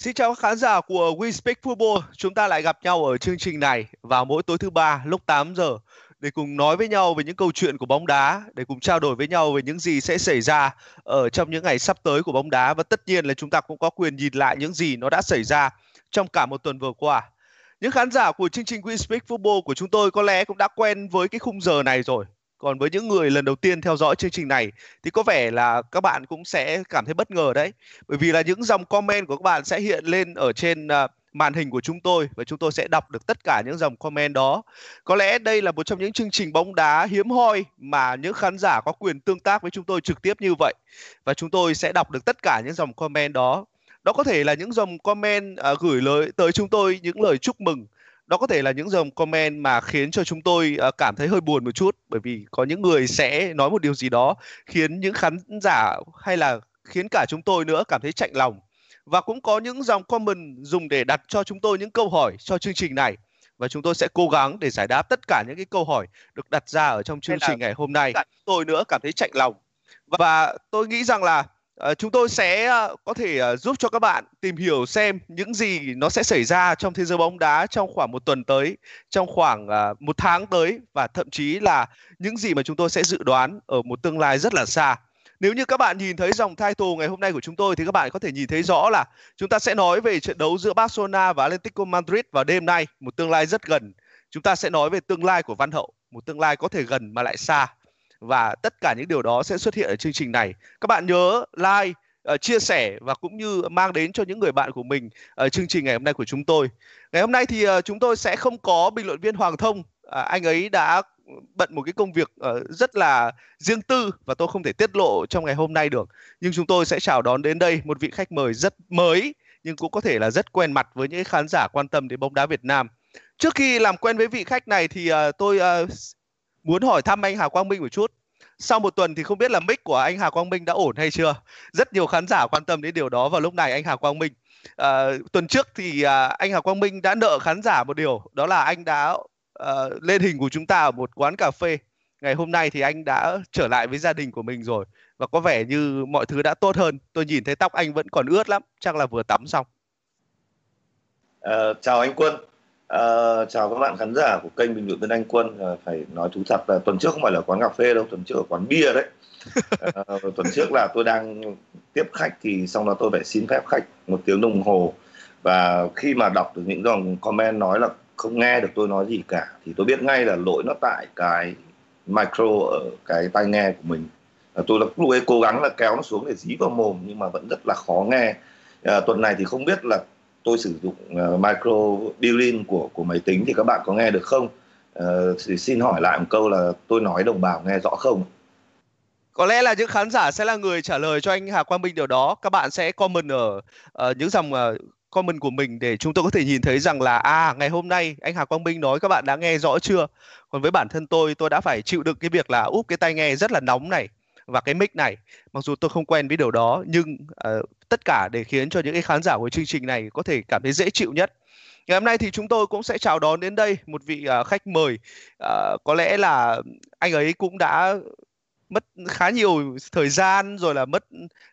Xin chào các khán giả của We Speak Football. Chúng ta lại gặp nhau ở chương trình này vào mỗi tối thứ ba lúc 8 giờ để cùng nói với nhau về những câu chuyện của bóng đá, để cùng trao đổi với nhau về những gì sẽ xảy ra ở trong những ngày sắp tới của bóng đá và tất nhiên là chúng ta cũng có quyền nhìn lại những gì nó đã xảy ra trong cả một tuần vừa qua. Những khán giả của chương trình We Speak Football của chúng tôi có lẽ cũng đã quen với cái khung giờ này rồi còn với những người lần đầu tiên theo dõi chương trình này thì có vẻ là các bạn cũng sẽ cảm thấy bất ngờ đấy bởi vì là những dòng comment của các bạn sẽ hiện lên ở trên uh, màn hình của chúng tôi và chúng tôi sẽ đọc được tất cả những dòng comment đó. Có lẽ đây là một trong những chương trình bóng đá hiếm hoi mà những khán giả có quyền tương tác với chúng tôi trực tiếp như vậy và chúng tôi sẽ đọc được tất cả những dòng comment đó. Đó có thể là những dòng comment à, gửi lời tới chúng tôi những lời chúc mừng đó có thể là những dòng comment mà khiến cho chúng tôi uh, cảm thấy hơi buồn một chút bởi vì có những người sẽ nói một điều gì đó khiến những khán giả hay là khiến cả chúng tôi nữa cảm thấy chạnh lòng. Và cũng có những dòng comment dùng để đặt cho chúng tôi những câu hỏi cho chương trình này. Và chúng tôi sẽ cố gắng để giải đáp tất cả những cái câu hỏi được đặt ra ở trong chương trình ngày hôm nay. Tôi nữa cảm thấy chạnh lòng. Và tôi nghĩ rằng là Uh, chúng tôi sẽ uh, có thể uh, giúp cho các bạn tìm hiểu xem những gì nó sẽ xảy ra trong thế giới bóng đá trong khoảng một tuần tới, trong khoảng uh, một tháng tới và thậm chí là những gì mà chúng tôi sẽ dự đoán ở một tương lai rất là xa. Nếu như các bạn nhìn thấy dòng title ngày hôm nay của chúng tôi thì các bạn có thể nhìn thấy rõ là chúng ta sẽ nói về trận đấu giữa Barcelona và Atletico Madrid vào đêm nay, một tương lai rất gần. Chúng ta sẽ nói về tương lai của Văn Hậu, một tương lai có thể gần mà lại xa và tất cả những điều đó sẽ xuất hiện ở chương trình này. Các bạn nhớ like, uh, chia sẻ và cũng như mang đến cho những người bạn của mình uh, chương trình ngày hôm nay của chúng tôi. Ngày hôm nay thì uh, chúng tôi sẽ không có bình luận viên Hoàng Thông. Uh, anh ấy đã bận một cái công việc uh, rất là riêng tư và tôi không thể tiết lộ trong ngày hôm nay được. Nhưng chúng tôi sẽ chào đón đến đây một vị khách mời rất mới nhưng cũng có thể là rất quen mặt với những khán giả quan tâm đến bóng đá Việt Nam. Trước khi làm quen với vị khách này thì uh, tôi uh, muốn hỏi thăm anh Hà Quang Minh một chút. Sau một tuần thì không biết là mic của anh Hà Quang Minh đã ổn hay chưa. Rất nhiều khán giả quan tâm đến điều đó vào lúc này anh Hà Quang Minh. À, tuần trước thì à, anh Hà Quang Minh đã nợ khán giả một điều, đó là anh đã à, lên hình của chúng ta ở một quán cà phê. Ngày hôm nay thì anh đã trở lại với gia đình của mình rồi và có vẻ như mọi thứ đã tốt hơn. Tôi nhìn thấy tóc anh vẫn còn ướt lắm, chắc là vừa tắm xong. À, chào anh Quân. Uh, chào các bạn khán giả của kênh Bình luận viên Anh Quân. Uh, phải nói thú thật là tuần trước không phải là quán cà phê đâu, tuần trước ở quán bia đấy. Uh, tuần trước là tôi đang tiếp khách thì xong đó tôi phải xin phép khách một tiếng đồng hồ và khi mà đọc được những dòng comment nói là không nghe được tôi nói gì cả thì tôi biết ngay là lỗi nó tại cái micro ở cái tai nghe của mình. Uh, tôi lúc ấy cố gắng là kéo nó xuống để dí vào mồm nhưng mà vẫn rất là khó nghe. Uh, tuần này thì không biết là tôi sử dụng uh, micro built của của máy tính thì các bạn có nghe được không? Uh, thì xin hỏi lại một câu là tôi nói đồng bào nghe rõ không? Có lẽ là những khán giả sẽ là người trả lời cho anh Hà Quang Minh điều đó. Các bạn sẽ comment ở uh, những dòng uh, comment của mình để chúng tôi có thể nhìn thấy rằng là à ngày hôm nay anh Hà Quang Minh nói các bạn đã nghe rõ chưa? Còn với bản thân tôi tôi đã phải chịu đựng cái việc là úp cái tai nghe rất là nóng này và cái mic này. Mặc dù tôi không quen với điều đó nhưng uh, tất cả để khiến cho những cái khán giả của chương trình này có thể cảm thấy dễ chịu nhất. Ngày hôm nay thì chúng tôi cũng sẽ chào đón đến đây một vị uh, khách mời. Uh, có lẽ là anh ấy cũng đã mất khá nhiều thời gian rồi là mất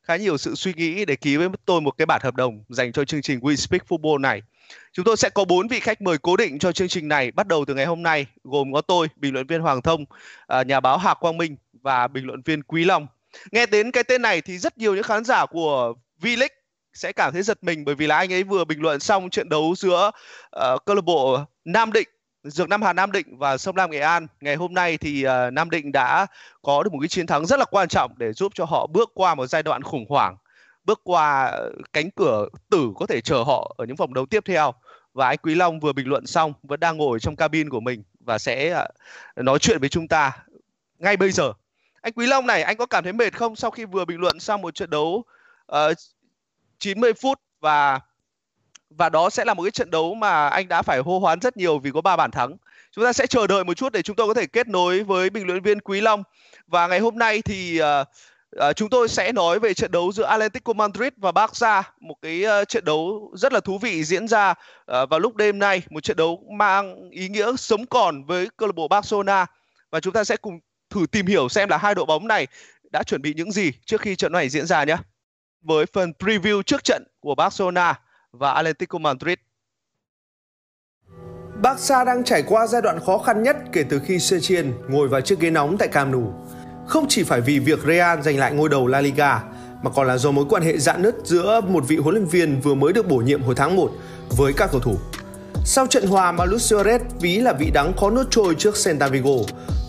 khá nhiều sự suy nghĩ để ký với tôi một cái bản hợp đồng dành cho chương trình We Speak Football này. Chúng tôi sẽ có bốn vị khách mời cố định cho chương trình này bắt đầu từ ngày hôm nay, gồm có tôi, bình luận viên Hoàng Thông, nhà báo Hà Quang Minh và bình luận viên Quý Long. Nghe đến cái tên này thì rất nhiều những khán giả của V-League sẽ cảm thấy giật mình bởi vì là anh ấy vừa bình luận xong trận đấu giữa uh, câu lạc bộ Nam Định Dược Nam Hà Nam Định và Sông Lam Nghệ An. Ngày hôm nay thì uh, Nam Định đã có được một cái chiến thắng rất là quan trọng để giúp cho họ bước qua một giai đoạn khủng hoảng, bước qua cánh cửa tử có thể chờ họ ở những vòng đấu tiếp theo. Và anh Quý Long vừa bình luận xong vẫn đang ngồi trong cabin của mình và sẽ uh, nói chuyện với chúng ta ngay bây giờ. Anh Quý Long này, anh có cảm thấy mệt không sau khi vừa bình luận sau một trận đấu ờ, uh, 90 phút và và đó sẽ là một cái trận đấu mà anh đã phải hô hoán rất nhiều vì có ba bàn thắng. Chúng ta sẽ chờ đợi một chút để chúng tôi có thể kết nối với bình luận viên Quý Long. Và ngày hôm nay thì uh, uh, chúng tôi sẽ nói về trận đấu giữa Atletico Madrid và Barca, một cái uh, trận đấu rất là thú vị diễn ra uh, vào lúc đêm nay, một trận đấu mang ý nghĩa sống còn với câu lạc bộ Barcelona và chúng ta sẽ cùng thử tìm hiểu xem là hai đội bóng này đã chuẩn bị những gì trước khi trận này diễn ra nhé với phần preview trước trận của Barcelona và Atletico Madrid. Barca đang trải qua giai đoạn khó khăn nhất kể từ khi Setien ngồi vào chiếc ghế nóng tại Camp Nou. Không chỉ phải vì việc Real giành lại ngôi đầu La Liga, mà còn là do mối quan hệ dạn nứt giữa một vị huấn luyện viên vừa mới được bổ nhiệm hồi tháng 1 với các cầu thủ. Sau trận hòa mà Luis Suarez ví là vị đắng khó nuốt trôi trước Celta Vigo,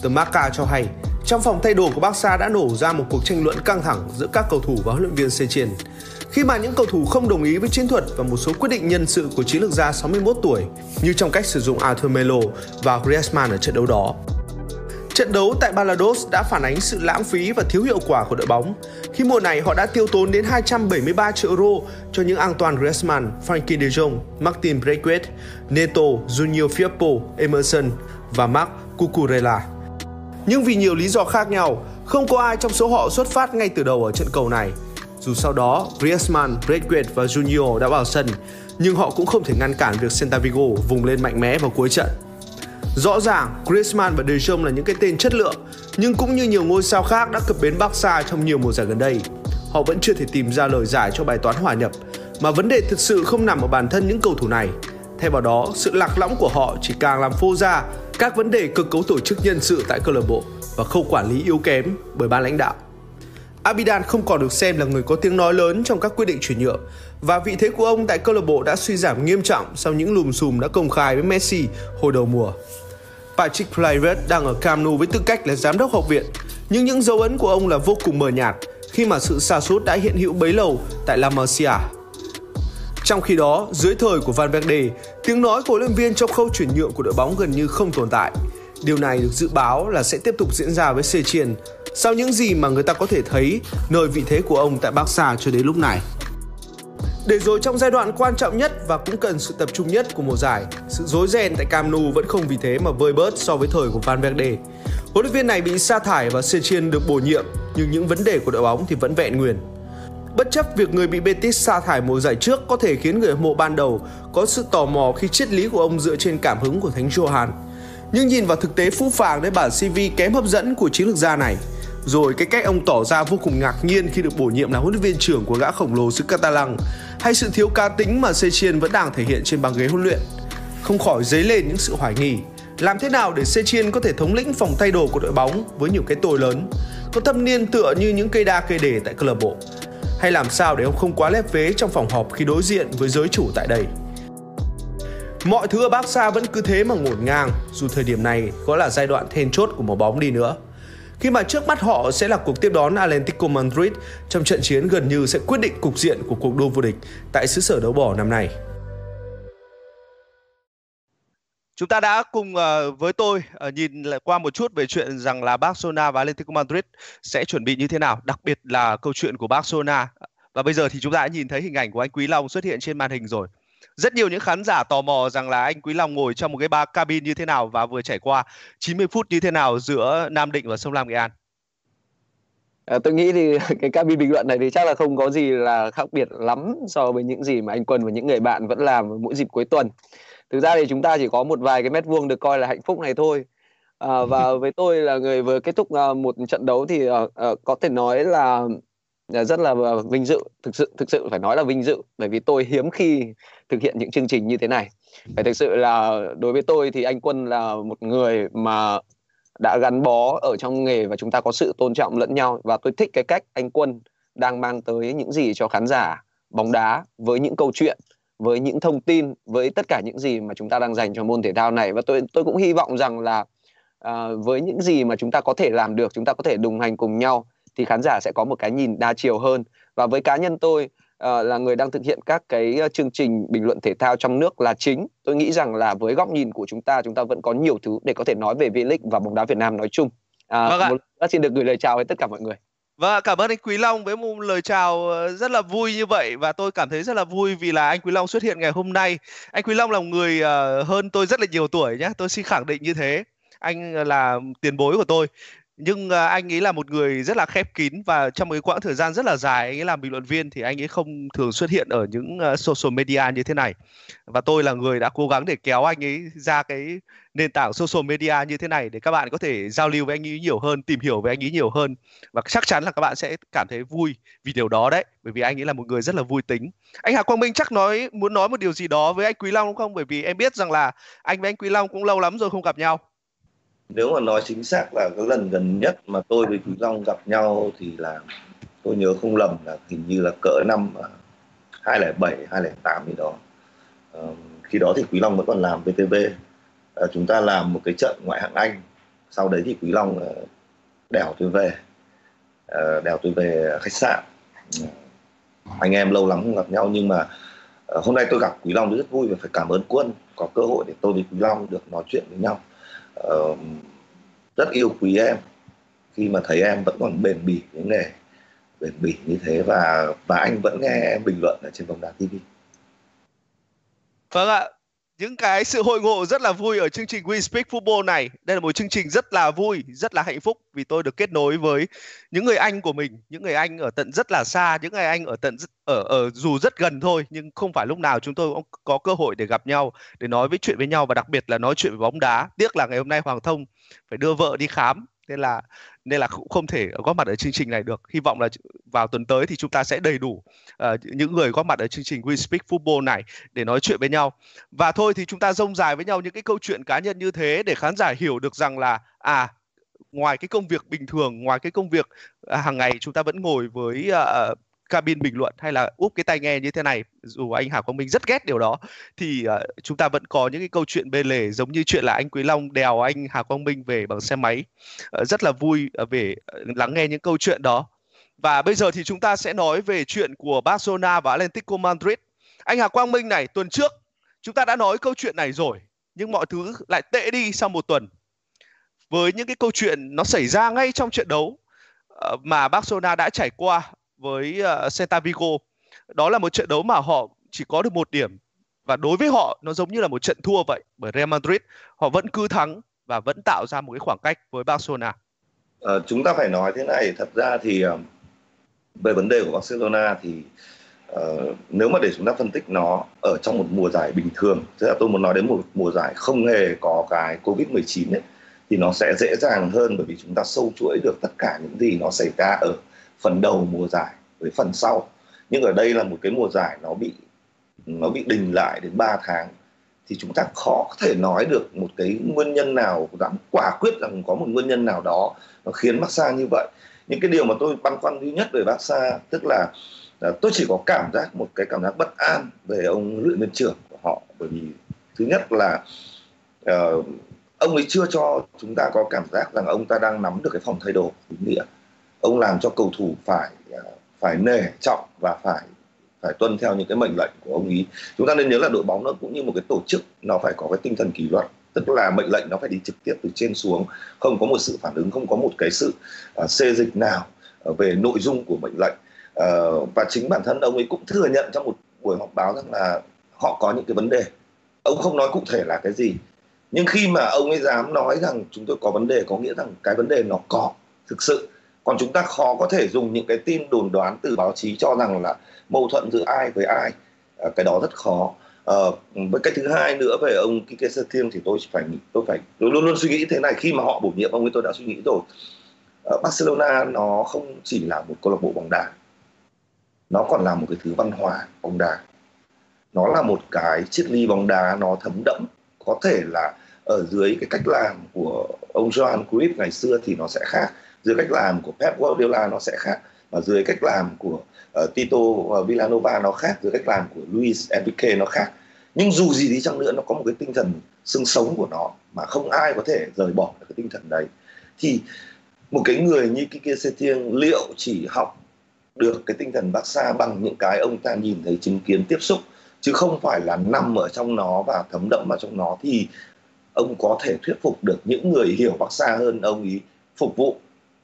The Marca cho hay trong phòng thay đồ của Barca đã nổ ra một cuộc tranh luận căng thẳng giữa các cầu thủ và huấn luyện viên Setien. Khi mà những cầu thủ không đồng ý với chiến thuật và một số quyết định nhân sự của chiến lược gia 61 tuổi, như trong cách sử dụng Arthur Melo và Griezmann ở trận đấu đó. Trận đấu tại Balados đã phản ánh sự lãng phí và thiếu hiệu quả của đội bóng. Khi mùa này họ đã tiêu tốn đến 273 triệu euro cho những Antoine Griezmann, Frankie de Jong, Martin Braithwaite, Neto, Junior Firpo, Emerson và Marc Cucurella. Nhưng vì nhiều lý do khác nhau, không có ai trong số họ xuất phát ngay từ đầu ở trận cầu này. Dù sau đó Griezmann, Braithwaite và Junior đã vào sân, nhưng họ cũng không thể ngăn cản việc Celta Vigo vùng lên mạnh mẽ vào cuối trận. Rõ ràng, Griezmann và De Jong là những cái tên chất lượng, nhưng cũng như nhiều ngôi sao khác đã cập bến Barca trong nhiều mùa giải gần đây, họ vẫn chưa thể tìm ra lời giải cho bài toán hòa nhập, mà vấn đề thực sự không nằm ở bản thân những cầu thủ này. Thay vào đó, sự lạc lõng của họ chỉ càng làm phô ra các vấn đề cơ cấu tổ chức nhân sự tại câu lạc bộ và khâu quản lý yếu kém bởi ban lãnh đạo. Abidan không còn được xem là người có tiếng nói lớn trong các quyết định chuyển nhượng và vị thế của ông tại câu lạc bộ đã suy giảm nghiêm trọng sau những lùm xùm đã công khai với Messi hồi đầu mùa. Patrick Kluivert đang ở Camp Nou với tư cách là giám đốc học viện, nhưng những dấu ấn của ông là vô cùng mờ nhạt khi mà sự sa sút đã hiện hữu bấy lâu tại La Masia. Trong khi đó, dưới thời của Van Verde, tiếng nói của huấn luyện viên trong khâu chuyển nhượng của đội bóng gần như không tồn tại. Điều này được dự báo là sẽ tiếp tục diễn ra với Sechien sau những gì mà người ta có thể thấy nơi vị thế của ông tại Barca cho đến lúc này. Để rồi trong giai đoạn quan trọng nhất và cũng cần sự tập trung nhất của mùa giải, sự rối ren tại Camp Nou vẫn không vì thế mà vơi bớt so với thời của Van Verde. Huấn luyện viên này bị sa thải và Sechien được bổ nhiệm, nhưng những vấn đề của đội bóng thì vẫn vẹn nguyên. Bất chấp việc người bị Betis sa thải mùa giải trước có thể khiến người hâm mộ ban đầu có sự tò mò khi triết lý của ông dựa trên cảm hứng của Thánh Johan. Nhưng nhìn vào thực tế phũ phàng đến bản CV kém hấp dẫn của chiến lược gia này, rồi cái cách ông tỏ ra vô cùng ngạc nhiên khi được bổ nhiệm là huấn luyện viên trưởng của gã khổng lồ xứ Catalan hay sự thiếu cá tính mà Sechien vẫn đang thể hiện trên băng ghế huấn luyện. Không khỏi dấy lên những sự hoài nghi. Làm thế nào để Sechien có thể thống lĩnh phòng thay đồ của đội bóng với nhiều cái tôi lớn, có thâm niên tựa như những cây đa cây đề tại câu lạc bộ? Hay làm sao để ông không quá lép vế trong phòng họp khi đối diện với giới chủ tại đây? Mọi thứ ở Barca vẫn cứ thế mà ngổn ngang, dù thời điểm này có là giai đoạn then chốt của một bóng đi nữa khi mà trước mắt họ sẽ là cuộc tiếp đón Atletico Madrid trong trận chiến gần như sẽ quyết định cục diện của cuộc đua vô địch tại xứ sở đấu bỏ năm nay. Chúng ta đã cùng uh, với tôi uh, nhìn lại qua một chút về chuyện rằng là Barcelona và Atletico Madrid sẽ chuẩn bị như thế nào, đặc biệt là câu chuyện của Barcelona. Và bây giờ thì chúng ta đã nhìn thấy hình ảnh của anh Quý Long xuất hiện trên màn hình rồi rất nhiều những khán giả tò mò rằng là anh Quý Long ngồi trong một cái ba cabin như thế nào và vừa trải qua 90 phút như thế nào giữa Nam Định và Sông Lam Nghệ An. À, tôi nghĩ thì cái cabin bình luận này thì chắc là không có gì là khác biệt lắm so với những gì mà anh Quân và những người bạn vẫn làm mỗi dịp cuối tuần. Thực ra thì chúng ta chỉ có một vài cái mét vuông được coi là hạnh phúc này thôi. À, và với tôi là người vừa kết thúc uh, một trận đấu thì uh, uh, có thể nói là rất là vinh dự. Thực sự thực sự phải nói là vinh dự bởi vì tôi hiếm khi thực hiện những chương trình như thế này. Phải thực sự là đối với tôi thì anh quân là một người mà đã gắn bó ở trong nghề và chúng ta có sự tôn trọng lẫn nhau. Và tôi thích cái cách anh quân đang mang tới những gì cho khán giả bóng đá với những câu chuyện với những thông tin với tất cả những gì mà chúng ta đang dành cho môn thể thao này. Và tôi tôi cũng hy vọng rằng là uh, với những gì mà chúng ta có thể làm được chúng ta có thể đồng hành cùng nhau thì khán giả sẽ có một cái nhìn đa chiều hơn. Và với cá nhân tôi uh, là người đang thực hiện các cái uh, chương trình bình luận thể thao trong nước là chính. Tôi nghĩ rằng là với góc nhìn của chúng ta chúng ta vẫn có nhiều thứ để có thể nói về V-League và bóng đá Việt Nam nói chung. À, vâng ạ. Một, xin được gửi lời chào với tất cả mọi người Vâng, cảm ơn anh Quý Long với một lời chào ờ, rất là vui như vậy và tôi cảm thấy rất là vui vì là anh Quý Long xuất hiện ngày hôm nay. Anh Quý Long là một người ờ, hơn tôi rất là nhiều tuổi nhé, tôi xin khẳng định như thế. Anh là tiền bối của tôi nhưng ờ, anh ấy là một người rất là khép kín và trong một cái quãng thời gian rất là dài anh ấy làm bình luận viên thì anh ấy không thường xuất hiện ở những social media như thế này và tôi là người đã cố gắng để kéo anh ấy ra cái nền tảng social media như thế này để các bạn có thể giao lưu với anh ấy nhiều hơn tìm hiểu về anh ấy nhiều hơn. Và chắc chắn là các bạn sẽ cảm thấy vui vì điều đó đấy bởi vì anh ấy là một người rất là vui tính. Anh Hà Quang Minh chắc nói muốn nói một điều gì đó với anh Quý Long đúng không? Bởi vì em biết rằng là anh với anh Quý Long cũng lâu lắm rồi không gặp nhau. Nếu mà nói chính xác là cái lần gần nhất mà tôi với Quý Long gặp nhau thì là tôi nhớ không lầm là hình như là cỡ năm à, 2007 2008 gì đó. Uh, khi đó thì Quý Long vẫn còn làm VTV Ờ, chúng ta làm một cái trận ngoại hạng Anh sau đấy thì Quý Long ờ, đèo tôi về. Ờ, đèo tôi về khách sạn. Anh em lâu lắm không gặp nhau nhưng mà hôm nay tôi gặp Quý Long rất vui và phải cảm ơn Quân có cơ hội để tôi với Quý Long được nói chuyện với nhau. Rất yêu quý em. Khi mà thấy em vẫn còn bền bỉ với nghề bền bỉ như thế và và anh vẫn nghe em bình luận ở trên bóng đá TV. Vâng ạ, những cái sự hội ngộ rất là vui ở chương trình We Speak Football này. Đây là một chương trình rất là vui, rất là hạnh phúc vì tôi được kết nối với những người anh của mình, những người anh ở tận rất là xa, những người anh ở tận ở ở dù rất gần thôi nhưng không phải lúc nào chúng tôi cũng có cơ hội để gặp nhau để nói với chuyện với nhau và đặc biệt là nói chuyện về bóng đá. Tiếc là ngày hôm nay Hoàng Thông phải đưa vợ đi khám nên là nên là cũng không thể góp mặt ở chương trình này được. Hy vọng là vào tuần tới thì chúng ta sẽ đầy đủ uh, những người góp mặt ở chương trình We Speak Football này để nói chuyện với nhau. Và thôi thì chúng ta rông dài với nhau những cái câu chuyện cá nhân như thế để khán giả hiểu được rằng là à ngoài cái công việc bình thường ngoài cái công việc à, hàng ngày chúng ta vẫn ngồi với uh, cabin bình luận hay là úp cái tai nghe như thế này dù anh Hà Quang Minh rất ghét điều đó thì uh, chúng ta vẫn có những cái câu chuyện bê lề giống như chuyện là anh Quý Long đèo anh Hà Quang Minh về bằng xe máy. Uh, rất là vui uh, về uh, lắng nghe những câu chuyện đó. Và bây giờ thì chúng ta sẽ nói về chuyện của Barcelona và Atletico Madrid. Anh Hà Quang Minh này tuần trước chúng ta đã nói câu chuyện này rồi nhưng mọi thứ lại tệ đi sau một tuần. Với những cái câu chuyện nó xảy ra ngay trong trận đấu mà Barcelona đã trải qua với uh, Celta Vigo. Đó là một trận đấu mà họ chỉ có được một điểm và đối với họ nó giống như là một trận thua vậy bởi Real Madrid họ vẫn cứ thắng và vẫn tạo ra một cái khoảng cách với Barcelona. À, chúng ta phải nói thế này thật ra thì ờ, về vấn đề của Barcelona thì uh, nếu mà để chúng ta phân tích nó ở trong một mùa giải bình thường tức là tôi muốn nói đến một mùa giải không hề có cái Covid 19 ấy thì nó sẽ dễ dàng hơn bởi vì chúng ta sâu chuỗi được tất cả những gì nó xảy ra ở phần đầu mùa giải với phần sau. Nhưng ở đây là một cái mùa giải nó bị nó bị đình lại đến 3 tháng. Thì chúng ta khó có thể nói được một cái nguyên nhân nào dám quả quyết rằng có một nguyên nhân nào đó nó khiến Barca như vậy. Những cái điều mà tôi băn khoăn duy nhất về Barca tức là, là tôi chỉ có cảm giác một cái cảm giác bất an về ông luyện viên trưởng của họ. Bởi vì thứ nhất là uh, ông ấy chưa cho chúng ta có cảm giác rằng ông ta đang nắm được cái phòng thay đồ đúng nghĩa ông làm cho cầu thủ phải à, phải nể trọng và phải phải tuân theo những cái mệnh lệnh của ông ý. Chúng ta nên nhớ là đội bóng nó cũng như một cái tổ chức nó phải có cái tinh thần kỷ luật tức là mệnh lệnh nó phải đi trực tiếp từ trên xuống không có một sự phản ứng không có một cái sự uh, xê dịch nào à, về nội dung của mệnh lệnh. Uh, và chính bản thân ông ấy cũng thừa nhận trong một buổi họp báo rằng là họ có những cái vấn đề. Ông không nói cụ thể là cái gì nhưng khi mà ông ấy dám nói rằng chúng tôi có vấn đề có nghĩa rằng cái vấn đề nó có thực sự còn chúng ta khó có thể dùng những cái tin đồn đoán từ báo chí cho rằng là mâu thuẫn giữa ai với ai. À, cái đó rất khó. À, với cái thứ hai nữa về ông Kike Setien thì tôi phải tôi phải tôi luôn luôn suy nghĩ thế này. Khi mà họ bổ nhiệm ông ấy tôi đã suy nghĩ rồi. À, Barcelona nó không chỉ là một câu lạc bộ bóng đá. Nó còn là một cái thứ văn hóa bóng đá. Nó là một cái triết lý bóng đá nó thấm đẫm. Có thể là ở dưới cái cách làm của ông Johan Cruyff ngày xưa thì nó sẽ khác dưới cách làm của Pep Guardiola nó sẽ khác và dưới cách làm của uh, Tito ờ, Villanova nó khác dưới cách làm của Luis Enrique nó khác. Nhưng dù gì đi chăng nữa nó có một cái tinh thần xương sống của nó mà không ai có thể rời bỏ được cái tinh thần đấy. Thì một cái người như Kike Setien liệu chỉ học được cái tinh thần Barca bằng những cái ông ta nhìn thấy chứng kiến tiếp xúc chứ không phải là nằm ở trong nó và thấm đẫm vào trong nó thì ông có thể thuyết phục được những người hiểu Barca hơn ông ý phục vụ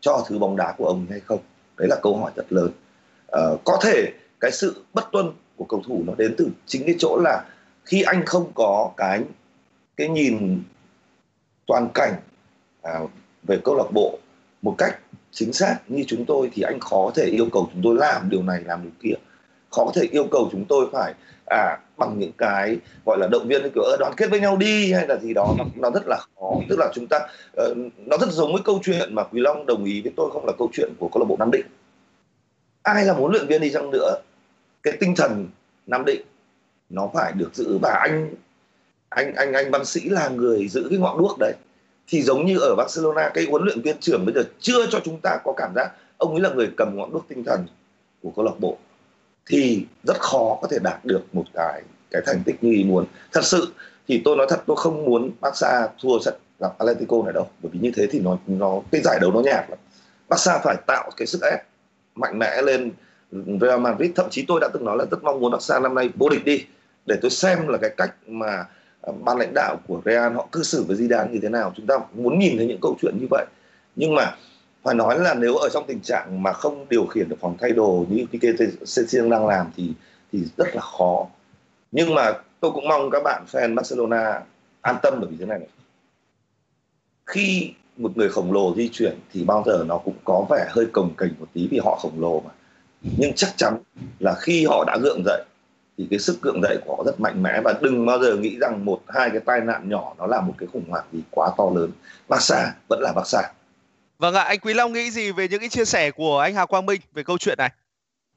cho thứ bóng đá của ông hay không? Đấy là câu hỏi rất lớn. À, có thể cái sự bất tuân của cầu thủ nó đến từ chính cái chỗ là khi anh không có cái cái nhìn toàn cảnh à, về câu lạc bộ một cách chính xác như chúng tôi thì anh khó thể yêu cầu chúng tôi làm điều này làm điều kia. Khó có thể yêu cầu chúng tôi phải à bằng những cái gọi là động viên kiểu ơ đoàn kết với nhau đi hay là gì đó nó, nó rất là khó. Tức là chúng ta uh, nó rất giống với câu chuyện mà quý long đồng ý với tôi không là câu chuyện của câu lạc bộ nam định. Ai là muốn luyện viên đi chăng nữa cái tinh thần nam định nó phải được giữ. Và anh anh anh anh văn sĩ là người giữ cái ngọn đuốc đấy. Thì giống như ở Barcelona cái huấn luyện viên trưởng bây giờ chưa cho chúng ta có cảm giác ông ấy là người cầm ngọn đuốc tinh thần của câu lạc bộ thì rất khó có thể đạt được một cái cái thành tích như ý muốn. Thật sự thì tôi nói thật, tôi không muốn Barca thua trận gặp Atletico này đâu, bởi vì như thế thì nó nó, cái giải đấu nó nhạt lắm. Barca phải tạo cái sức ép mạnh mẽ lên Real Madrid. Thậm chí tôi đã từng nói là rất mong muốn Barca năm nay vô địch đi, để tôi xem là cái cách mà ờ, ban lãnh đạo của Real họ cư xử với Zidane như thế nào. Chúng ta muốn nhìn thấy những câu chuyện như vậy. Nhưng mà phải nói là nếu ở trong tình trạng mà không điều khiển được phòng thay đồ như Pique Setien đang làm thì thì rất là khó. Nhưng mà tôi cũng mong các bạn fan Barcelona an tâm bởi vì thế này này. Khi một người khổng lồ di chuyển thì bao giờ nó cũng có vẻ hơi cồng kềnh một tí vì họ khổng lồ mà. Nhưng chắc chắn là khi họ đã gượng dậy thì cái sức gượng dậy của họ rất mạnh mẽ và đừng bao giờ nghĩ rằng một, hai cái tai nạn nhỏ nó là một cái khủng hoảng gì quá to lớn. Barca vẫn là Barca. Vâng ạ, anh Quý Long nghĩ gì về những cái chia sẻ của anh Hà Quang Minh về câu chuyện này?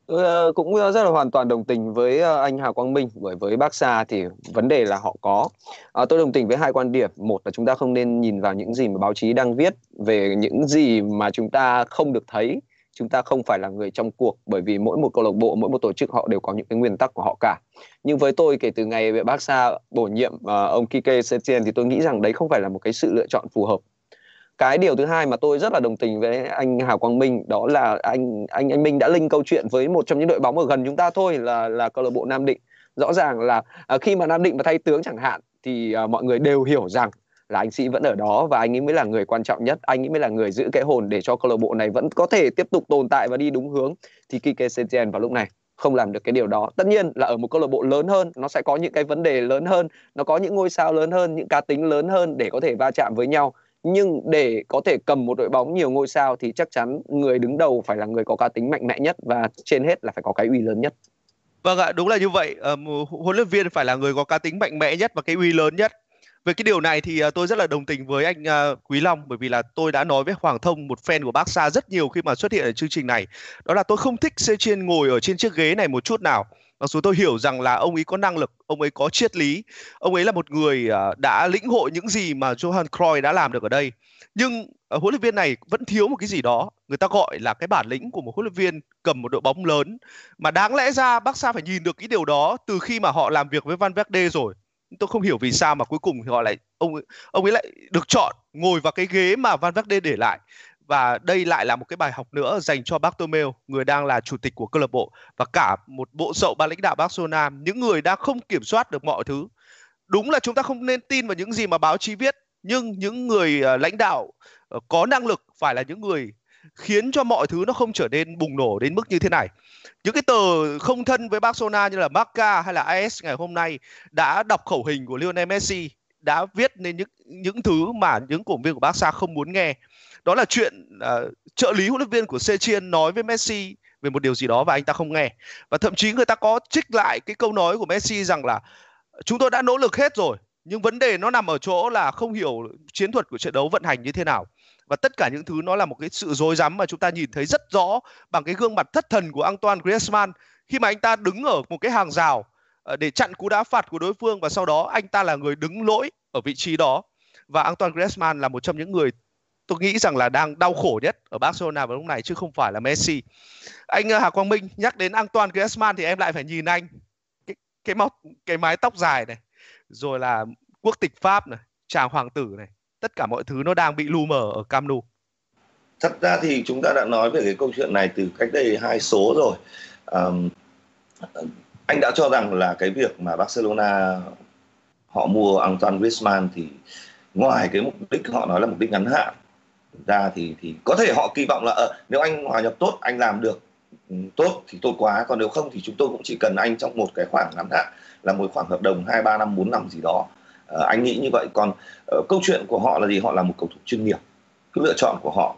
Tôi cũng ờ, rất là hoàn toàn đồng tình với ờ, anh Hà Quang Minh bởi với Bác Sa thì vấn đề là họ có. À, tôi đồng tình với hai quan điểm. Một là chúng ta không nên nhìn vào những gì mà báo chí đang viết về những gì mà chúng ta không được thấy. Chúng ta không phải là người trong cuộc bởi vì mỗi một câu lạc bộ, mỗi một tổ chức họ đều có những cái nguyên tắc của họ cả. Nhưng với tôi kể từ ngày Bác Sa bổ nhiệm uh, ông Kike Setien thì tôi nghĩ rằng đấy không phải là một cái sự lựa chọn phù hợp cái điều thứ hai mà tôi rất là đồng tình với anh Hà Quang Minh đó là anh anh anh Minh đã linh câu chuyện với một trong những đội bóng ở gần chúng ta thôi là là câu lạc bộ Nam Định. Rõ ràng là à, khi mà Nam Định mà thay tướng chẳng hạn thì à, mọi người đều hiểu rằng là anh sĩ vẫn ở đó và anh ấy mới là người quan trọng nhất anh ấy mới là người giữ cái hồn để cho câu lạc bộ này vẫn có thể tiếp tục tồn tại và đi đúng hướng. Thì Kike Setien vào lúc này không làm được cái điều đó. Tất nhiên là ở một câu lạc bộ lớn hơn nó sẽ có những cái vấn đề lớn hơn nó có những ngôi sao lớn hơn những cá tính lớn hơn để có thể va chạm với nhau nhưng để có thể cầm một đội bóng nhiều ngôi sao thì chắc chắn người đứng đầu phải là người có cá tính mạnh mẽ nhất và trên hết là phải có cái uy lớn nhất. Vâng ạ, đúng là như vậy. Ờ, huấn luyện viên phải là người có cá tính mạnh mẽ nhất và cái uy lớn nhất. Về cái điều này thì ờ, tôi rất là đồng tình với anh ờ, Quý Long bởi vì là tôi đã nói với Hoàng Thông một fan của Barca rất nhiều khi mà xuất hiện ở chương trình này. Đó là tôi không thích Sechien ngồi ở trên chiếc ghế này một chút nào mặc dù tôi hiểu rằng là ông ấy có năng lực, ông ấy có triết lý, ông ấy là một người à, đã lĩnh hội những gì mà Johan Cruyff đã làm được ở đây. Nhưng à, huấn luyện viên này vẫn thiếu một cái gì đó, người ta gọi là cái bản lĩnh của một huấn luyện viên cầm một đội bóng lớn. Mà đáng lẽ ra Barca phải nhìn được cái điều đó từ khi mà họ làm việc với Van Verde rồi. Tôi không hiểu vì sao mà cuối cùng họ lại, ông ông ấy lại được chọn ngồi vào cái ghế mà Van Verde để lại và đây lại là một cái bài học nữa dành cho Bartomeu, người đang là chủ tịch của câu lạc bộ và cả một bộ sậu ban lãnh đạo Barcelona, những người đang không kiểm soát được mọi thứ. Đúng là chúng ta không nên tin vào những gì mà báo chí viết, nhưng những người uh, lãnh đạo uh, có năng lực phải là những người khiến cho mọi thứ nó không trở nên bùng nổ đến mức như thế này. Những cái tờ không thân với Barcelona như là Marca hay là AS ngày hôm nay đã đọc khẩu hình của Lionel Messi đã viết nên những những thứ mà những cổ viên của Barca không muốn nghe đó là chuyện uh, trợ lý huấn luyện viên của Sechien nói với Messi về một điều gì đó và anh ta không nghe. Và thậm chí người ta có trích lại cái câu nói của Messi rằng là chúng tôi đã nỗ lực hết rồi nhưng vấn đề nó nằm ở chỗ là không hiểu chiến thuật của trận đấu vận hành như thế nào. Và tất cả những thứ nó là một cái sự dối rắm mà chúng ta nhìn thấy rất rõ bằng cái gương mặt thất thần của Antoine Griezmann khi mà anh ta đứng ở một cái hàng rào à, để chặn cú đá phạt của đối phương và sau đó anh ta là người đứng lỗi ở vị trí đó. Và Antoine Griezmann là một trong những người tôi nghĩ rằng là đang đau khổ nhất ở Barcelona vào lúc này chứ không phải là Messi. Anh ờ, Hà Quang Minh nhắc đến Antoine Griezmann thì em lại phải nhìn anh cái cái móc cái mái tóc dài này, rồi là quốc tịch Pháp này, chàng hoàng tử này, tất cả mọi thứ nó đang bị lu mờ ở Camp Nou. Thật ra thì chúng ta đã nói về cái câu chuyện này từ cách đây hai số rồi. Um, anh đã cho rằng là cái việc mà Barcelona họ mua Antoine Griezmann thì ngoài cái mục đích họ nói là mục đích ngắn hạn ra thì thì có thể họ kỳ vọng là à, nếu anh hòa nhập tốt anh làm được ừ, tốt thì tốt quá. Còn nếu không thì chúng tôi cũng chỉ cần anh trong một cái khoảng ngắn hạn là một khoảng hợp đồng hai ba năm bốn năm gì đó. À, anh nghĩ như vậy. Còn à, câu chuyện của họ là gì? Họ là một cầu thủ chuyên nghiệp. Cái lựa chọn của họ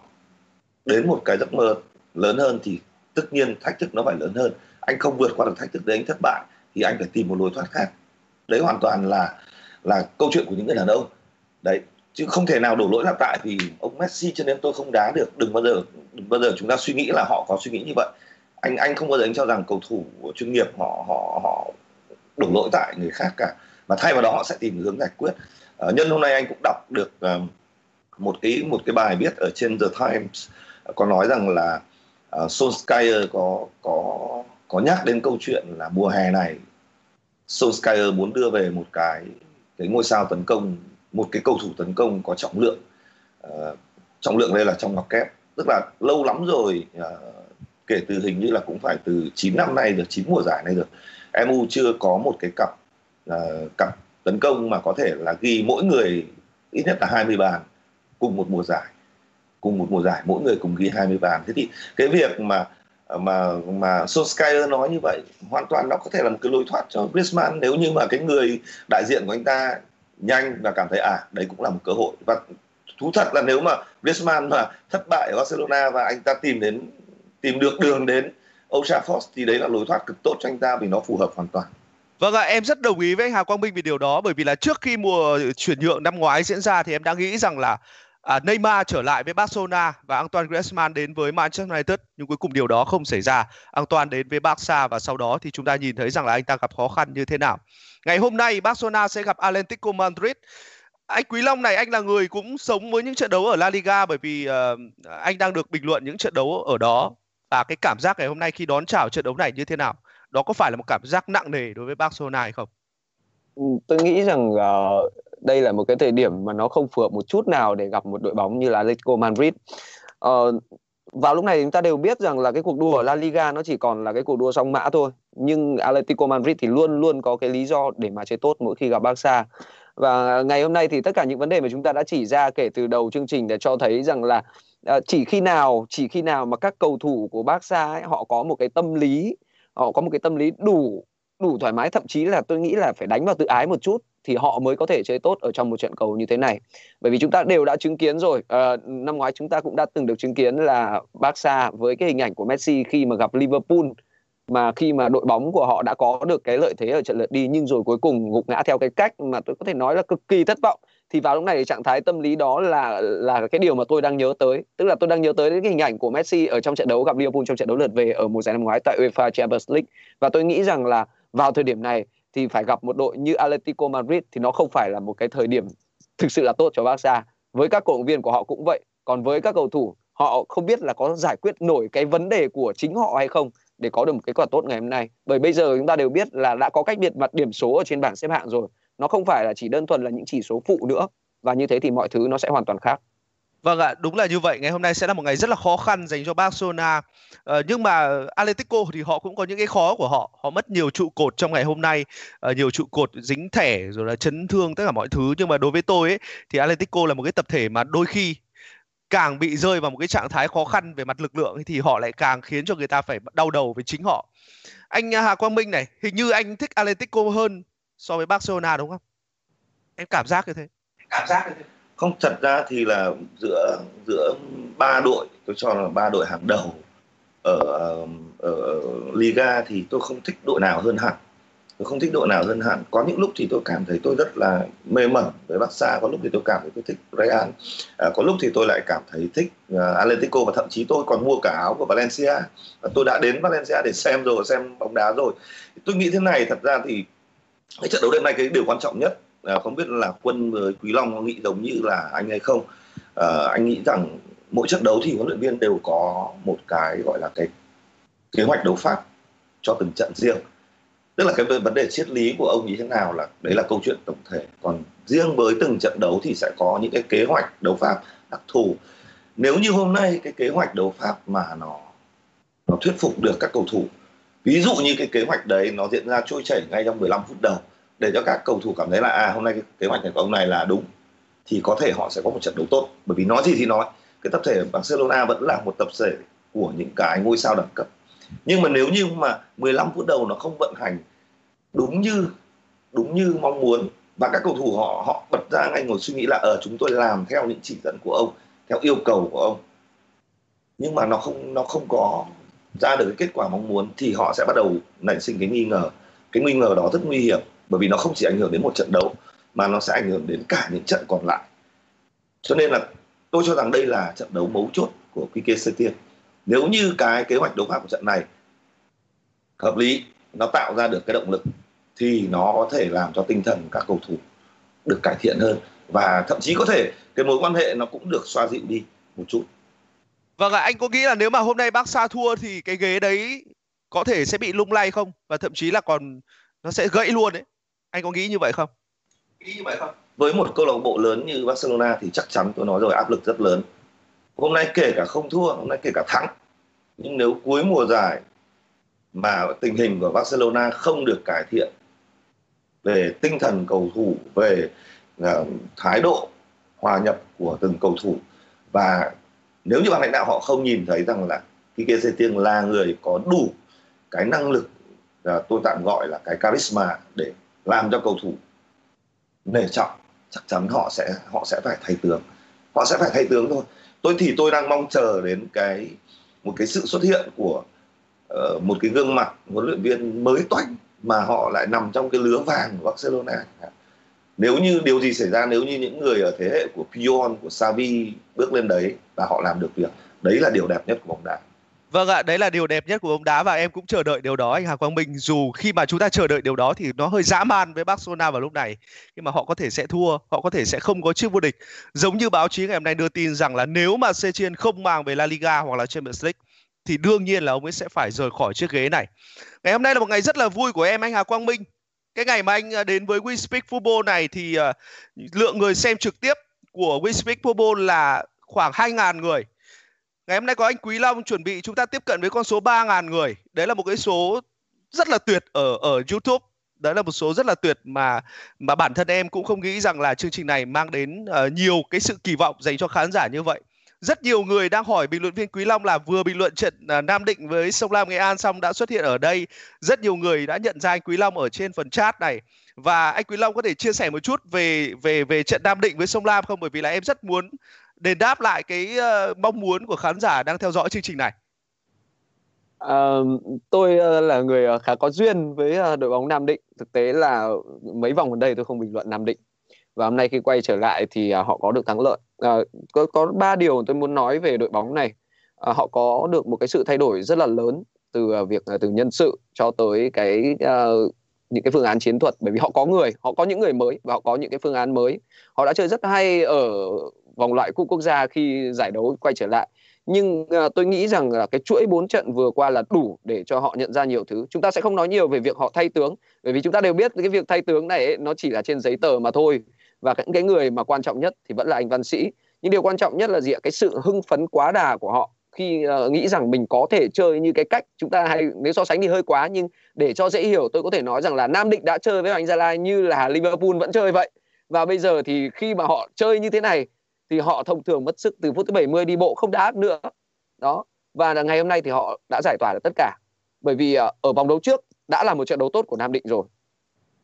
đến một cái giấc mơ lớn hơn thì tất nhiên thách thức nó phải lớn hơn. Anh không vượt qua được thách thức đấy anh thất bại thì anh phải tìm một lối thoát khác. Đấy hoàn toàn là là câu chuyện của những người đàn ông. Đấy chứ không thể nào đổ lỗi là tại vì ông Messi cho nên tôi không đá được. Đừng bao giờ đừng bao giờ chúng ta suy nghĩ là họ có suy nghĩ như vậy. Anh anh không bao giờ anh cho rằng cầu thủ chuyên nghiệp họ họ họ đổ lỗi tại người khác cả. Mà thay vào đó họ sẽ tìm hướng giải quyết. À, nhân hôm nay anh cũng đọc được uh, một cái một cái bài viết ở trên The Times ờ, có nói rằng là uh, Solskjaer có có có nhắc đến câu chuyện là mùa hè này Solskjaer muốn đưa về một cái cái ngôi sao tấn công một cái cầu thủ tấn công có trọng lượng uh, trọng lượng đây là trong ngọc kép. Tức là lâu lắm rồi uh, kể từ hình như là cũng phải từ 9 năm nay được 9 mùa giải này được MU chưa có một cái cặp uh, cặp tấn công mà có thể là ghi mỗi người ít nhất là 20 bàn cùng một mùa giải cùng một mùa giải mỗi người cùng ghi 20 bàn. Thế thì cái việc mà mà mà Solskjaer nói như vậy hoàn toàn nó có thể là một cái lối thoát cho Griezmann. Nếu như mà cái người đại diện của anh ta nhanh và cảm thấy à đấy cũng là một cơ hội và thú thật là nếu mà Griezmann mà thất bại ở Barcelona và anh ta tìm đến tìm được đường đến Old Trafford thì đấy là lối thoát cực tốt cho anh ta vì nó phù hợp hoàn toàn. Vâng ạ, à, em rất đồng ý với anh Hà Quang Minh về điều đó bởi vì là trước khi mùa chuyển nhượng năm ngoái diễn ra thì em đã nghĩ rằng là à, Neymar trở lại với Barcelona và Antoine Griezmann đến với Manchester United nhưng cuối cùng điều đó không xảy ra. Antoine đến với Barca và sau đó thì chúng ta nhìn thấy rằng là anh ta gặp khó khăn như thế nào. Ngày hôm nay Barcelona sẽ gặp Atlético Madrid. Anh Quý Long này anh là người cũng sống với những trận đấu ở La Liga bởi vì uh, anh đang được bình luận những trận đấu ở đó và cái cảm giác ngày hôm nay khi đón chào trận đấu này như thế nào? Đó có phải là một cảm giác nặng nề đối với Barcelona hay không? Ừ, tôi nghĩ rằng uh, đây là một cái thời điểm mà nó không phù hợp một chút nào để gặp một đội bóng như là Atletico Madrid. Uh, vào lúc này chúng ta đều biết rằng là cái cuộc đua ở La Liga nó chỉ còn là cái cuộc đua song mã thôi nhưng Atletico Madrid thì luôn luôn có cái lý do để mà chơi tốt mỗi khi gặp Barca và ngày hôm nay thì tất cả những vấn đề mà chúng ta đã chỉ ra kể từ đầu chương trình để cho thấy rằng là uh, chỉ khi nào chỉ khi nào mà các cầu thủ của Barca ấy, họ có một cái tâm lý họ có một cái tâm lý đủ đủ thoải mái thậm chí là tôi nghĩ là phải đánh vào tự ái một chút thì họ mới có thể chơi tốt ở trong một trận cầu như thế này. Bởi vì chúng ta đều đã chứng kiến rồi. À, năm ngoái chúng ta cũng đã từng được chứng kiến là Barca với cái hình ảnh của Messi khi mà gặp Liverpool mà khi mà đội bóng của họ đã có được cái lợi thế ở trận lượt đi nhưng rồi cuối cùng gục ngã theo cái cách mà tôi có thể nói là cực kỳ thất vọng. Thì vào lúc này trạng thái tâm lý đó là là cái điều mà tôi đang nhớ tới. Tức là tôi đang nhớ tới cái hình ảnh của Messi ở trong trận đấu gặp Liverpool trong trận đấu lượt về ở mùa giải năm ngoái tại UEFA Champions League. Và tôi nghĩ rằng là vào thời điểm này thì phải gặp một đội như Atletico Madrid thì nó không phải là một cái thời điểm thực sự là tốt cho Barca. Với các cổ động viên của họ cũng vậy. Còn với các cầu thủ, họ không biết là có giải quyết nổi cái vấn đề của chính họ hay không để có được một kết quả tốt ngày hôm nay. Bởi bây giờ chúng ta đều biết là đã có cách biệt mặt điểm số ở trên bảng xếp hạng rồi. Nó không phải là chỉ đơn thuần là những chỉ số phụ nữa và như thế thì mọi thứ nó sẽ hoàn toàn khác. Vâng ạ, đúng là như vậy. Ngày hôm nay sẽ là một ngày rất là khó khăn dành cho Barcelona. Ờ, nhưng mà Atletico thì họ cũng có những cái khó của họ. Họ mất nhiều trụ cột trong ngày hôm nay, ờ, nhiều trụ cột dính thẻ rồi là chấn thương tất cả mọi thứ. Nhưng mà đối với tôi ấy, thì Atletico là một cái tập thể mà đôi khi càng bị rơi vào một cái trạng thái khó khăn về mặt lực lượng thì họ lại càng khiến cho người ta phải đau đầu với chính họ. Anh à, Hà Quang Minh này, hình như anh thích Atletico hơn so với Barcelona đúng không? Em cảm giác như thế. Cảm giác như thế không thật ra thì là giữa giữa ba đội tôi cho là ba đội hàng đầu ở ở Liga thì tôi không thích đội nào hơn hẳn. Tôi không thích đội nào hơn hẳn. Có những lúc thì tôi cảm thấy tôi rất là mê mẩn với Barca có lúc thì tôi cảm thấy tôi thích Real à, có lúc thì tôi lại cảm thấy thích uh, Atletico và thậm chí tôi còn mua cả áo của Valencia. Và tôi đã đến Valencia để xem rồi xem bóng đá rồi. Tôi nghĩ thế này thật ra thì cái trận đấu đêm nay cái điều quan trọng nhất à, không biết là quân với quý long có nghĩ giống như là anh hay không. À, anh nghĩ rằng mỗi trận đấu thì huấn luyện viên đều có một cái gọi là cái kế hoạch đấu pháp cho từng trận riêng. Tức là cái vấn đề triết lý của ông như thế nào là đấy là câu chuyện tổng thể. Còn riêng với từng trận đấu thì sẽ có những cái kế hoạch đấu pháp đặc thù. Nếu như hôm nay cái kế hoạch đấu pháp mà nó nó thuyết phục được các cầu thủ ví dụ như cái kế hoạch đấy nó diễn ra trôi chảy ngay trong 15 phút đầu để cho các cầu thủ cảm thấy là à hôm nay cái kế hoạch này của ông này là đúng thì có thể họ sẽ có một trận đấu tốt. Bởi vì nói gì thì nói cái tập thể Barcelona vẫn là một tập thể của những cái ngôi sao đẳng cấp. Nhưng mà nếu như mà 15 phút đầu nó không vận hành đúng như đúng như mong muốn và các cầu thủ họ họ bật ra ngay ngồi suy nghĩ là ở ờ, chúng tôi làm theo những chỉ dẫn của ông theo yêu cầu của ông nhưng mà nó không nó không có ra được cái kết quả mong muốn thì họ sẽ bắt đầu nảy sinh cái nghi ngờ. Cái nghi ngờ đó rất nguy hiểm bởi vì nó không chỉ ảnh hưởng đến một trận đấu mà nó sẽ ảnh hưởng đến cả những trận còn lại cho nên là tôi cho rằng đây là trận đấu mấu chốt của Quique Setien nếu như cái kế hoạch đấu pháp của trận này hợp lý nó tạo ra được cái động lực thì nó có thể làm cho tinh thần các cầu thủ được cải thiện hơn và thậm chí có thể cái mối quan hệ nó cũng được xoa dịu đi một chút Vâng ạ, anh có nghĩ là nếu mà hôm nay Barca thua thì cái ghế đấy có thể sẽ bị lung lay không? Và thậm chí là còn nó sẽ gãy luôn đấy. Anh có nghĩ như vậy không? Nghĩ như vậy không? Với một câu lạc bộ lớn như Barcelona thì chắc chắn tôi nói rồi áp lực rất lớn. Hôm nay kể cả không thua, hôm nay kể cả thắng. Nhưng nếu cuối mùa giải mà tình hình của Barcelona không được cải thiện về tinh thần cầu thủ, về uh, thái độ hòa nhập của từng cầu thủ và nếu như ban lãnh đạo họ không nhìn thấy rằng là Kike Setien là người có đủ cái năng lực ờ, tôi tạm gọi là cái charisma để làm cho cầu thủ nể trọng chắc chắn họ sẽ họ sẽ phải thay tướng. Họ sẽ phải thay tướng thôi. Tôi thì tôi đang mong chờ đến cái một cái sự xuất hiện của uh, một cái gương mặt huấn luyện viên mới toanh mà họ lại nằm trong cái lứa vàng của Barcelona. Nếu như điều gì xảy ra nếu như những người ở thế hệ của Pion của Xavi bước lên đấy và họ làm được việc đấy là điều đẹp nhất của bóng đá. Vâng ạ, đấy là điều đẹp nhất của bóng đá và em cũng chờ đợi điều đó anh Hà Quang Minh. Dù khi mà chúng ta chờ đợi điều đó thì nó hơi dã man với Barcelona vào lúc này. nhưng mà họ có thể sẽ thua, họ có thể sẽ không có chiếc vô địch. Giống như báo chí ngày hôm nay đưa tin rằng là nếu mà Setien không mang về La Liga hoặc là Champions League thì đương nhiên là ông ấy sẽ phải rời khỏi chiếc ghế này. Ngày hôm nay là một ngày rất là vui của em anh Hà Quang Minh. Cái ngày mà anh à, đến với We Speak Football này thì uh, lượng người xem trực tiếp của We Speak Football là khoảng 2.000 người Ngày hôm nay có anh Quý Long chuẩn bị chúng ta tiếp cận với con số 3.000 người. Đấy là một cái số rất là tuyệt ở ở YouTube. Đấy là một số rất là tuyệt mà mà bản thân em cũng không nghĩ rằng là chương trình này mang đến uh, nhiều cái sự kỳ vọng dành cho khán giả như vậy. Rất nhiều người đang hỏi bình luận viên Quý Long là vừa bình luận trận uh, Nam Định với Sông Lam Nghệ An xong đã xuất hiện ở đây. Rất nhiều người đã nhận ra anh Quý Long ở trên phần chat này và anh Quý Long có thể chia sẻ một chút về về về trận Nam Định với Sông Lam không? Bởi vì là em rất muốn đền đáp lại cái uh, mong muốn của khán giả đang theo dõi chương trình này? À, tôi uh, là người khá có duyên với uh, đội bóng Nam Định. Thực tế là mấy vòng gần đây tôi không bình luận Nam Định. Và hôm nay khi quay trở lại thì uh, họ có được thắng lợi. Uh, có có ba điều tôi muốn nói về đội bóng này. Uh, họ có được một cái sự thay đổi rất là lớn từ uh, việc uh, từ nhân sự cho tới cái uh, những cái phương án chiến thuật bởi vì họ có người họ có những người mới và họ có những cái phương án mới họ đã chơi rất hay ở vòng loại cúp quốc gia khi giải đấu quay trở lại. Nhưng uh, tôi nghĩ rằng là cái chuỗi bốn trận vừa qua là đủ để cho họ nhận ra nhiều thứ. Chúng ta sẽ không nói nhiều về việc họ thay tướng bởi vì chúng ta đều biết cái việc thay tướng này ấy, nó chỉ là trên giấy tờ mà thôi. Và những cái người mà quan trọng nhất thì vẫn là anh văn sĩ. Nhưng điều quan trọng nhất là gì ạ? Cái sự hưng phấn quá đà của họ. Khi uh, nghĩ rằng mình có thể chơi như cái cách chúng ta hay nếu so sánh thì hơi quá nhưng để cho dễ hiểu tôi có thể nói rằng là Nam Định đã chơi với Hoàng Gia Lai như là Liverpool vẫn chơi vậy. Và bây giờ thì khi mà họ chơi như thế này thì họ thông thường mất sức từ phút thứ 70 đi bộ không đá nữa. Đó, và là ngày hôm nay thì họ đã giải tỏa được tất cả. Bởi vì ờ, ở vòng đấu trước đã là một trận đấu tốt của Nam Định rồi.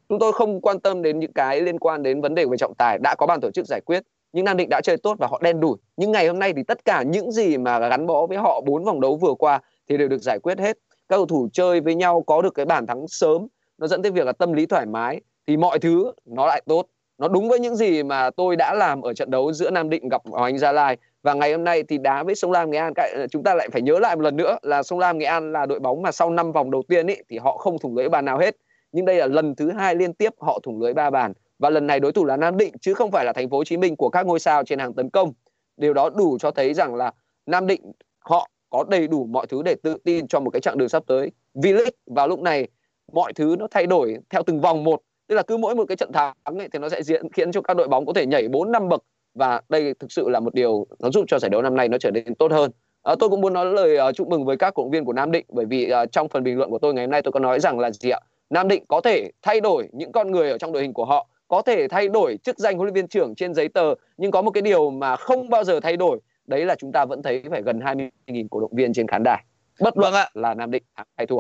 Chúng tôi không quan tâm đến những cái liên quan đến vấn đề về trọng tài đã có ban tổ chức giải quyết, nhưng Nam Định đã chơi tốt và họ đen đủi. Nhưng ngày hôm nay thì tất cả những gì mà gắn bó với họ bốn vòng đấu vừa qua thì đều được giải quyết hết. Các cầu thủ chơi với nhau, có được cái bàn thắng sớm, nó dẫn tới việc là tâm lý thoải mái, thì mọi thứ nó lại tốt nó đúng với những gì mà tôi đã làm ở trận đấu giữa Nam Định gặp Hoàng Anh Gia Lai. Và ngày hôm nay thì đá với Sông Lam Nghệ An. Chúng ta lại phải nhớ lại một lần nữa là Sông Lam Nghệ An là đội bóng mà sau 5 vòng đầu tiên ý, thì họ không thủng lưới bàn nào hết. Nhưng đây là lần thứ hai liên tiếp họ thủng lưới ba bàn. Và lần này đối thủ là Nam Định chứ không phải là thành phố Hồ Chí Minh của các ngôi sao trên hàng tấn công. Điều đó đủ cho thấy rằng là Nam Định họ có đầy đủ mọi thứ để tự tin cho một cái chặng đường sắp tới. V-League vào lúc này mọi thứ nó thay đổi theo từng vòng một tức là cứ mỗi một cái trận thắng ấy, thì nó sẽ diễn khiến cho các đội bóng có thể nhảy 4 năm bậc. Và đây thực sự là một điều nó giúp cho giải đấu năm nay nó trở nên tốt hơn. À, tôi cũng muốn nói lời uh, chúc mừng với các cổ động viên của Nam Định bởi vì uh, trong phần bình luận của tôi ngày hôm nay tôi có nói rằng là gì ạ? Nam Định có thể thay đổi những con người ở trong đội hình của họ có thể thay đổi chức danh huấn luyện viên trưởng trên giấy tờ nhưng có một cái điều mà không bao giờ thay đổi đấy là chúng ta vẫn thấy phải gần 20.000 cổ động viên trên khán đài. Bất luận vâng ạ. là Nam Định hay thua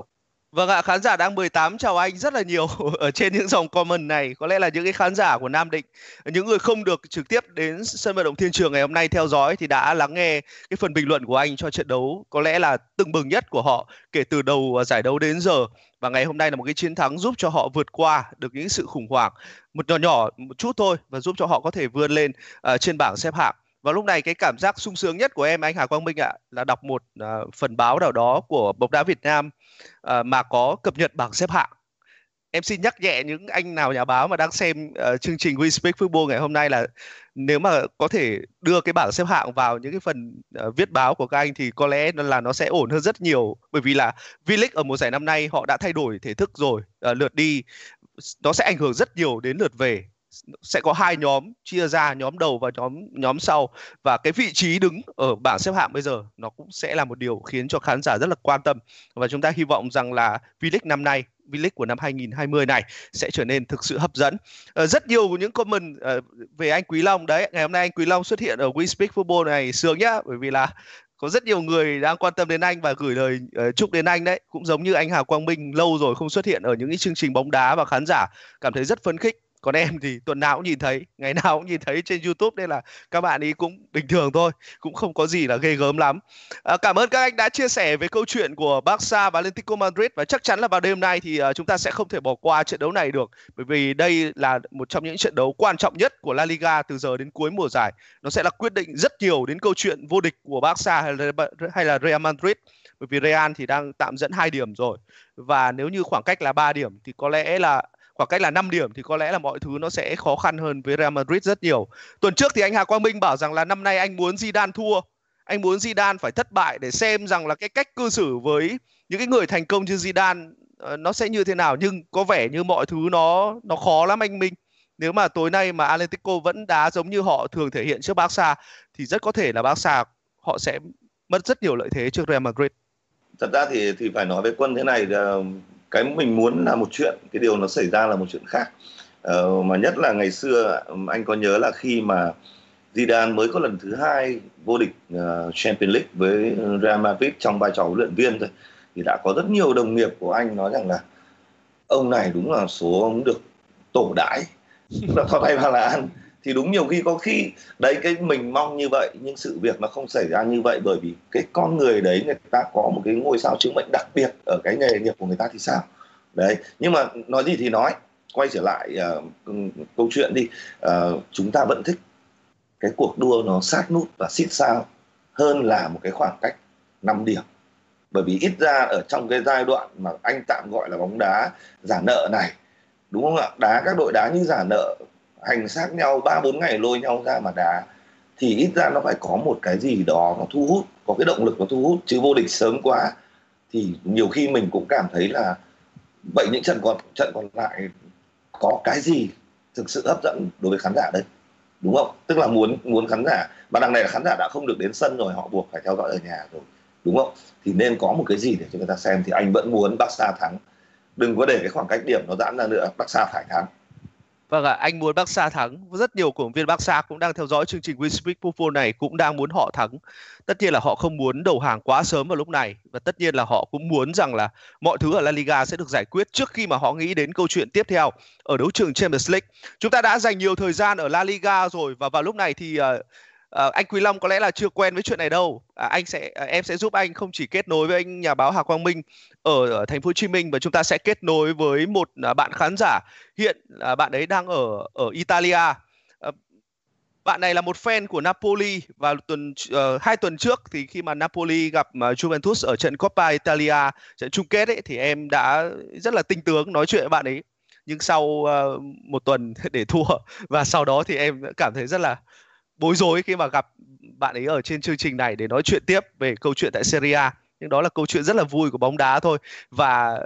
Vâng ạ, khán giả đang 18 chào anh rất là nhiều ở trên những dòng comment này. Có lẽ là những cái khán giả của Nam Định, những người không được trực tiếp đến sân vận động Thiên Trường ngày hôm nay theo dõi thì đã lắng nghe cái phần bình luận của anh cho trận đấu có lẽ là tưng bừng nhất của họ kể từ đầu à, giải đấu đến giờ. Và ngày hôm nay là một cái chiến thắng giúp cho họ vượt qua được những sự khủng hoảng một nhỏ nhỏ một chút thôi và giúp cho họ có thể vươn lên uh, trên bảng xếp hạng và lúc này cái cảm giác sung sướng nhất của em anh Hà Quang Minh ạ là đọc một uh, phần báo nào đó của bóng đá Việt Nam uh, mà có cập nhật bảng xếp hạng. Em xin nhắc nhẹ những anh nào nhà báo mà đang xem uh, chương trình We Speak Football ngày hôm nay là nếu mà có thể đưa cái bảng xếp hạng vào những cái phần uh, viết báo của các anh thì có lẽ là nó sẽ ổn hơn rất nhiều. Bởi vì là V-League ở mùa giải năm nay họ đã thay đổi thể thức rồi uh, lượt đi nó sẽ ảnh hưởng rất nhiều đến lượt về sẽ có hai nhóm chia ra nhóm đầu và nhóm nhóm sau. Và cái vị trí đứng ở bảng xếp hạng bây giờ nó cũng sẽ là một điều khiến cho khán giả rất là quan tâm. Và chúng ta hy vọng rằng là V-League năm nay V-League của năm 2020 này sẽ trở nên thực sự hấp dẫn. Uh, rất nhiều những comment uh, về anh Quý Long đấy. Ngày hôm nay anh Quý Long xuất hiện ở We Speak Football này sướng nhá. Bởi vì là có rất nhiều người đang quan tâm đến anh và gửi lời uh, chúc đến anh đấy. Cũng giống như anh Hà Quang Minh lâu rồi không xuất hiện ở những cái chương trình bóng đá và khán giả cảm thấy rất phấn khích còn em thì tuần nào cũng nhìn thấy ngày nào cũng nhìn thấy trên youtube nên là các bạn ấy cũng bình thường thôi cũng không có gì là ghê gớm lắm. À, cảm ơn các anh đã chia sẻ về câu chuyện của Barca và atlético Madrid và chắc chắn là vào đêm nay thì uh, chúng ta sẽ không thể bỏ qua trận đấu này được bởi vì đây là một trong những trận đấu quan trọng nhất của La Liga từ giờ đến cuối mùa giải. Nó sẽ là quyết định rất nhiều đến câu chuyện vô địch của Barca hay là, hay là Real Madrid bởi vì Real thì đang tạm dẫn hai điểm rồi. Và nếu như khoảng cách là 3 điểm thì có lẽ là khoảng cách là 5 điểm thì có lẽ là mọi thứ nó sẽ khó khăn hơn với Real Madrid rất nhiều. Tuần trước thì anh Hà Quang Minh bảo rằng là năm nay anh muốn Zidane thua, anh muốn Zidane phải thất bại để xem rằng là cái cách cư xử với những cái người thành công như Zidane ờ, nó sẽ như thế nào nhưng có vẻ như mọi thứ nó nó khó lắm anh Minh. Nếu mà tối nay mà Atletico vẫn đá giống như họ thường thể hiện trước Barca thì rất có thể là Barca họ sẽ mất rất nhiều lợi thế trước Real Madrid. Thật ra thì thì phải nói với quân thế này ờ, cái mình muốn là một chuyện cái điều nó xảy ra là một chuyện khác. Ờ, mà nhất là ngày xưa anh có nhớ là khi mà Zidane mới có lần thứ hai vô địch uh, Champions League với Real Madrid trong vai trò huấn luyện viên thôi thì đã có rất nhiều đồng nghiệp của anh nói rằng là ông này đúng là số ông được tổ đãi. Là thọ tay Hà Lan thì đúng nhiều khi có khi đấy cái mình mong như vậy nhưng sự việc nó không xảy ra như vậy bởi vì cái con người đấy người ta có một cái ngôi sao chứng mệnh đặc biệt ở cái nghề nghiệp của người ta thì sao? Đấy nhưng mà nói gì thì nói. Quay trở lại uh, câu chuyện đi. Uh, chúng ta vẫn thích cái cuộc đua nó sát nút và xít sao hơn là một cái khoảng cách 5 điểm. Bởi vì ít ra ở trong cái giai đoạn mà anh tạm gọi là bóng đá giả nợ này đúng không ạ? Đá các đội đá như giả nợ hành xác nhau, ba, bốn ngày lôi nhau ra mà đá, thì ít ra nó phải có một cái gì đó nó thu hút, có cái động lực nó thu hút, chứ vô địch sớm quá, thì nhiều khi mình cũng cảm thấy là vậy những trận còn trận còn lại có cái gì thực sự hấp dẫn đối với khán giả đấy đúng không? Tức là muốn muốn khán giả, mà đằng này là khán giả đã không được đến sân rồi, họ buộc phải theo dõi ở nhà rồi, đúng không? Thì nên có một cái gì để cho người ta xem, thì anh vẫn muốn Barca thắng. Đừng có để cái khoảng cách điểm nó giãn ra nữa, Barca phải thắng. Vâng ạ, à, anh muốn Barca thắng. Rất nhiều cổ động viên Barca cũng đang theo dõi chương trình We Speak Football này cũng đang muốn họ thắng. Tất nhiên là họ không muốn đầu hàng quá sớm vào lúc này và tất nhiên là họ cũng muốn rằng là mọi thứ ở La Liga sẽ được giải quyết trước khi mà họ nghĩ đến câu chuyện tiếp theo ở đấu trường Champions League. Chúng ta đã dành nhiều thời gian ở La Liga rồi và vào lúc này thì uh, à, anh Quý Long có lẽ là chưa quen với chuyện này đâu. À, anh sẽ à, em sẽ giúp anh không chỉ kết nối với anh nhà báo Hà Quang Minh ở, ở thành phố Hồ Chí Minh và chúng ta sẽ kết nối với một à, bạn khán giả hiện à, bạn ấy đang ở ở Italia. À, bạn này là một fan của Napoli và tuần uh, hai tuần trước thì khi mà Napoli gặp uh, Juventus ở trận Coppa Italia trận chung kết ấy thì em đã rất là tinh tướng nói chuyện với bạn ấy nhưng sau uh, một tuần để thua và sau đó thì em cảm thấy rất là bối rối khi mà gặp bạn ấy ở trên chương trình này để nói chuyện tiếp về câu chuyện tại Serie A. Nhưng đó là câu chuyện rất là vui của bóng đá thôi. Và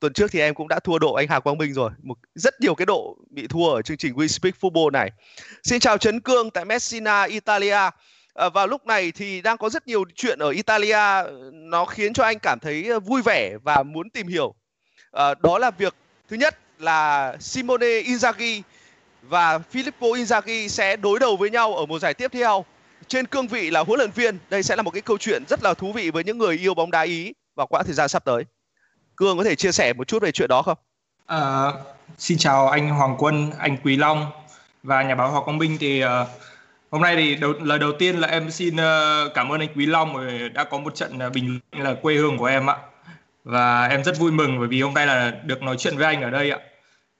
tuần trước thì em cũng đã thua độ anh Hà Quang Minh rồi. Một rất nhiều cái độ bị thua ở chương trình We Speak Football này. Xin chào Trấn Cương tại Messina Italia. À, và lúc này thì đang có rất nhiều chuyện ở Italia. Nó khiến cho anh cảm thấy à, vui vẻ và muốn tìm hiểu. À, đó là việc thứ nhất là Simone Inzaghi và Filippo Inzaghi sẽ đối đầu với nhau ở mùa giải tiếp theo trên cương vị là huấn luyện viên. Đây sẽ là một cái câu chuyện rất là thú vị với những người yêu bóng đá Ý vào quãng thời gian sắp tới. Cương có thể chia sẻ một chút về chuyện đó không? À, xin chào anh Hoàng Quân, anh Quý Long và nhà báo Hoàng Quang Minh thì uh, hôm nay thì đầu, lời đầu tiên là em xin uh, cảm ơn anh Quý Long vì đã có một trận uh, bình luận là quê hương của em ạ và em rất vui mừng bởi vì hôm nay là được nói chuyện với anh ở đây ạ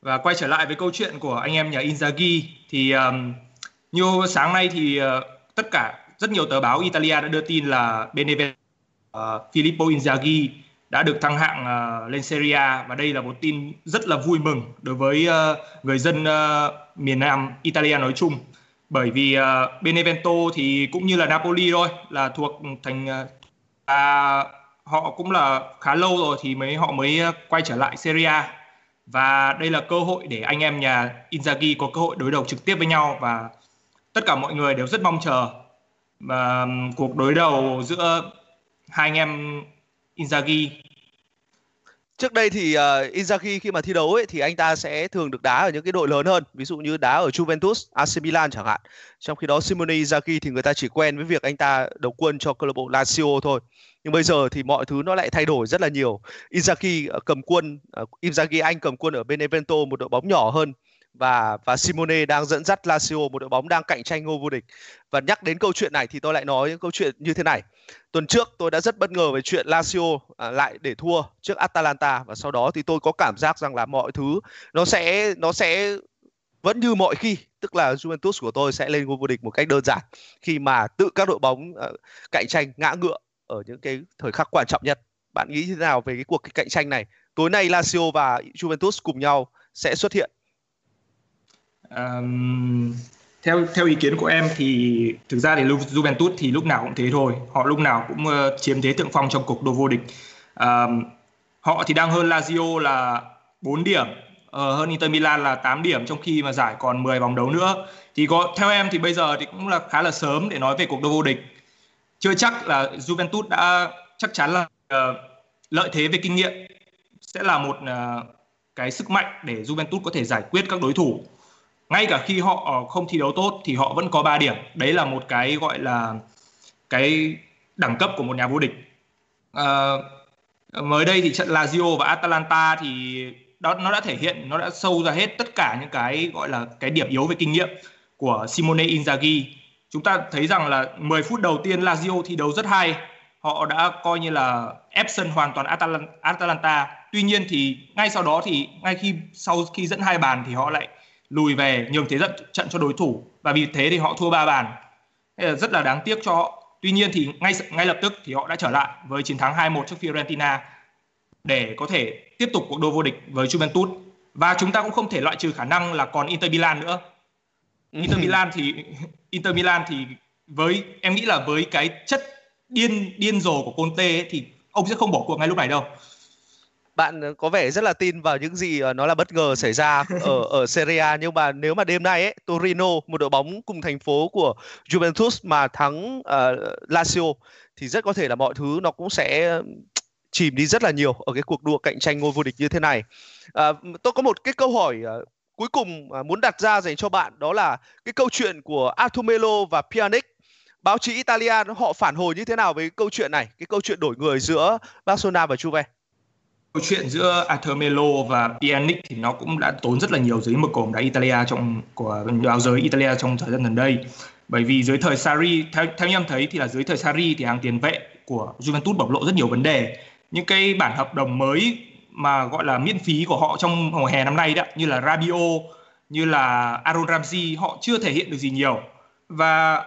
và quay trở lại với câu chuyện của anh em nhà Inzaghi thì um, như sáng nay thì uh, tất cả rất nhiều tờ báo Italia đã đưa tin là Benevento uh, Filippo Inzaghi đã được thăng hạng uh, lên Serie A. Và đây là một tin rất là vui mừng đối với uh, người dân uh, miền Nam Italia nói chung. Bởi vì uh, Benevento thì cũng như là Napoli thôi là thuộc thành uh, à, họ cũng là khá lâu rồi thì mới họ mới quay trở lại Serie A và đây là cơ hội để anh em nhà Inzaghi có cơ hội đối đầu trực tiếp với nhau và tất cả mọi người đều rất mong chờ. Và cuộc đối đầu giữa hai anh em Inzaghi Trước đây thì uh, Inzaghi khi mà thi đấu ấy thì anh ta sẽ thường được đá ở những cái đội lớn hơn, ví dụ như đá ở Juventus, AC Milan chẳng hạn. Trong khi đó Simone Inzaghi thì người ta chỉ quen với việc anh ta đầu quân cho câu lạc bộ Lazio thôi. Nhưng bây giờ thì mọi thứ nó lại thay đổi rất là nhiều. Inzaghi ờ, cầm quân, uh, Inzaghi anh cầm quân ở Benevento một đội bóng nhỏ hơn và và Simone đang dẫn dắt Lazio một đội bóng đang cạnh tranh ngôi vô địch. Và nhắc đến câu chuyện này thì tôi lại nói những câu chuyện như thế này. Tuần trước tôi đã rất bất ngờ về chuyện Lazio à, lại để thua trước Atalanta và sau đó thì tôi có cảm giác rằng là mọi thứ nó sẽ nó sẽ vẫn như mọi khi tức là Juventus của tôi sẽ lên ngôi vô địch một cách đơn giản khi mà tự các đội bóng uh, cạnh tranh ngã ngựa ở những cái thời khắc quan trọng nhất. Bạn nghĩ thế nào về cái cuộc cạnh tranh này? Tối nay Lazio và Juventus cùng nhau sẽ xuất hiện Um, theo theo ý kiến của em thì thực ra thì Juventus thì lúc nào cũng thế thôi. Họ lúc nào cũng uh, chiếm thế thượng phong trong cuộc đua vô địch. Um, họ thì đang hơn Lazio là 4 điểm uh, hơn Inter Milan là 8 điểm trong khi mà giải còn 10 vòng đấu nữa. Thì có theo em thì bây giờ thì cũng là khá là sớm để nói về cuộc đua vô địch. Chưa chắc là Juventus đã chắc chắn là uh, lợi thế về kinh nghiệm sẽ là một uh, cái sức mạnh để Juventus có thể giải quyết các đối thủ ngay cả khi họ ờ, không thi đấu tốt thì họ vẫn có 3 điểm. Đấy là một cái gọi là cái đẳng cấp của một nhà vô địch. À, mới đây thì trận Lazio và Atalanta thì đó nó đã thể hiện nó đã sâu ra hết tất cả những cái gọi là cái điểm yếu về kinh nghiệm của Simone Inzaghi. Chúng ta thấy rằng là 10 phút đầu tiên Lazio thi đấu rất hay. Họ đã coi như là ép sân hoàn toàn Atalanta. Tuy nhiên thì ngay sau đó thì ngay khi sau khi dẫn hai bàn thì họ lại lùi về nhường thế trận trận cho đối thủ. Và vì thế thì họ thua ba bàn. Là rất là đáng tiếc cho họ. Tuy nhiên thì ngay ngay lập tức thì họ đã trở lại với chiến thắng 2-1 trước Fiorentina để có thể tiếp tục cuộc đua vô địch với Juventus. Và chúng ta cũng không thể loại trừ khả năng là còn Inter Milan nữa. Inter Milan thì Inter Milan thì với em nghĩ là với cái chất điên điên rồ của Conte ấy, thì ông sẽ không bỏ cuộc ngay lúc này đâu bạn ờ, có vẻ rất là tin vào những gì ờ, nó là bất ngờ xảy ra ở ở Serie A. Nhưng mà nếu mà đêm nay ấy Torino một đội bóng cùng thành phố của Juventus mà thắng uh, Lazio thì rất có thể là mọi thứ nó cũng sẽ chìm đi rất là nhiều ở cái cuộc đua cạnh tranh ngôi vô địch như thế này. À, tôi có một cái câu hỏi uh, cuối cùng uh, muốn đặt ra dành cho bạn đó là cái câu chuyện của Artumelo và Pjanic. Báo chí Italia họ phản hồi như thế nào với câu chuyện này cái câu chuyện đổi người giữa Barcelona và Juve câu chuyện giữa Arthur Melo và Pjanic thì nó cũng đã tốn rất là nhiều dưới mực của đá Italia trong, của áo giới Italia trong thời gian gần đây. Bởi vì dưới thời Sarri, theo theo em thấy thì là dưới thời Sarri thì hàng tiền vệ của Juventus bộc lộ rất nhiều vấn đề. Những cái bản hợp đồng mới mà gọi là miễn phí của họ trong mùa hè năm nay đó, như là Rabiot, như là Aaron Ramsey, họ chưa thể hiện được gì nhiều. Và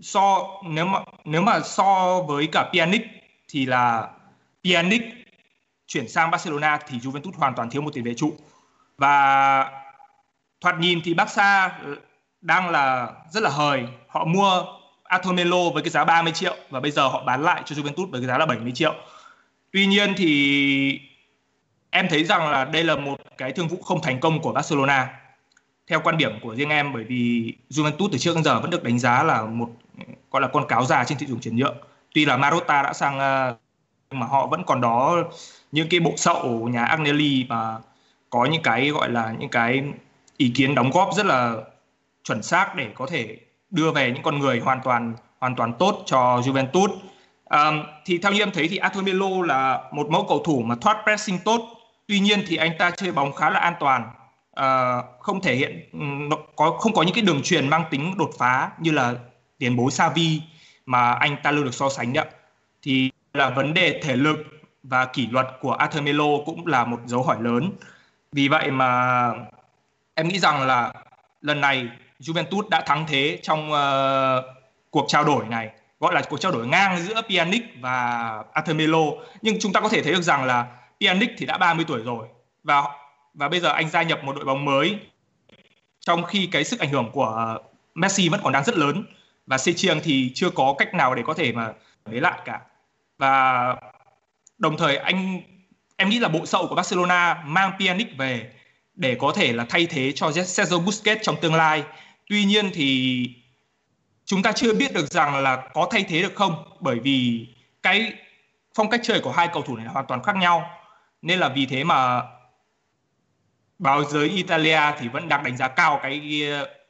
so, nếu mà nếu mà so với cả Pjanic thì là Pjanic chuyển sang Barcelona thì Juventus hoàn toàn thiếu một tiền vệ trụ. Và thoạt nhìn thì Barca ờ, đang là rất là hời. Họ mua Arthur với cái giá 30 triệu và bây giờ họ bán lại cho Juventus với cái giá là 70 triệu. Tuy nhiên thì em thấy rằng là đây là một cái thương vụ không thành công của Barcelona. Theo quan điểm của riêng em, bởi vì Juventus từ trước đến giờ vẫn được đánh giá là một, gọi là con cáo già trên thị trường chuyển nhượng. Tuy là Marotta đã sang ờ, mà họ vẫn còn đó những cái bộ sậu nhà Agnelli mà có những cái gọi là những cái ý kiến đóng góp rất là chuẩn xác để có thể đưa về những con người hoàn toàn hoàn toàn tốt cho Juventus À, thì theo như em thấy thì Arthur Melo là một mẫu cầu thủ mà thoát pressing tốt. Tuy nhiên thì anh ta chơi bóng khá là an toàn, à, không thể hiện có không có những cái đường truyền mang tính đột phá như là tiền bối Savi mà anh ta luôn được so sánh đấy. Thì là vấn đề thể lực và kỷ luật của Arthur Melo cũng là một dấu hỏi lớn. Vì vậy mà em nghĩ rằng là lần này Juventus đã thắng thế trong uh, cuộc trao đổi này. Gọi là cuộc trao đổi ngang giữa Pjanic và Arthur Melo nhưng chúng ta có thể thấy được rằng là Pjanic thì đã 30 tuổi rồi. Và và bây giờ anh gia nhập một đội bóng mới trong khi cái sức ảnh hưởng của Messi vẫn còn đang rất lớn. Và Sechiang thì chưa có cách nào để có thể mà lấy lại cả. Và đồng thời anh em nghĩ là bộ sậu của Barcelona mang Pjanic về để có thể là thay thế cho Sergio Busquets trong tương lai. Tuy nhiên thì chúng ta chưa biết được rằng là có thay thế được không bởi vì cái phong cách chơi của hai cầu thủ này hoàn toàn khác nhau. Nên là vì thế mà báo giới Italia thì vẫn đang đánh giá cao cái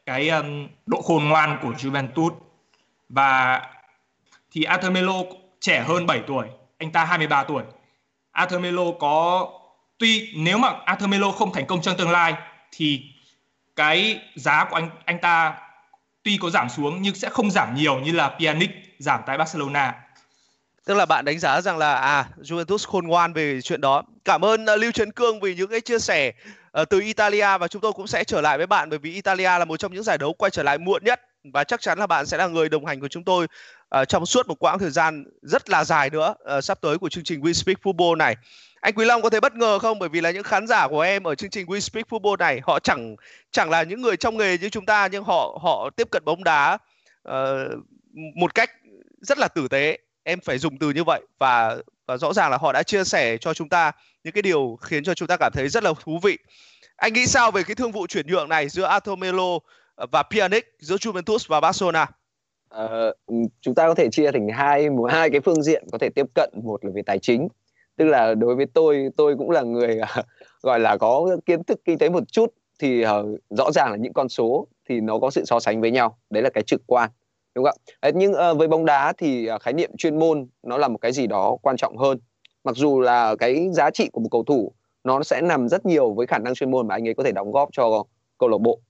cái um, độ khôn ngoan của Juventus. Và thì Arthur Melo trẻ hơn 7 tuổi anh ta 23 tuổi Arthur Melo có tuy nếu mà Arthur Melo không thành công trong tương lai thì cái giá của anh anh ta tuy có giảm xuống nhưng sẽ không giảm nhiều như là Pjanic giảm tại Barcelona. Tức là bạn đánh giá rằng là à Juventus khôn ngoan về chuyện đó. Cảm ơn uh, Lưu Trấn Cương vì những cái chia sẻ uh, từ Italia và chúng tôi cũng sẽ trở lại với bạn bởi vì Italia là một trong những giải đấu quay trở lại muộn nhất và chắc chắn là bạn sẽ là người đồng hành của chúng tôi uh, trong suốt một quãng thời gian rất là dài nữa uh, sắp tới của chương trình We Speak Football này. Anh Quý Long có thấy bất ngờ không? Bởi vì là những khán giả của em ở chương trình We Speak Football này họ chẳng chẳng là những người trong nghề như chúng ta nhưng họ họ tiếp cận bóng đá uh, một cách rất là tử tế. Em phải dùng từ như vậy và và rõ ràng là họ đã chia sẻ cho chúng ta những cái điều khiến cho chúng ta cảm thấy rất là thú vị. Anh nghĩ sao về cái thương vụ chuyển nhượng này giữa Atomelo và Pjanic giữa Juventus và Barcelona? Uh, chúng ta có thể chia thành hai một hai cái phương diện có thể tiếp cận. Một là về tài chính tức là đối với tôi tôi cũng là người à, gọi là có kiến thức kinh tế một chút thì uh, rõ ràng là những con số thì nó có sự so sánh với nhau. Đấy là cái trực quan đúng không ạ? Nhưng uh, với bóng đá thì uh, khái niệm chuyên môn nó là một cái gì đó quan trọng hơn. Mặc dù là cái giá trị của một cầu thủ nó sẽ nằm rất nhiều với khả năng chuyên môn mà anh ấy có thể đóng góp cho câu lạc bộ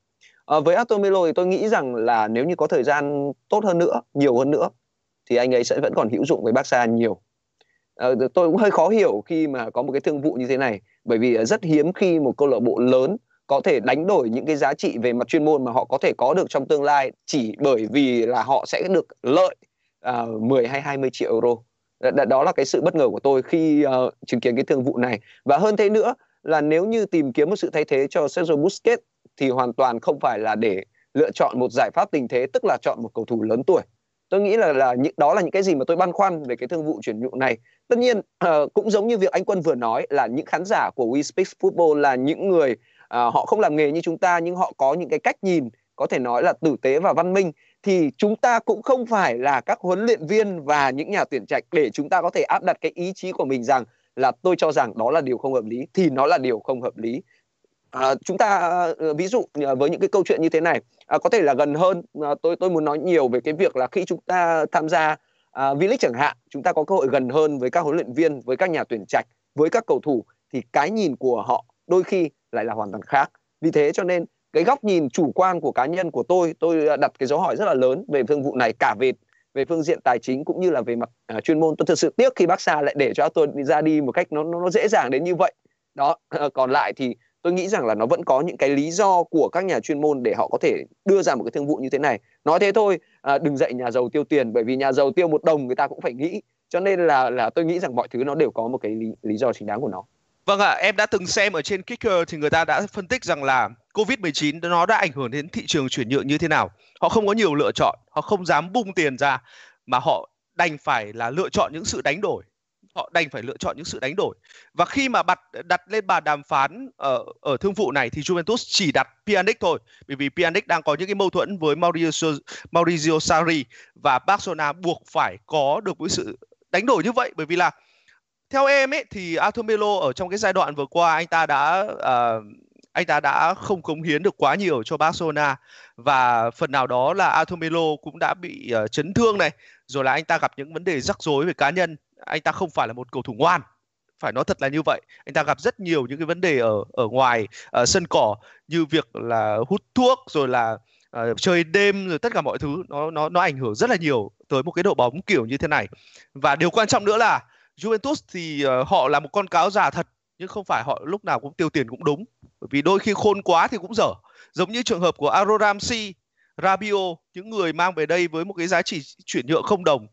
à, với Aston Melo thì tôi nghĩ rằng là nếu như có thời gian tốt hơn nữa nhiều hơn nữa thì anh ấy sẽ vẫn còn hữu dụng với Barca nhiều à, tôi cũng hơi khó hiểu khi mà có một cái thương vụ như thế này bởi vì ờ, rất hiếm khi một câu lạc bộ lớn có thể đánh đổi những cái giá trị về mặt chuyên môn mà họ có thể có được trong tương lai chỉ bởi vì là họ sẽ được lợi uh, 10 hay 20 triệu euro. Đó, đó là cái sự bất ngờ của tôi khi uh, chứng kiến cái thương vụ này. Và hơn thế nữa là nếu như tìm kiếm một sự thay thế cho Sergio Busquets thì hoàn toàn không phải là để lựa chọn một giải pháp tình thế tức là chọn một cầu thủ lớn tuổi. Tôi nghĩ là là những đó là những cái gì mà tôi băn khoăn về cái thương vụ chuyển nhượng này. Tất nhiên uh, cũng giống như việc anh quân vừa nói là những khán giả của We Speak Football là những người uh, họ không làm nghề như chúng ta nhưng họ có những cái cách nhìn có thể nói là tử tế và văn minh. Thì chúng ta cũng không phải là các huấn luyện viên và những nhà tuyển trạch để chúng ta có thể áp đặt cái ý chí của mình rằng là tôi cho rằng đó là điều không hợp lý thì nó là điều không hợp lý à, chúng ta ờ, ví dụ ờ, với những cái câu chuyện như thế này. À, có thể là gần hơn à, tôi tôi muốn nói nhiều về cái việc là khi chúng ta tham gia à, V-League chẳng hạn chúng ta có cơ hội gần hơn với các huấn luyện viên với các nhà tuyển trạch với các cầu thủ thì cái nhìn của họ đôi khi lại là hoàn toàn khác. Vì thế cho nên cái góc nhìn chủ quan của cá nhân của tôi tôi đặt cái dấu hỏi rất là lớn về thương vụ này cả về về phương diện tài chính cũng như là về mặt à, chuyên môn. Tôi thực sự tiếc khi Barca lại để cho tôi đi ra đi một cách nó nó dễ dàng đến như vậy. Đó còn lại thì tôi nghĩ rằng là nó vẫn có những cái lý do của các nhà chuyên môn để họ có thể đưa ra một cái thương vụ như thế này. Nói thế thôi à, đừng dạy nhà giàu tiêu tiền bởi vì nhà giàu tiêu một đồng người ta cũng phải nghĩ. Cho nên là là tôi nghĩ rằng mọi thứ nó đều có một cái lý, lý do chính đáng của nó. Vâng ạ, à, em đã từng xem ở trên Kicker thì người ta đã phân tích rằng là Covid-19 nó đã ảnh hưởng đến thị trường chuyển nhượng như thế nào. Họ không có nhiều lựa chọn, họ không dám bung tiền ra mà họ đành phải là lựa chọn những sự đánh đổi họ đành phải lựa chọn những sự đánh đổi. Và khi mà đặt đặt lên bàn đàm phán ở ở thương vụ này thì Juventus chỉ đặt Pjanic thôi. Bởi vì Pjanic đang có những cái mâu thuẫn với Maurizio Maurizio Sarri và Barcelona buộc phải có được một sự đánh đổi như vậy. Bởi vì là theo em ấy thì Arthur Melo ở trong cái giai đoạn vừa qua anh ta đã uh, anh ta đã không cống hiến được quá nhiều cho Barcelona và phần nào đó là Atomelo cũng đã bị uh, chấn thương này rồi là anh ta gặp những vấn đề rắc rối về cá nhân. Anh ta không phải là một cầu thủ ngoan phải nói thật là như vậy. Anh ta gặp rất nhiều những cái vấn đề ở ở ngoài uh, sân cỏ như việc là hút thuốc rồi là uh, chơi đêm rồi tất cả mọi thứ. Nó nó nó ảnh hưởng rất là nhiều tới một cái đội bóng kiểu như thế này. Và điều quan trọng nữa là Juventus thì uh, họ là một con cáo già thật nhưng không phải họ lúc nào cũng tiêu tiền cũng đúng. Bởi vì đôi khi khôn quá thì cũng dở. Giống như trường hợp của Aaron Ramsey Rabio, những người mang về đây với một cái giá trị chuyển nhượng không đồng,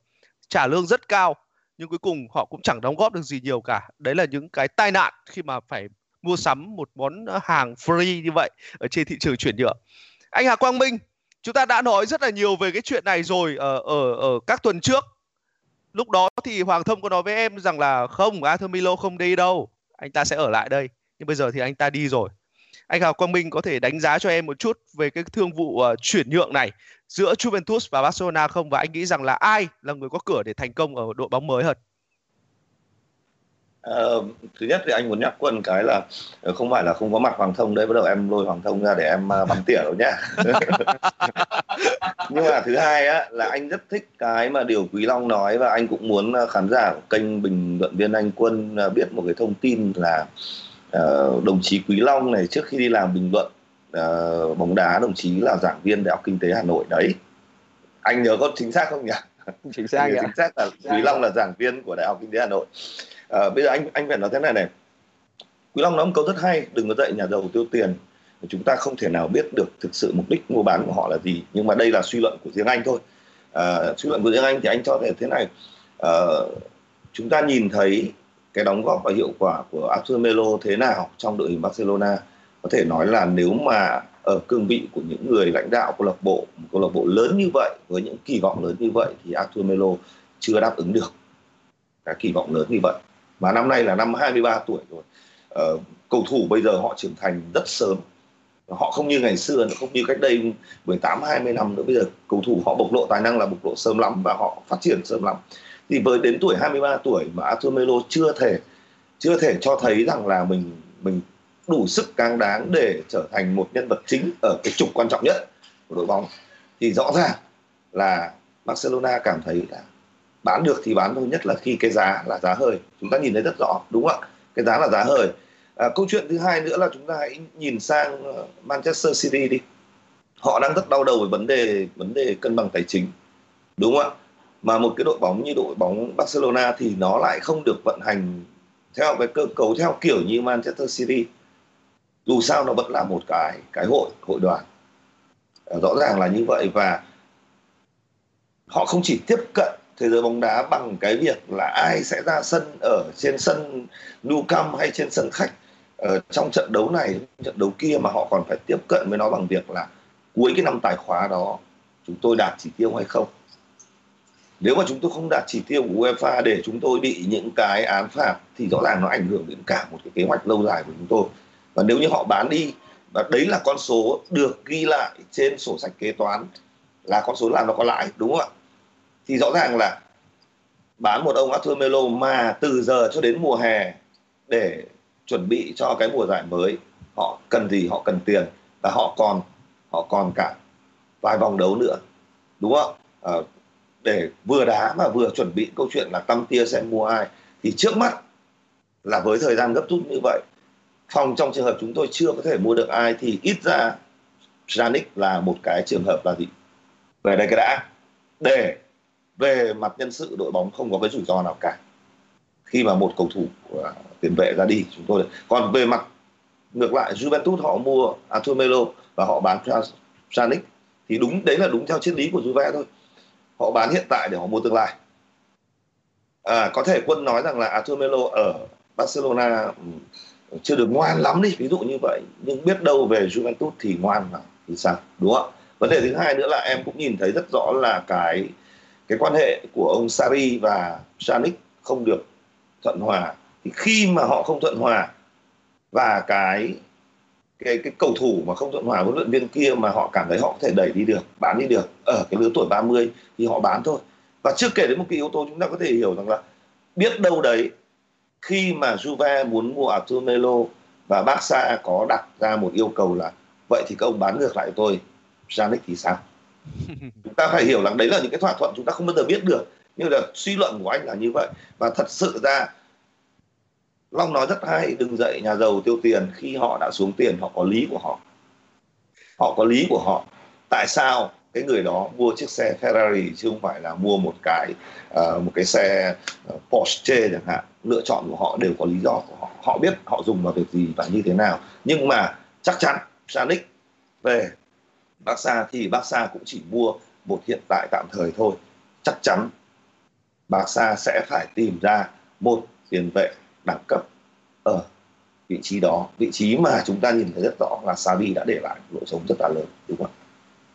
trả lương rất cao, nhưng cuối cùng họ cũng chẳng đóng góp được gì nhiều cả. Đấy là những cái tai nạn khi mà phải mua sắm một món hàng free như vậy ở trên thị trường chuyển nhượng. Anh Hà Quang Minh, chúng ta đã nói rất là nhiều về cái chuyện này rồi ở ở ở các tuần trước. Lúc đó thì Hoàng Thông có nói với em rằng là không, Arthur Milo không đi đâu anh ta sẽ ở lại đây. Nhưng bây giờ thì anh ta đi rồi. Anh Hào Quang Minh có thể đánh giá cho em một chút về cái thương vụ uh, chuyển nhượng này giữa Juventus và Barcelona không? Và anh nghĩ rằng là ai là người có cửa để thành công ở đội bóng mới hơn? Uh, thứ nhất thì anh muốn nhắc quân cái là ờ, không phải là không có mặt Hoàng Thông đấy bắt đầu em lôi Hoàng Thông ra để em uh, bắn tỉa đâu nhá. Nhưng mà thứ hai á là anh rất thích cái mà điều Quý Long nói và anh cũng muốn khán giả của kênh bình luận viên anh Quân biết một cái thông tin là uh, đồng chí Quý Long này trước khi đi làm bình luận uh, bóng đá đồng chí là giảng viên Đại học Kinh tế Hà Nội đấy. Anh nhớ có chính xác không nhỉ? Chính xác chính xác là Quý Long là giảng viên của Đại học Kinh tế Hà Nội à, bây giờ anh anh phải nói thế này này. Quý long nói một câu rất hay đừng có dạy nhà giàu tiêu tiền. Chúng ta không thể nào biết được thực sự mục đích mua bán của họ là gì nhưng mà đây là suy luận của riêng anh thôi. À, suy luận của riêng anh thì anh cho thể thế này. À, chúng ta nhìn thấy cái đóng góp và hiệu quả của Arthur Melo thế nào trong đội hình Barcelona? Có thể nói là nếu mà ở cương vị của những người lãnh đạo câu lạc bộ một câu lạc bộ lớn như vậy với những kỳ vọng lớn như vậy thì Arthur Melo chưa đáp ứng được cái kỳ vọng lớn như vậy mà năm nay là năm 23 tuổi rồi. Ờ, cầu thủ bây giờ họ trưởng thành rất sớm. Họ không như ngày xưa nữa không như cách đây 18 20 năm nữa. Bây giờ cầu thủ họ bộc lộ tài năng là bộc lộ sớm lắm và họ phát triển sớm lắm. Thì với đến tuổi 23 tuổi mà Arthur Melo chưa thể chưa thể cho thấy rằng là mình mình đủ sức càng đáng để trở thành một nhân vật chính ở cái trục quan trọng nhất của đội bóng thì rõ ràng là Barcelona cảm thấy là bán được thì bán thôi nhất là khi cái giá là giá hơi. Chúng ta nhìn thấy rất rõ đúng không ạ? Cái giá là giá hơi. À, câu chuyện thứ hai nữa là chúng ta hãy nhìn sang ờ, Manchester City đi. Họ đang rất đau đầu về vấn đề vấn đề cân bằng tài chính đúng không ạ? Mà một cái đội bóng như đội bóng Barcelona thì nó lại không được vận hành theo cái cơ cấu theo kiểu như Manchester City. Dù sao nó vẫn là một cái cái hội hội đoàn. Ờ, rõ ràng là như vậy và họ không chỉ tiếp cận thế giới bóng đá bằng cái việc là ai sẽ ra sân ở trên sân Nou Camp hay trên sân khách ở trong trận đấu này trận đấu kia mà họ còn phải tiếp cận với nó bằng việc là cuối cái năm tài khóa đó, chúng tôi đạt chỉ tiêu hay không? Nếu mà chúng tôi không đạt chỉ tiêu của UEFA để chúng tôi bị những cái án phạt thì rõ ràng nó ảnh hưởng đến cả một cái kế hoạch lâu dài của chúng tôi. Và nếu như họ bán đi, và đấy là con số được ghi lại trên sổ sách kế toán, là con số làm nó có lãi, đúng không ạ? Thì rõ ràng là bán một ông Arthur Melo mà từ giờ cho đến mùa hè để chuẩn bị cho cái mùa giải mới họ cần gì họ cần tiền và họ còn họ còn cả vài vòng đấu nữa đúng không? À, để vừa đá mà vừa chuẩn bị câu chuyện là tâm tia sẽ mua ai. Thì trước mắt là với thời gian gấp rút như vậy phòng trong trường hợp chúng tôi chưa có thể mua được ai thì ít ra Janik là một cái trường hợp là gì? Về đây cái đã. Để về mặt nhân sự đội bóng không có cái rủi ro nào cả. Khi mà một cầu thủ uh, tiền vệ ra đi chúng tôi còn về mặt ngược lại Juventus họ mua Arthur Melo và họ bán Pjanic. Thì đúng đấy là đúng theo triết lý của Juve thôi. Họ bán hiện tại để họ mua tương lai. À, có thể quân nói rằng là Arthur Melo ở Barcelona ừ, chưa được ngoan lắm đi ví dụ như vậy. Nhưng biết đâu về Juventus thì ngoan mà thì sao đúng không vấn đề thứ hai nữa là em cũng nhìn thấy rất rõ là cái cái quan hệ của ông Sari và Janik không được thuận hòa, thì khi mà họ không thuận hòa và cái cái cái cầu thủ mà không thuận hòa với luyện viên kia mà họ cảm thấy họ có thể đẩy đi được, bán đi được ở cái lứa tuổi 30 thì họ bán thôi. Và chưa kể đến một cái yếu tố chúng ta có thể hiểu rằng là biết đâu đấy, khi mà Juve muốn mua Arthur Melo và Barca có đặt ra một yêu cầu là vậy thì các ông bán ngược lại tôi Janik thì sao? Chúng ta phải hiểu rằng đấy là những cái thỏa thuận chúng ta không bao giờ biết được. Nhưng là suy luận của anh là như vậy. Và thật sự ra Long nói rất hay đừng dạy nhà giàu tiêu tiền khi họ đã xuống tiền họ có lý của họ. Họ có lý của họ. Tại sao cái người đó mua chiếc xe Ferrari chứ không phải là mua một cái uh, một cái xe ờ, Porsche chẳng hạn? Lựa chọn của họ đều có lý do của họ. Họ biết họ dùng vào việc gì và như thế nào. Nhưng mà chắc chắn Sanic về Barca thì Barca cũng chỉ mua một hiện tại tạm thời thôi. Chắc chắn Barca sẽ phải tìm ra một tiền vệ đẳng cấp ở vị trí đó. Vị trí mà chúng ta nhìn thấy rất rõ là Xavi đã để lại lỗ trống rất là lớn, đúng không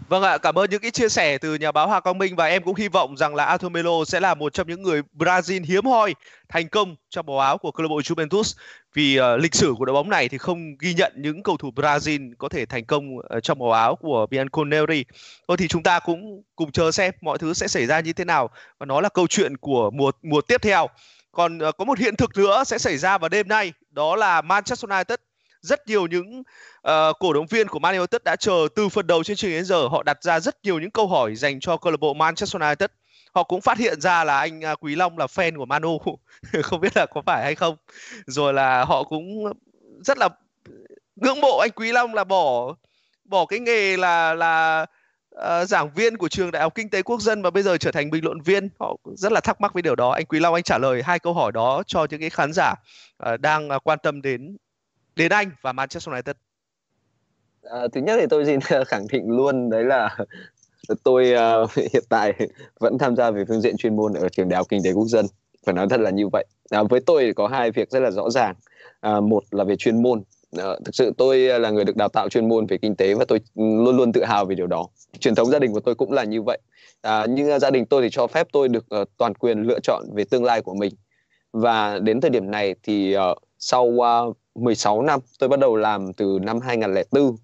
Vâng ạ, cảm ơn những cái chia sẻ từ nhà báo Hà Quang Minh và em cũng hy vọng rằng là Arthur Melo sẽ là một trong những người Brazil hiếm hoi thành công trong màu áo của câu lạc bộ Juventus vì uh, lịch sử của đội bóng này thì không ghi nhận những cầu thủ Brazil có thể thành công uh, trong màu áo của Bianconeri. Thôi thì chúng ta cũng cùng chờ xem mọi thứ sẽ xảy ra như thế nào và nó là câu chuyện của mùa mùa tiếp theo. Còn uh, có một hiện thực nữa sẽ xảy ra vào đêm nay, đó là Manchester United rất nhiều những uh, cổ động viên của Man United đã chờ từ phần đầu chương trình đến giờ. Họ đặt ra rất nhiều những câu hỏi dành cho câu lạc bộ Manchester United. Họ cũng phát hiện ra là anh à, Quý Long là fan của Manu. Không biết là có phải hay không. Rồi là họ cũng rất là ngưỡng mộ anh Quý Long là bỏ bỏ cái nghề là là uh, giảng viên của trường Đại học Kinh tế Quốc dân và bây giờ trở thành bình luận viên. Họ rất là thắc mắc với điều đó. Anh Quý Long anh trả lời hai câu hỏi đó cho những cái khán giả uh, đang uh, quan tâm đến đến Anh và Manchester United? À, thứ nhất thì tôi xin khẳng định luôn đấy là tôi uh, hiện tại vẫn tham gia về phương diện chuyên môn ở trường đại học kinh tế quốc dân. Phải nói thật là như vậy. À, với tôi có hai việc rất là rõ ràng. À, một là về chuyên môn. À, thực sự tôi là người được đào tạo chuyên môn về kinh tế và tôi luôn luôn tự hào về điều đó. Truyền thống gia đình của tôi cũng là như vậy. À, nhưng gia đình tôi thì cho phép tôi được uh, toàn quyền lựa chọn về tương lai của mình. Và đến thời điểm này thì uh, sau uh, 16 năm tôi bắt đầu làm từ năm 2004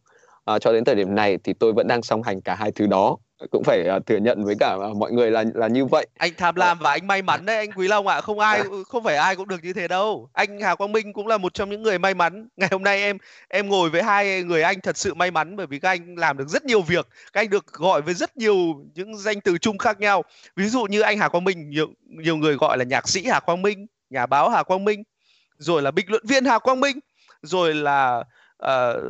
à, cho đến thời điểm này thì tôi vẫn đang song hành cả hai thứ đó. Cũng phải uh, thừa nhận với cả uh, mọi người là là như vậy. Anh tham lam và anh may mắn đấy anh quý long ạ. À. không ai à. không phải ai cũng được như thế đâu. Anh hà quang minh cũng là một trong những người may mắn. Ngày hôm nay em em ngồi với hai người anh thật sự may mắn bởi vì các anh làm được rất nhiều việc. Các anh được gọi với rất nhiều những danh từ chung khác nhau. Ví dụ như anh hà quang minh nhiều nhiều người gọi là nhạc sĩ hà quang minh nhà báo hà quang minh rồi là bình luận viên Hà Quang Minh, rồi là uh,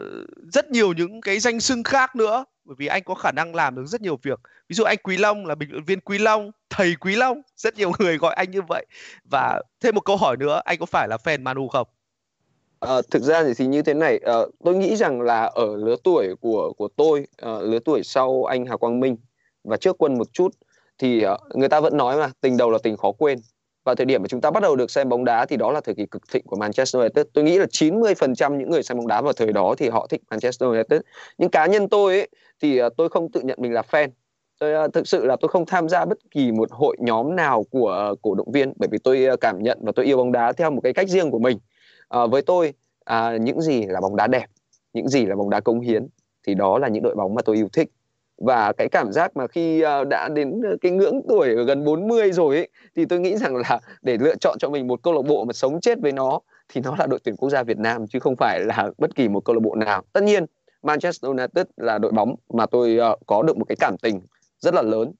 rất nhiều những cái danh xưng khác nữa. Bởi vì anh có khả năng làm được rất nhiều việc. Ví dụ anh Quý Long là bình luận viên Quý Long thầy Quý Long. Rất nhiều người gọi anh như vậy. Và thêm một câu hỏi nữa anh có phải là fan Manu không? À, thực ra thì, thì như thế này à, tôi nghĩ rằng là ở lứa tuổi của của tôi à, lứa tuổi sau anh Hà Quang Minh và trước quân một chút thì à, người ta vẫn nói mà tình đầu là tình khó quên vào thời điểm mà chúng ta bắt đầu được xem bóng đá thì đó là thời kỳ cực thịnh của Manchester United. Tôi nghĩ là 90% những người xem bóng đá vào thời đó thì họ thích Manchester United. Nhưng cá nhân tôi ấy, thì à, tôi không tự nhận mình là fan. Tôi à, thực sự là tôi không tham gia bất kỳ một hội nhóm nào của à, cổ động viên bởi vì tôi cảm nhận và tôi yêu bóng đá theo một cái cách riêng của mình. À, với tôi à, những gì là bóng đá đẹp, những gì là bóng đá công hiến thì đó là những đội bóng mà tôi yêu thích và cái cảm giác mà khi ờ, đã đến ờ, cái ngưỡng tuổi ở gần 40 rồi ấy, thì tôi nghĩ rằng là để lựa chọn cho mình một câu lạc bộ mà sống chết với nó thì nó là đội tuyển quốc gia Việt Nam chứ không phải là bất kỳ một câu lạc bộ nào. Tất nhiên Manchester United là đội bóng mà tôi uh, có được một cái cảm tình rất là lớn.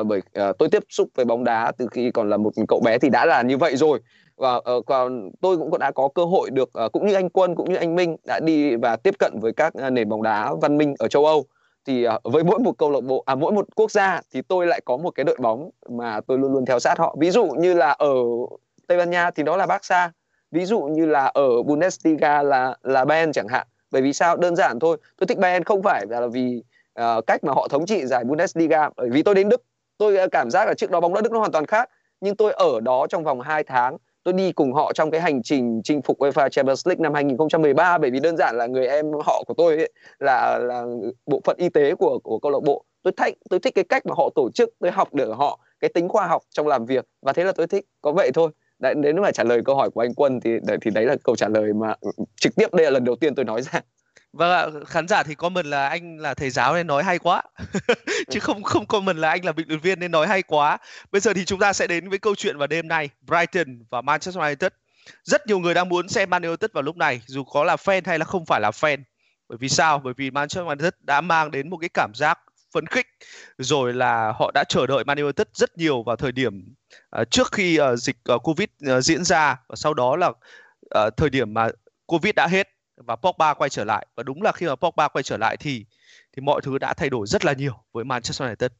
Uh, bởi uh, tôi tiếp xúc với bóng đá từ khi còn là một cậu bé thì đã là như vậy rồi. Và uh, còn tôi cũng đã có cơ hội được uh, cũng như anh Quân cũng như anh Minh đã đi và tiếp cận với các uh, nền bóng đá văn minh ở châu Âu thì uh, với mỗi một câu lạc bộ à mỗi một quốc gia thì tôi lại có một cái đội bóng mà tôi luôn luôn theo sát họ. Ví dụ như là ở Tây Ban Nha thì đó là Barca. Ví dụ như là ở Bundesliga là là Bayern chẳng hạn. Bởi vì sao? Đơn giản thôi. Tôi thích Bayern không phải là vì uh, cách mà họ thống trị giải Bundesliga. Bởi vì tôi đến Đức tôi à, cảm giác là trước đó bóng đá Đức nó hoàn toàn khác. Nhưng tôi ở đó trong vòng 2 tháng tôi đi cùng họ trong cái hành trình chinh phục UEFA Champions League năm 2013 bởi vì đơn giản là người em họ của tôi ấy, là là bộ phận y tế của của câu lạc bộ. Tôi thích tôi thích cái cách mà họ tổ chức tôi học được họ cái tính khoa học trong làm việc và thế là tôi thích. Có vậy thôi. Đấy đến mà trả lời câu hỏi của anh Quân thì thì đấy là câu trả lời mà trực tiếp đây là lần đầu tiên tôi nói ra. Vâng ạ, khán giả thì comment là anh là thầy giáo nên nói hay quá. Chứ không không comment là anh là bình luận viên nên nói hay quá. Bây giờ thì chúng ta sẽ đến với câu chuyện vào đêm nay, Brighton và Manchester United. rất nhiều người đang muốn xem Man United vào lúc này dù có là fan hay là không phải là fan bởi vì sao bởi vì Manchester United đã mang đến một cái cảm giác phấn khích rồi là họ đã chờ đợi Man United rất nhiều vào thời điểm uh, trước khi uh, dịch uh, Covid uh, diễn ra và sau đó là uh, thời điểm mà Covid đã hết và Pogba quay trở lại và đúng là khi mà Pogba quay trở lại thì thì mọi thứ đã thay đổi rất là nhiều với Manchester United.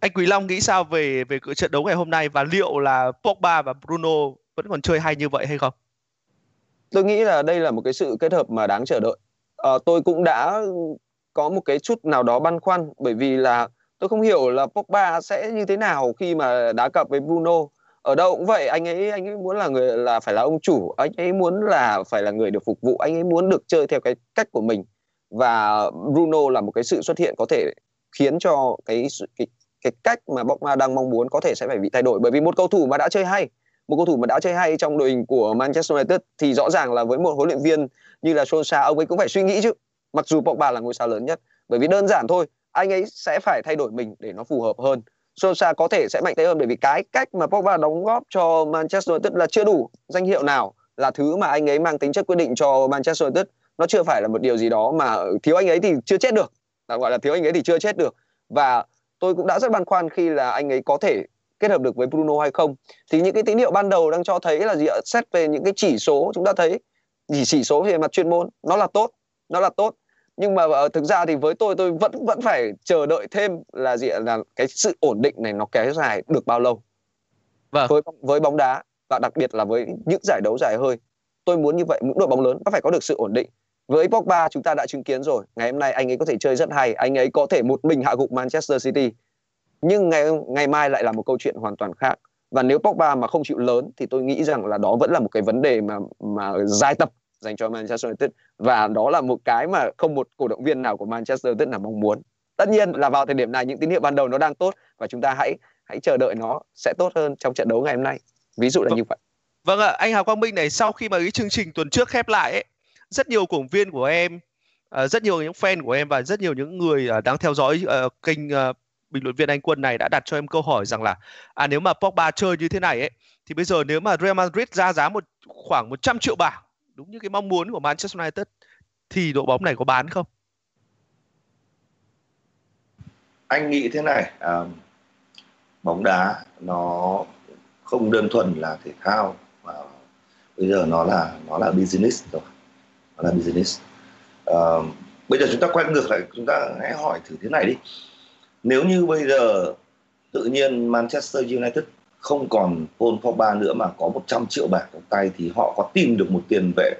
Anh Quý Long nghĩ sao về về trận đấu ngày hôm nay và liệu là Pogba và Bruno vẫn còn chơi hay như vậy hay không? Tôi nghĩ là đây là một cái sự kết hợp mà đáng chờ đợi. À, tôi cũng đã có một cái chút nào đó băn khoăn bởi vì là tôi không hiểu là Pogba sẽ như thế nào khi mà đá cặp với Bruno ở đâu cũng vậy, anh ấy anh ấy muốn là người, là phải là ông chủ, anh ấy muốn là phải là người được phục vụ, anh ấy muốn được chơi theo cái cách của mình. Và Bruno là một cái sự xuất hiện có thể khiến cho cái cái cái cách mà Pogba đang mong muốn có thể sẽ phải bị thay đổi. Bởi vì một cầu thủ mà đã chơi hay, một cầu thủ mà đã chơi hay trong đội hình của Manchester United thì rõ ràng là với một huấn luyện viên như là Solskjaer, ông ấy cũng phải suy nghĩ chứ. Mặc dù Pogba là ngôi sao lớn nhất, bởi vì đơn giản thôi, anh ấy sẽ phải thay đổi mình để nó phù hợp hơn. Solskjaer có thể sẽ mạnh tay hơn bởi vì cái cách mà Pogba đóng góp cho Manchester United là chưa đủ danh hiệu nào là thứ mà anh ấy mang tính chất quyết định cho Manchester United. Nó chưa phải là một điều gì đó mà thiếu anh ấy thì chưa chết được. Là gọi là thiếu anh ấy thì chưa chết được. Và tôi cũng đã rất băn khoăn khi là anh ấy có thể kết hợp được với Bruno hay không. Thì những cái tín hiệu ban đầu đang cho thấy là gì ạ? Xét về những cái chỉ số, chúng ta thấy chỉ chỉ số về mặt chuyên môn, nó là tốt, nó là tốt nhưng mà uh, thực ra thì với tôi tôi vẫn vẫn phải chờ đợi thêm là gì là cái sự ổn định này nó kéo dài được bao lâu? Vâng. với với bóng đá và đặc biệt là với những giải đấu dài hơi. Tôi muốn như vậy những đội bóng lớn nó phải có được sự ổn định. Với Pogba chúng ta đã chứng kiến rồi ngày hôm nay anh ấy có thể chơi rất hay anh ấy có thể một mình hạ gục Manchester City. Nhưng ngày ngày mai lại là một câu chuyện hoàn toàn khác. Và nếu Pogba mà không chịu lớn thì tôi nghĩ rằng là đó vẫn là một cái vấn đề mà mà dài tập dành cho Manchester United và đó là một cái mà không một cổ động viên nào của Manchester United là mong muốn. Tất nhiên là vào thời điểm này những tín hiệu ban đầu nó đang tốt và chúng ta hãy hãy chờ đợi nó sẽ tốt hơn trong trận đấu ngày hôm nay. Ví dụ là vâng. như vậy. Vâng ạ, anh Hà Quang Minh này sau khi mà cái chương trình tuần trước khép lại ấy, rất nhiều cổ động viên của em, uh, rất nhiều những fan của em và rất nhiều những người uh, đang theo dõi uh, kênh uh, bình luận viên Anh Quân này đã đặt cho em câu hỏi rằng là à nếu mà Pogba chơi như thế này ấy thì bây giờ nếu mà Real Madrid ra giá một khoảng 100 triệu bảng đúng như cái mong muốn của Manchester United thì đội bóng này có bán không? Anh nghĩ thế này, à, bóng đá nó không đơn thuần là thể thao mà bây giờ nó là nó là business rồi, nó là business. À, bây giờ chúng ta quay ngược lại, chúng ta hãy hỏi thử thế này đi. Nếu như bây giờ tự nhiên Manchester United không còn Paul Pogba nữa mà có 100 triệu bảng tay thì họ có tìm được một tiền vệ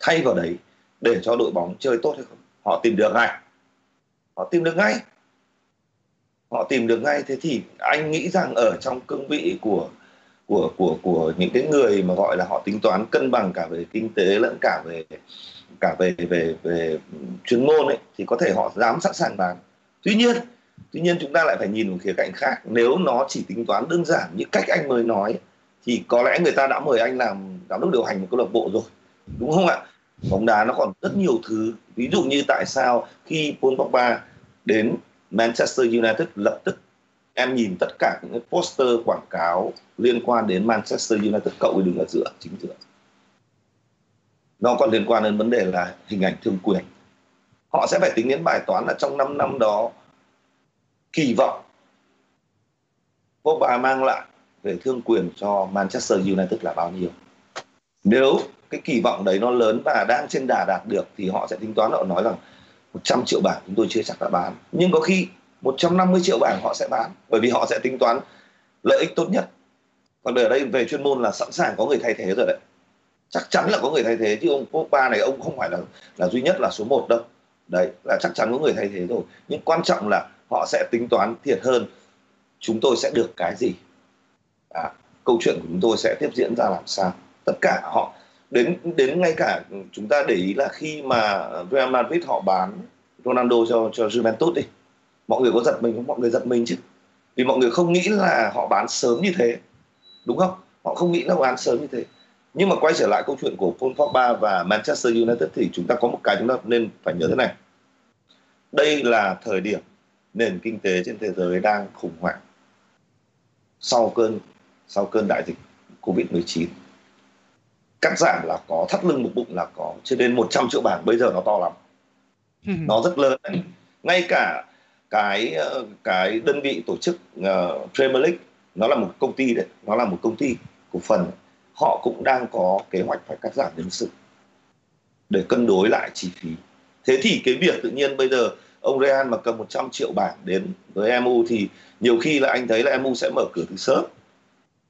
thay vào đấy để cho đội bóng chơi tốt hay không? Họ tìm được ngay. Họ tìm được ngay. Họ tìm được ngay. Thế thì anh nghĩ rằng ở trong cương vị của của của của những cái người mà gọi là họ tính toán cân bằng cả về kinh tế lẫn cả về cả về về về chuyên môn ấy, thì có thể họ dám sẵn sàng bán. Tuy nhiên tuy nhiên chúng ta lại phải nhìn một khía cạnh khác. Nếu nó chỉ tính toán đơn giản như cách anh mới nói thì có lẽ người ta đã mời anh làm giám đốc điều hành một câu lạc bộ rồi, đúng không ạ? Bóng đá nó còn rất nhiều thứ. Ví dụ như tại sao khi Paul Pogba đến Manchester United, lập tức em nhìn tất cả những cái poster quảng cáo liên quan đến Manchester United, cậu ấy đứng ở giữa, chính giữa. Nó còn liên quan đến vấn đề là hình ảnh thương quyền. Họ sẽ phải tính đến bài toán là trong 5 năm đó, kỳ vọng Pogba mang lại về thương quyền cho Manchester United là bao nhiêu. Nếu cái kỳ vọng đấy nó lớn và đang trên đà đạt được thì họ sẽ tính toán, họ nói rằng 100 triệu bảng chúng tôi chưa chắc đã bán. Nhưng có khi 150 triệu bảng họ sẽ bán, bởi vì họ sẽ tính toán lợi ích tốt nhất. Còn ở đây về chuyên môn là sẵn sàng có người thay thế rồi đấy. Chắc chắn là có người thay thế, chứ ông Pogba này, ông không phải là là duy nhất, là số 1 đâu. Đấy, là chắc chắn có người thay thế rồi. Nhưng quan trọng là họ sẽ tính toán thiệt hơn. Chúng tôi sẽ được cái gì? À, câu chuyện của chúng tôi sẽ tiếp diễn ra làm sao? Tất cả họ đến đến ngay cả chúng ta để ý là khi mà Real Madrid họ bán Ronaldo cho cho Juventus đi mọi người có giật mình không? Mọi người giật mình chứ. Vì mọi người không nghĩ là họ bán sớm như thế đúng không? Họ không nghĩ là bán sớm như thế. Nhưng mà quay trở lại câu chuyện của Paul Pogba và Manchester United thì chúng ta có một cái chúng ta nên phải nhớ thế này. Đây là thời điểm nền kinh tế trên thế giới đang khủng hoảng. Sau cơn sau cơn đại dịch Covid-19 cắt giảm là có thắt lưng một bụng là có cho nên 100 triệu bảng bây giờ nó to lắm. Nó rất lớn. Ngay cả cái ờ, cái đơn vị tổ chức uh, Premier League nó là một công ty đấy nó là một công ty cổ phần họ cũng đang có kế hoạch phải cắt giảm nhân sự để cân đối lại chi phí. Thế thì cái việc tự nhiên bây giờ ông Real mà cầm 100 triệu bảng đến với MU thì nhiều khi là anh thấy là MU sẽ mở cửa từ sớm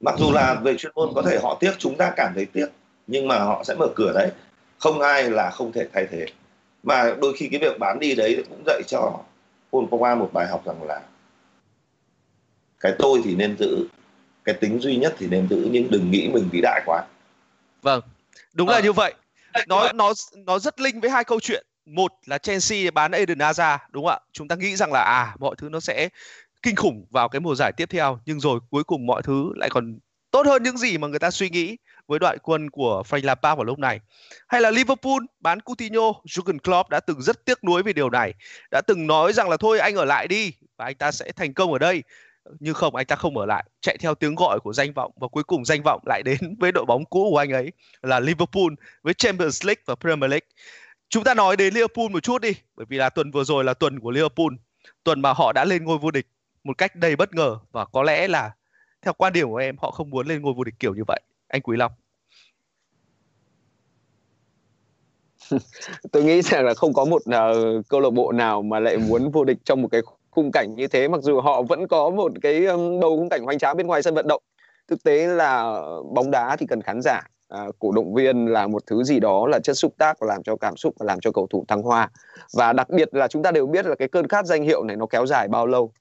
mặc dù là về chuyên môn có thể họ tiếc chúng ta cảm thấy tiếc nhưng mà họ sẽ mở cửa đấy. Không ai là không thể thay thế. Mà đôi khi cái việc bán đi đấy cũng dạy cho Paul Pogba một bài học rằng là cái tôi thì nên giữ cái tính duy nhất thì nên giữ nhưng đừng nghĩ mình vĩ đại quá. Vâng đúng à. là như vậy. Nó nó nó rất linh với hai câu chuyện. Một là Chelsea bán Eden Hazard đúng không ạ? Chúng ta nghĩ rằng là à mọi thứ nó sẽ kinh khủng vào cái mùa giải tiếp theo nhưng rồi cuối cùng mọi thứ lại còn tốt hơn những gì mà người ta suy nghĩ với đội quân của Frank Lampard vào lúc này. Hay là Liverpool bán Coutinho, Jurgen Klopp đã từng rất tiếc nuối về điều này, đã từng nói rằng là thôi anh ở lại đi và anh ta sẽ thành công ở đây. Nhưng không, anh ta không ở lại, chạy theo tiếng gọi của danh vọng và cuối cùng danh vọng lại đến với đội bóng cũ của anh ấy là Liverpool với Champions League và Premier League. Chúng ta nói đến Liverpool một chút đi, bởi vì là tuần vừa rồi là tuần của Liverpool, tuần mà họ đã lên ngôi vô địch một cách đầy bất ngờ và có lẽ là theo quan điểm của em họ không muốn lên ngôi vô địch kiểu như vậy. Anh Quý Long. Tôi nghĩ rằng là không có một uh, câu lạc bộ nào mà lại muốn vô địch trong một cái khung cảnh như thế mặc dù họ vẫn có một cái um, đầu khung cảnh hoành tráng bên ngoài sân vận động. Thực tế là bóng đá thì cần khán giả à, cổ động viên là một thứ gì đó là chất xúc tác làm cho cảm xúc và làm cho cầu thủ thăng hoa. Và đặc biệt là chúng ta đều biết là cái cơn khát danh hiệu này nó kéo dài bao lâu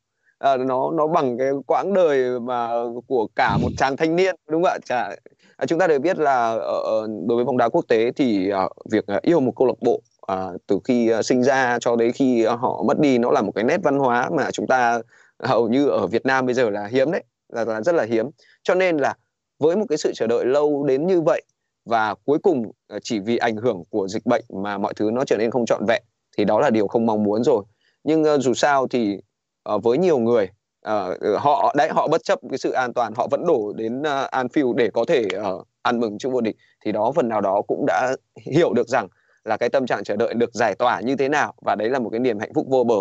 à, nó nó bằng cái quãng đời mà của cả một chàng thanh niên đúng không ạ? Chả, à, chúng ta đều biết là ở đối với bóng đá quốc tế thì uh, việc uh, yêu một câu lạc bộ uh, từ khi uh, sinh ra cho đến khi uh, họ mất đi nó là một cái nét văn hóa mà chúng ta hầu như ở Việt Nam bây giờ là hiếm đấy là, là rất là hiếm. Cho nên là với một cái sự chờ đợi lâu đến như vậy và cuối cùng chỉ vì ảnh hưởng của dịch bệnh mà mọi thứ nó trở nên không trọn vẹn thì đó là điều không mong muốn rồi. Nhưng uh, dù sao thì uh, với nhiều người. Uh, họ đấy họ bất chấp cái sự an toàn họ vẫn đổ đến uh, Anfield để có thể uh, ăn mừng chung vô địch. Thì đó phần nào đó cũng đã hiểu được rằng là cái tâm trạng chờ đợi được giải tỏa như thế nào. Và đấy là một cái niềm hạnh phúc vô bờ.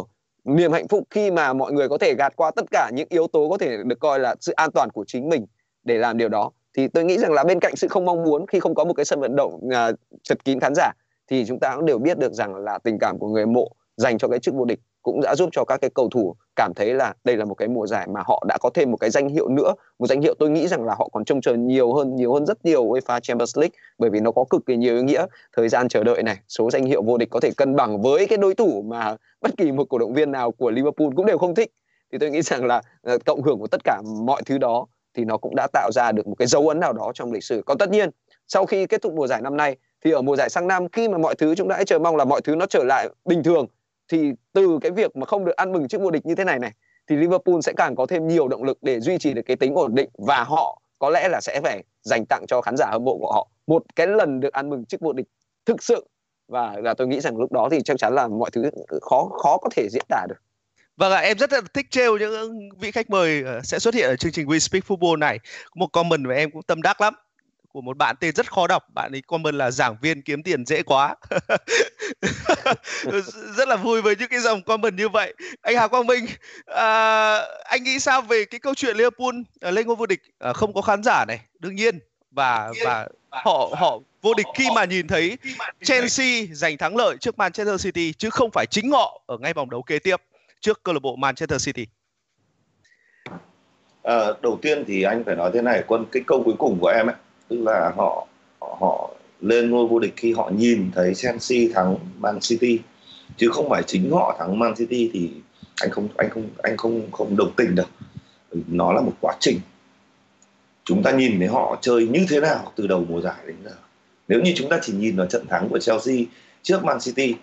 Niềm hạnh phúc khi mà mọi người có thể gạt qua tất cả những yếu tố có thể được coi là sự an toàn của chính mình để làm điều đó. Thì tôi nghĩ rằng là bên cạnh sự không mong muốn khi không có một cái sân vận động uh, chật kín khán giả thì chúng ta cũng đều biết được rằng là tình cảm của người mộ dành cho cái chức vô địch cũng đã giúp cho các cái cầu thủ cảm thấy là đây là một cái mùa giải mà họ đã có thêm một cái danh hiệu nữa. Một danh hiệu tôi nghĩ rằng là họ còn trông chờ nhiều hơn nhiều hơn rất nhiều UEFA Champions League, bởi vì nó có cực kỳ nhiều ý nghĩa. Thời gian chờ đợi này, số danh hiệu vô địch có thể cân bằng với cái đối thủ mà bất kỳ một cổ động viên nào của Liverpool cũng đều không thích. Thì tôi nghĩ rằng là ờ, cộng hưởng của tất cả mọi thứ đó thì nó cũng đã tạo ra được một cái dấu ấn nào đó trong lịch sử. Còn tất nhiên, sau khi kết thúc mùa giải năm nay, thì ở mùa giải sang năm, khi mà mọi thứ chúng ta hãy chờ mong là mọi thứ nó trở lại bình thường thì từ cái việc mà không được ăn mừng trước vô địch như thế này này thì Liverpool sẽ càng có thêm nhiều động lực để duy trì được cái tính ổn định và họ có lẽ là sẽ phải dành tặng cho khán giả hâm mộ của họ một cái lần được ăn mừng trước vô địch thực sự và là tôi nghĩ rằng lúc đó thì chắc chắn là mọi thứ khó khó có thể diễn tả được. Vâng ạ, à, em rất là thích trêu những vị khách mời ờ, sẽ xuất hiện ở chương trình We Speak Football này. Một comment mà em cũng tâm đắc lắm của một bạn tên rất khó đọc. Bạn ấy comment là giảng viên kiếm tiền dễ quá. Rất là vui với những cái dòng comment như vậy. Anh Hà Quang Minh à, anh nghĩ sao về cái câu chuyện Liverpool à, lên ngôi vô địch? À, không có khán giả này đương nhiên. Và và họ họ vô địch khi mà nhìn thấy Chelsea giành thắng lợi trước Manchester City chứ không phải chính họ ở ngay vòng đấu kế tiếp trước câu lạc bộ Manchester City. À, đầu tiên thì anh phải nói thế này quân cái câu cuối cùng của em ấy tức là họ họ lên ngôi vô địch khi họ nhìn thấy Chelsea thắng Man City. Chứ không phải chính họ thắng Man City thì anh không anh không anh không không đồng tình đâu. Nó là một quá trình. Chúng ta nhìn thấy họ chơi như thế nào từ đầu mùa giải đến giờ. Nếu như chúng ta chỉ nhìn vào trận thắng của Chelsea trước Man City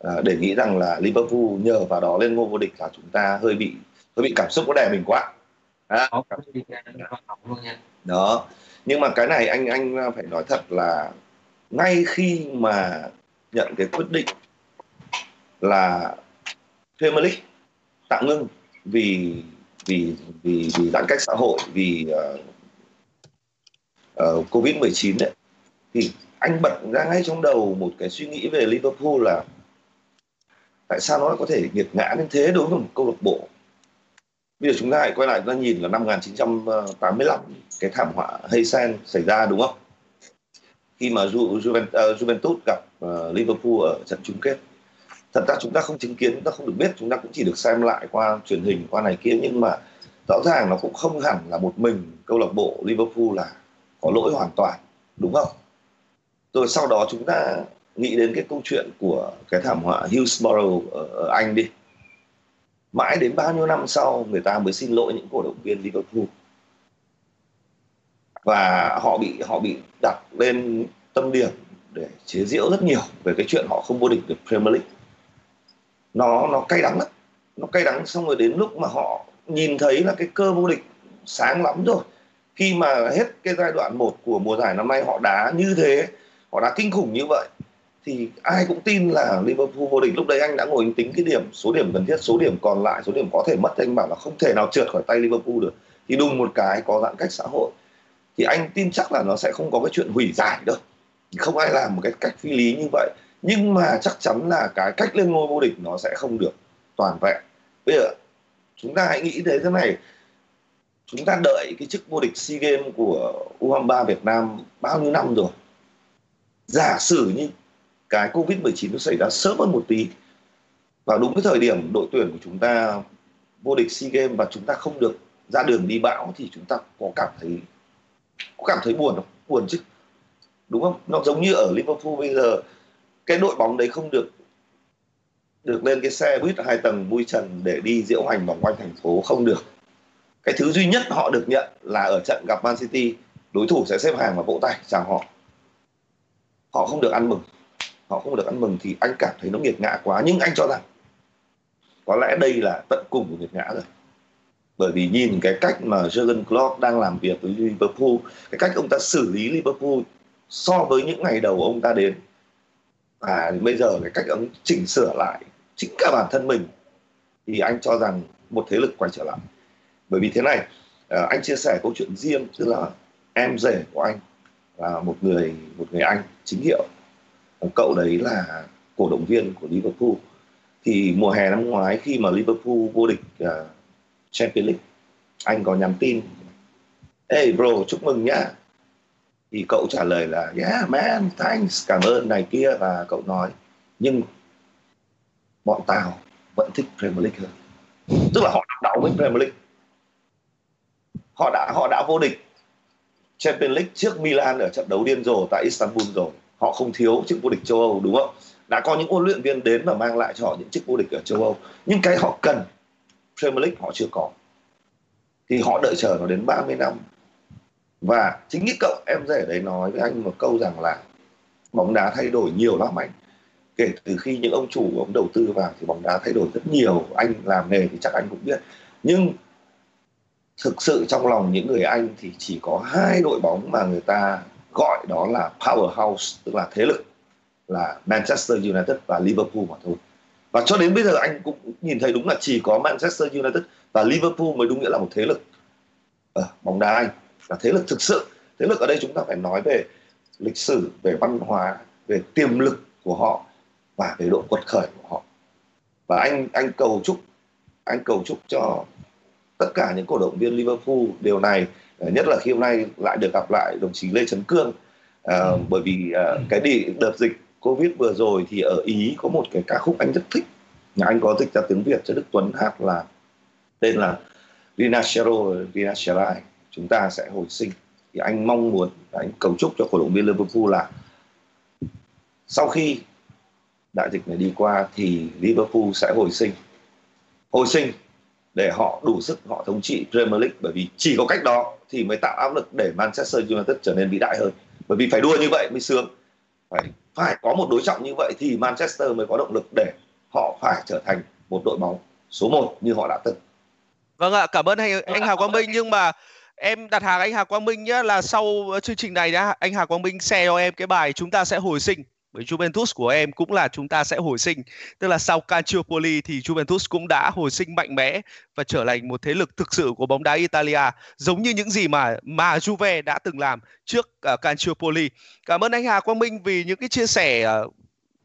à, để nghĩ rằng là Liverpool nhờ vào đó lên ngôi vô địch là chúng ta hơi bị hơi bị cảm xúc có đè mình quá. À, đó nhưng mà cái này anh anh phải nói thật là ngay khi mà nhận cái quyết định là Premier League tạm ngưng vì vì vì vì giãn cách xã hội vì uh, uh, Covid 19 đấy thì anh bật ra ngay trong đầu một cái suy nghĩ về Liverpool là tại sao nó có thể nghiệt ngã đến thế đối với một câu lạc bộ bây giờ chúng ta hãy quay lại chúng ta nhìn là năm 1985 cái thảm họa Haysen xảy ra đúng không? Khi mà Ju, Juventus, uh, ờ, Juventus gặp uh, Liverpool ở trận chung kết. Thật ra chúng ta không chứng kiến chúng ta không được biết chúng ta cũng chỉ được xem lại qua truyền hình qua này kia nhưng mà rõ ràng nó cũng không hẳn là một mình câu lạc bộ Liverpool là có lỗi hoàn toàn đúng không? Rồi sau đó chúng ta nghĩ đến cái câu chuyện của cái thảm họa Hillsborough ở, ở Anh đi mãi đến bao nhiêu năm sau, người ta mới xin lỗi những cổ động viên Liverpool. Và họ bị họ bị đặt lên tâm điểm để chế giễu rất nhiều về cái chuyện họ không vô địch được Premier League. Nó nó cay đắng lắm. Nó cay đắng xong rồi đến lúc mà họ nhìn thấy là cái cơ vô địch sáng lắm rồi. Khi mà hết cái giai đoạn một của mùa giải năm nay, họ đá như thế, họ đá kinh khủng như vậy thì ai cũng tin là Liverpool vô địch. Lúc đấy anh đã ngồi tính cái điểm, số điểm cần thiết, số điểm còn lại, số điểm có thể mất thì anh bảo là không thể nào trượt khỏi tay Liverpool được. Thì đùng một cái có giãn cách xã hội. Thì anh tin chắc là nó sẽ không có cái chuyện hủy giải đâu. Không ai làm một cái cách phi lý như vậy. Nhưng mà chắc chắn là cái cách lên ngôi vô địch nó sẽ không được toàn vẹn. Bây giờ, chúng ta hãy nghĩ thế thế này. Chúng ta đợi cái chức vô địch SEA Games của U23 Việt Nam bao nhiêu năm rồi? Giả sử như cái Covid-19 nó xảy ra sớm hơn một tí vào đúng cái thời điểm đội tuyển của chúng ta vô địch SEA Games và chúng ta không được ra đường đi bão thì chúng ta có cảm thấy có cảm thấy buồn không? Buồn chứ. Đúng không? Nó giống như ở Liverpool bây giờ cái đội bóng đấy không được được lên cái xe buýt hai tầng vui trần để đi diễu hành vòng quanh thành phố không được. Cái thứ duy nhất họ được nhận là ở trận gặp Man City, đối thủ sẽ xếp hàng và vỗ tay chào họ. Họ không được ăn mừng. Họ không được ăn mừng thì anh cảm thấy nó nghiệt ngã quá. Nhưng anh cho rằng có lẽ đây là tận cùng của nghiệt ngã rồi. Bởi vì nhìn cái cách mà Jurgen Klopp đang làm việc với Liverpool, cái cách ông ta xử lý Liverpool so với những ngày đầu ông ta đến. Và bây giờ cái cách ông chỉnh sửa lại chính cả bản thân mình, thì anh cho rằng một thế lực quay trở lại. Bởi vì thế này ờ, anh chia sẻ câu chuyện riêng, tức là em rể của anh là một người một người anh chính hiệu cậu đấy là cổ động viên của Liverpool. Thì mùa hè năm ngoái khi mà Liverpool vô địch uh, Champions League anh có nhắn tin. Hey bro chúc mừng nhá. Thì cậu trả lời là yeah man thanks cảm ơn này kia và cậu nói nhưng bọn tao vẫn thích Premier League hơn. Tức là họ đau với Premier League. Họ đã họ đã vô địch Champions League trước Milan ở trận đấu điên rồ tại Istanbul rồi họ không thiếu chức vô địch châu Âu, đúng không? Đã có những huấn luyện viên đến và mang lại cho họ những chức vô địch ở châu Âu. Nhưng cái họ cần Premier League họ chưa có. Thì họ đợi chờ nó đến 30 năm. Và chính cái cậu em rể đấy nói với anh một câu rằng là bóng đá thay đổi nhiều lắm anh. Kể từ khi những ông chủ, ông đầu tư vào thì bóng đá thay đổi rất nhiều. Anh làm nghề thì chắc anh cũng biết. Nhưng thực sự trong lòng những người anh thì chỉ có hai đội bóng mà người ta gọi đó là powerhouse, tức là thế lực, là Manchester United và Liverpool mà thôi. Và cho đến bây giờ anh cũng nhìn thấy đúng là chỉ có Manchester United và Liverpool mới đúng nghĩa là một thế lực. Ở bóng đá Anh là thế lực thực sự. Thế lực ở đây chúng ta phải nói về lịch sử, về văn hóa, về tiềm lực của họ và về độ quật khởi của họ. Và anh anh cầu chúc, anh cầu chúc cho tất cả những cổ động viên Liverpool điều này nhất là khi hôm nay lại được gặp lại đồng chí Lê Trấn Cương. À, bởi vì à, cái đi đợt dịch Covid vừa rồi thì ở Ý có một cái ca khúc anh rất thích. Nhà anh có dịch ra tiếng Việt cho Đức Tuấn hát là tên là Rinascero Rinascerai chúng ta sẽ hồi sinh. Thì anh mong muốn anh cầu chúc cho cổ động viên Liverpool là sau khi đại dịch này đi qua thì Liverpool sẽ hồi sinh. Hồi sinh để họ đủ sức họ thống trị Premier League. Bởi vì chỉ có cách đó thì mới tạo áp lực để Manchester United trở nên vĩ đại hơn. Bởi vì phải đua như vậy mới sướng. Phải phải có một đối trọng như vậy thì Manchester mới có động lực để họ phải trở thành một đội bóng số 1 như họ đã từng. Vâng ạ, cảm ơn anh, anh Hà Quang Minh. Nhưng mà em đặt hàng anh Hà Quang Minh nhé là sau chương trình này đã anh Hà Quang Minh share cho em cái bài chúng ta sẽ hồi sinh bởi Juventus của em cũng là chúng ta sẽ hồi sinh. Tức là sau Calciopoli thì Juventus cũng đã hồi sinh mạnh mẽ và trở thành một thế lực thực sự của bóng đá Italia giống như những gì mà mà Juve đã từng làm trước uh, Calciopoli. Cảm ơn anh Hà Quang Minh vì những cái chia sẻ uh,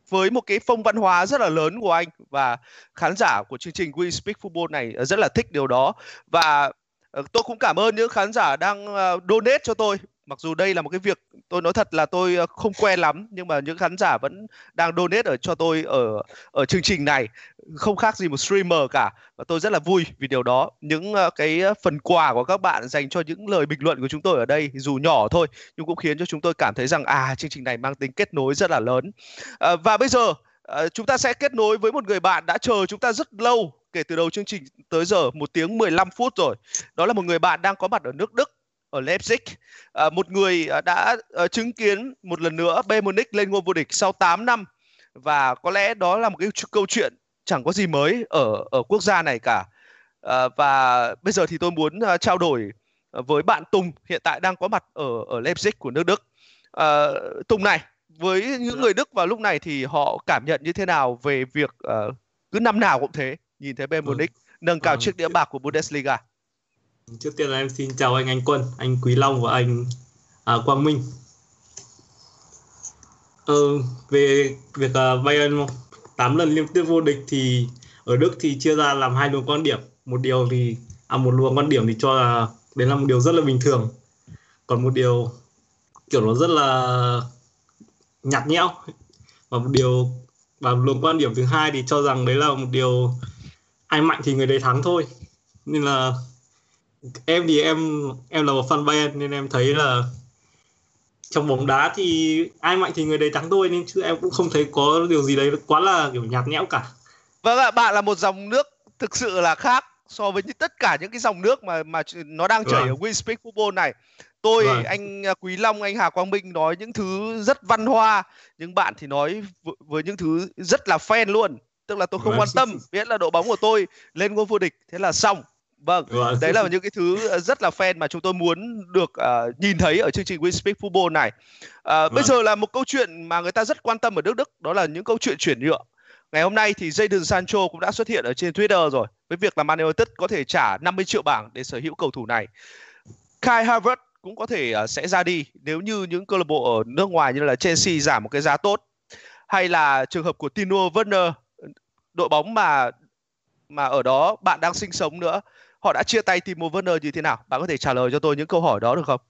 với một cái phong văn hóa rất là lớn của anh và khán giả của chương trình We Speak Football này à, rất là thích điều đó. Và tôi cũng cảm ơn những khán giả đang donate cho tôi mặc dù đây là một cái việc tôi nói thật là tôi ờ, không quen lắm nhưng mà những khán giả vẫn đang donate ở cho tôi ở ở chương trình này. Không khác gì một streamer cả và tôi rất là vui vì điều đó. Những ờ, cái phần quà của các bạn dành cho những lời bình luận của chúng tôi ở đây dù nhỏ thôi nhưng cũng khiến cho chúng tôi cảm thấy rằng à chương trình này mang tính kết nối rất là lớn. À, và bây giờ à, chúng ta sẽ kết nối với một người bạn đã chờ chúng ta rất lâu kể từ đầu chương trình tới giờ một tiếng 15 phút rồi. Đó là một người bạn đang có mặt ở nước Đức ở Leipzig. À, một người à, đã uh, chứng kiến một lần nữa Bayern Munich lên ngôi vô địch sau 8 năm và có lẽ đó là một cái câu chuyện chẳng có gì mới ở ở quốc gia này cả. À, và bây giờ thì tôi muốn uh, trao đổi với bạn Tùng hiện tại đang có mặt ở ở Leipzig của nước Đức. À, Tùng này, với những người Đức vào lúc này thì họ cảm nhận như thế nào về việc uh, cứ năm nào cũng thế nhìn thấy Bayern vâng. Munich nâng cao vâng. chiếc đĩa bạc của Bundesliga? Trước tiên là em xin chào anh Anh Quân, anh Quý Long và anh à, Quang Minh. Ờ, về việc uh, Bayern 8 lần liên tiếp vô địch thì ở Đức thì chia ra làm hai luồng quan điểm. Một điều thì à một luồng quan điểm thì cho là đấy là một điều rất là bình thường. Còn một điều kiểu nó rất là nhạt nhẽo và một điều và một luồng quan điểm thứ hai thì cho rằng đấy là một điều ai mạnh thì người đấy thắng thôi nên là em thì em em là một fan Bayern nên em thấy là trong bóng đá thì ai mạnh thì người đấy thắng thôi nên chứ em cũng không thấy có điều gì đấy quá là kiểu nhạt nhẽo cả. Vâng ạ, bạn là một dòng nước thực sự là khác so với tất cả những cái dòng nước mà mà nó đang chảy vâng. ở We Speak Football này. Tôi, vâng. anh à, Quý Long, anh Hà Quang Minh nói những thứ rất văn hoa, nhưng bạn thì nói với những thứ rất là fan luôn. Tức là tôi không vâng. quan tâm, biết là đội bóng của tôi lên ngôi vô địch, thế là xong Vâng, vâng, đấy là những cái thứ ờ, rất là fan mà chúng tôi muốn được uh, nhìn thấy ở chương trình We Speak Football này. Uh, vâng. Bây giờ là một câu chuyện mà người ta rất quan tâm ở nước Đức, đó là những câu chuyện chuyển nhượng. Ngày hôm nay thì Jadon Sancho cũng đã xuất hiện ở trên Twitter rồi với việc là Man United có thể trả 50 triệu bảng để sở hữu cầu thủ này. Kai Havertz cũng có thể uh, sẽ ra đi nếu như những câu lạc bộ ở nước ngoài như là Chelsea giảm một cái giá tốt hay là trường hợp của Tino Werner đội bóng mà mà ở đó bạn đang sinh sống nữa họ đã chia tay Timo Werner như thế nào? Bạn có thể trả lời cho tôi những câu hỏi đó được không?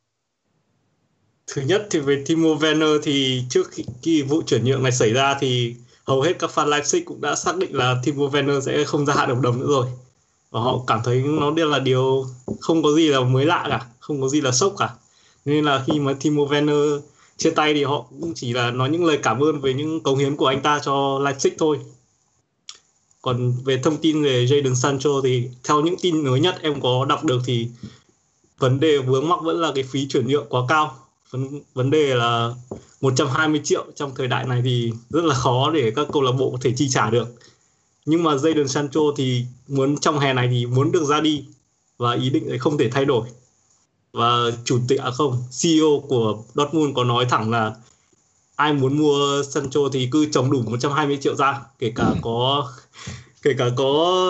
Thứ nhất thì về Timo Werner thì trước khi, khi vụ chuyển nhượng này xảy ra thì hầu hết các fan Leipzig cũng đã xác định là Timo Werner sẽ không gia hạn hợp đồng nữa rồi. Và họ cảm thấy nó đều là điều không có gì là mới lạ cả, không có gì là sốc cả. Nên là khi mà Timo Werner chia tay thì họ cũng chỉ là nói những lời cảm ơn về những cống hiến của anh ta cho Leipzig thôi còn về thông tin về Jadon Sancho thì theo những tin mới nhất em có đọc được thì vấn đề vướng mắc vẫn là cái phí chuyển nhượng quá cao. Vấn vấn đề là 120 triệu trong thời đại này thì rất là khó để các câu lạc bộ có thể chi trả được. Nhưng mà Jadon Sancho thì muốn, trong hè này thì muốn được ra đi và ý định ấy không thể thay đổi. Và chủ tịch à không CEO của Dortmund có nói thẳng là ai muốn mua Sancho thì cứ trồng đủ 120 triệu ra kể cả có kể cả có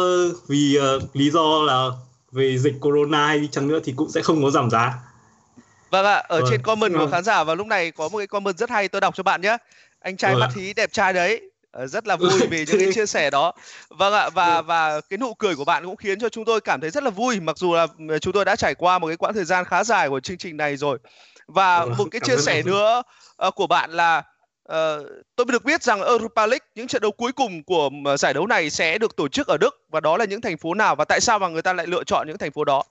vì uh, lý do là về dịch corona hay đi chăng nữa thì cũng sẽ không có giảm giá. Vâng ạ ở vâng. trên comment của vâng. khán giả vào lúc này có một cái comment rất hay tôi đọc cho bạn nhé. Anh trai vâng. mắt thí đẹp trai đấy. Ờ, rất là vui vì những cái chia sẻ đó. Vâng ạ và và cái nụ cười của bạn cũng khiến cho chúng tôi cảm thấy rất là vui mặc dù là ừ, chúng tôi đã trải qua một cái quãng thời gian khá dài của chương trình này rồi và một cái chia sẻ nữa uh, của bạn là Uh, tôi được biết rằng Europa League những trận đấu cuối cùng của giải đấu này sẽ được tổ chức ở Đức và đó là những thành phố nào và tại sao mà người ta lại lựa chọn những thành phố đó?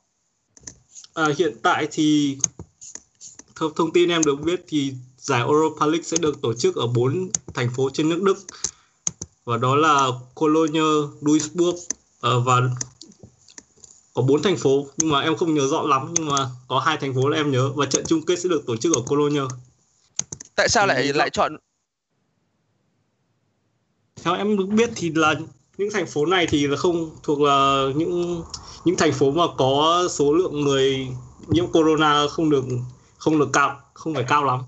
À, hiện tại thì theo thông tin em được biết thì giải Europa League sẽ được tổ chức ở bốn thành phố trên nước Đức. Và đó là Cologne, Duisburg uh, và có bốn thành phố nhưng mà em không nhớ rõ lắm nhưng mà có hai thành phố là em nhớ và trận chung kết sẽ được tổ chức ở Cologne. Tại sao lại lại chọn theo em được biết thì là những thành phố này thì là không thuộc là những những thành phố mà có số lượng người nhiễm corona không được không được cao không phải cao lắm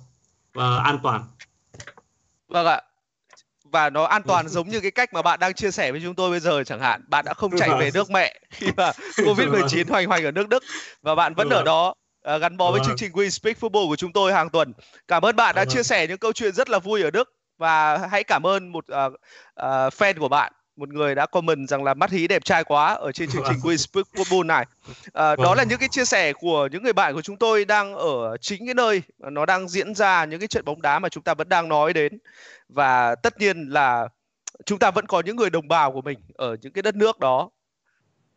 và an toàn vâng ạ và nó an toàn giống như cái cách mà bạn đang chia sẻ với chúng tôi bây giờ chẳng hạn. Bạn đã không chạy về nước mẹ khi mà covid 19 hoành hoành ở nước đức. Và bạn vẫn ở đó uh, gắn bó với chương trình We Speak Football của chúng tôi hàng tuần. Cảm ơn bạn đã chia sẻ những câu chuyện rất là vui ở đức. Và hãy cảm ơn một uh, uh, fan của bạn một người đã comment rằng là mắt hí đẹp trai quá ở trên chương trình We Speak Football này. À, đó là những cái chia sẻ của những người bạn của chúng tôi đang ở chính cái nơi nó đang diễn ra những cái trận bóng đá mà chúng ta vẫn đang nói đến. Và tất nhiên là chúng ta vẫn có những người đồng bào của mình ở những cái đất nước đó.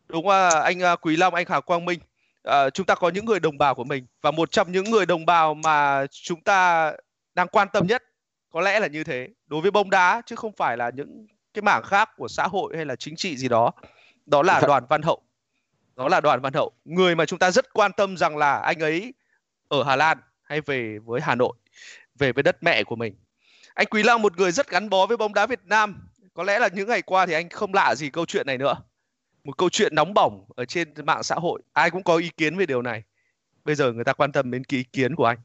Đúng không anh Quý Long anh Hà Quang Minh. À, chúng ta có những người đồng bào của mình và một trong những người đồng bào mà chúng ta đang quan tâm nhất có lẽ là như thế. Đối với bóng đá chứ không phải là những cái mảng khác của xã hội hay là chính trị gì đó đó là đoàn văn hậu. Đó là đoàn văn hậu. Người mà chúng ta rất quan tâm rằng là anh ấy ở Hà Lan hay về với Hà Nội về với đất mẹ của mình. Anh Quý Long một người rất gắn bó với bóng đá Việt Nam. Có lẽ là những ngày qua thì anh không lạ gì câu chuyện này nữa. Một câu chuyện nóng bỏng ở trên mạng xã hội. Ai cũng có ý kiến về điều này. Bây giờ người ta quan tâm đến ý kiến của anh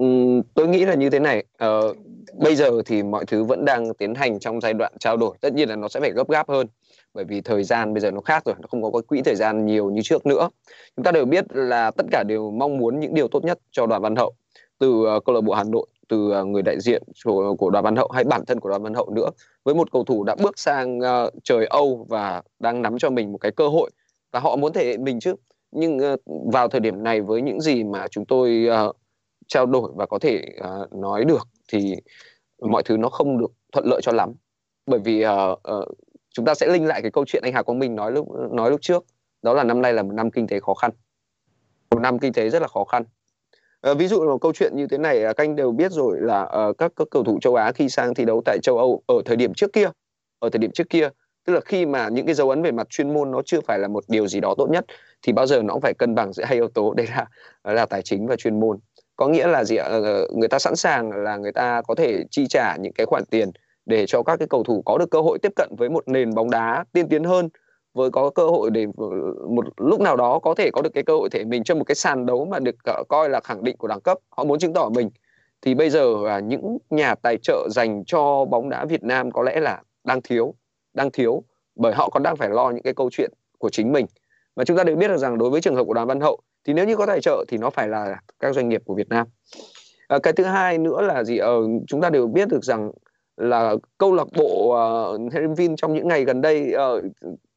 Ừ, tôi nghĩ là như thế này. Uh, bây giờ thì mọi thứ vẫn đang tiến hành trong giai đoạn trao đổi. Tất nhiên là nó sẽ phải gấp gáp hơn bởi vì thời gian bây giờ nó khác rồi nó không có cái quỹ thời gian nhiều như trước nữa. Chúng ta đều biết là tất cả đều mong muốn những điều tốt nhất cho đoàn văn hậu từ uh, câu lạc bộ hà nội từ uh, người đại diện của, của đoàn văn hậu hay bản thân của đoàn văn hậu nữa với một cầu thủ đã bước sang uh, trời âu và đang nắm cho mình một cái cơ hội. Và họ muốn thể hiện mình chứ. Nhưng uh, vào thời điểm này với những gì mà chúng tôi uh, trao đổi và có thể uh, nói được thì mọi thứ nó không được thuận lợi cho lắm. Bởi vì uh, uh, chúng ta sẽ linh lại cái câu chuyện anh Hà Quang Minh nói lúc nói lúc trước. Đó là năm nay là một năm kinh tế khó khăn. Một năm kinh tế rất là khó khăn. Uh, ví dụ một câu chuyện như thế này à, các anh đều biết rồi là uh, các các cầu thủ châu Á khi sang thi đấu tại châu Âu ở thời điểm trước kia ở thời điểm trước kia tức là khi mà những cái dấu ấn về mặt chuyên môn nó chưa phải là một điều gì đó tốt nhất thì bao giờ nó cũng phải cân bằng giữa hai yếu tố đây là là tài chính và chuyên môn có nghĩa là gì ạ? Ờ, người ta sẵn sàng là người ta có thể chi trả những cái khoản tiền để cho các cái cầu thủ có được cơ hội tiếp cận với một nền bóng đá tiên tiến hơn, với có cơ hội để ờ, một lúc nào đó có thể có được cái cơ hội thể mình trong một cái sàn đấu mà được ờ, coi là khẳng định của đẳng cấp, họ muốn chứng tỏ mình. Thì bây giờ là những nhà tài trợ dành cho bóng đá Việt Nam có lẽ là đang thiếu đang thiếu, bởi họ còn đang phải lo những cái câu chuyện của chính mình. Và chúng ta đều biết được rằng đối với trường hợp của đoàn văn hậu thì nếu như có tài trợ thì nó phải là các doanh nghiệp của Việt Nam. À, cái thứ hai nữa là gì? Ờ, chúng ta đều biết được rằng là câu lạc bộ ờ, uh, Herenvin trong những ngày gần đây uh,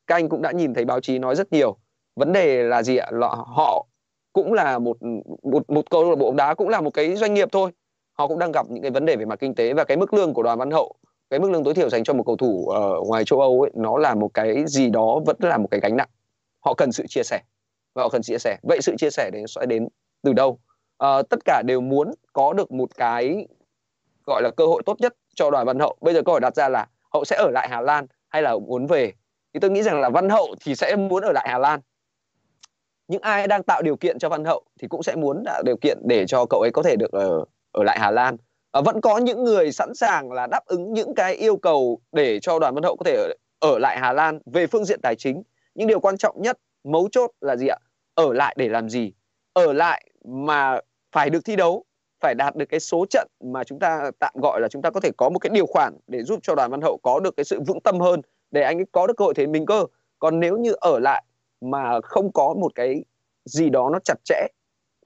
các anh cũng đã nhìn thấy báo chí nói rất nhiều. Vấn đề là gì ạ? Là họ cũng là một một một câu lạc bộ bóng đá cũng là một cái doanh nghiệp thôi. Họ cũng đang gặp những cái vấn đề về mặt kinh tế và cái mức lương của đoàn văn hậu cái mức lương tối thiểu dành cho một cầu thủ ở ngoài châu Âu ấy nó là một cái gì đó vẫn là một cái gánh nặng. Họ cần sự chia sẻ và họ cần chia sẻ. Vậy sự chia sẻ đấy sẽ đến từ đâu? À, tất cả đều muốn có được một cái gọi là cơ hội tốt nhất cho đoàn văn hậu. Bây giờ câu hỏi đặt ra là hậu sẽ ở lại hà lan hay là muốn về? Thì tôi nghĩ rằng là văn hậu thì sẽ muốn ở lại hà lan. Những ai đang tạo điều kiện cho văn hậu thì cũng sẽ muốn tạo điều kiện để cho cậu ấy có thể được ở ở lại hà lan. À, vẫn có những người sẵn sàng là đáp ứng những cái yêu cầu để cho đoàn văn hậu có thể ở, ở lại hà lan về phương diện tài chính. Nhưng điều quan trọng nhất mấu chốt là gì ạ? Ở lại để làm gì? Ở lại mà phải được thi đấu phải đạt được cái số trận mà chúng ta tạm gọi là chúng ta có thể có một cái điều khoản để giúp cho đoàn văn hậu có được cái sự vững tâm hơn để anh ấy có được cơ hội thể mình cơ. Còn nếu như ở lại mà không có một cái gì đó nó chặt chẽ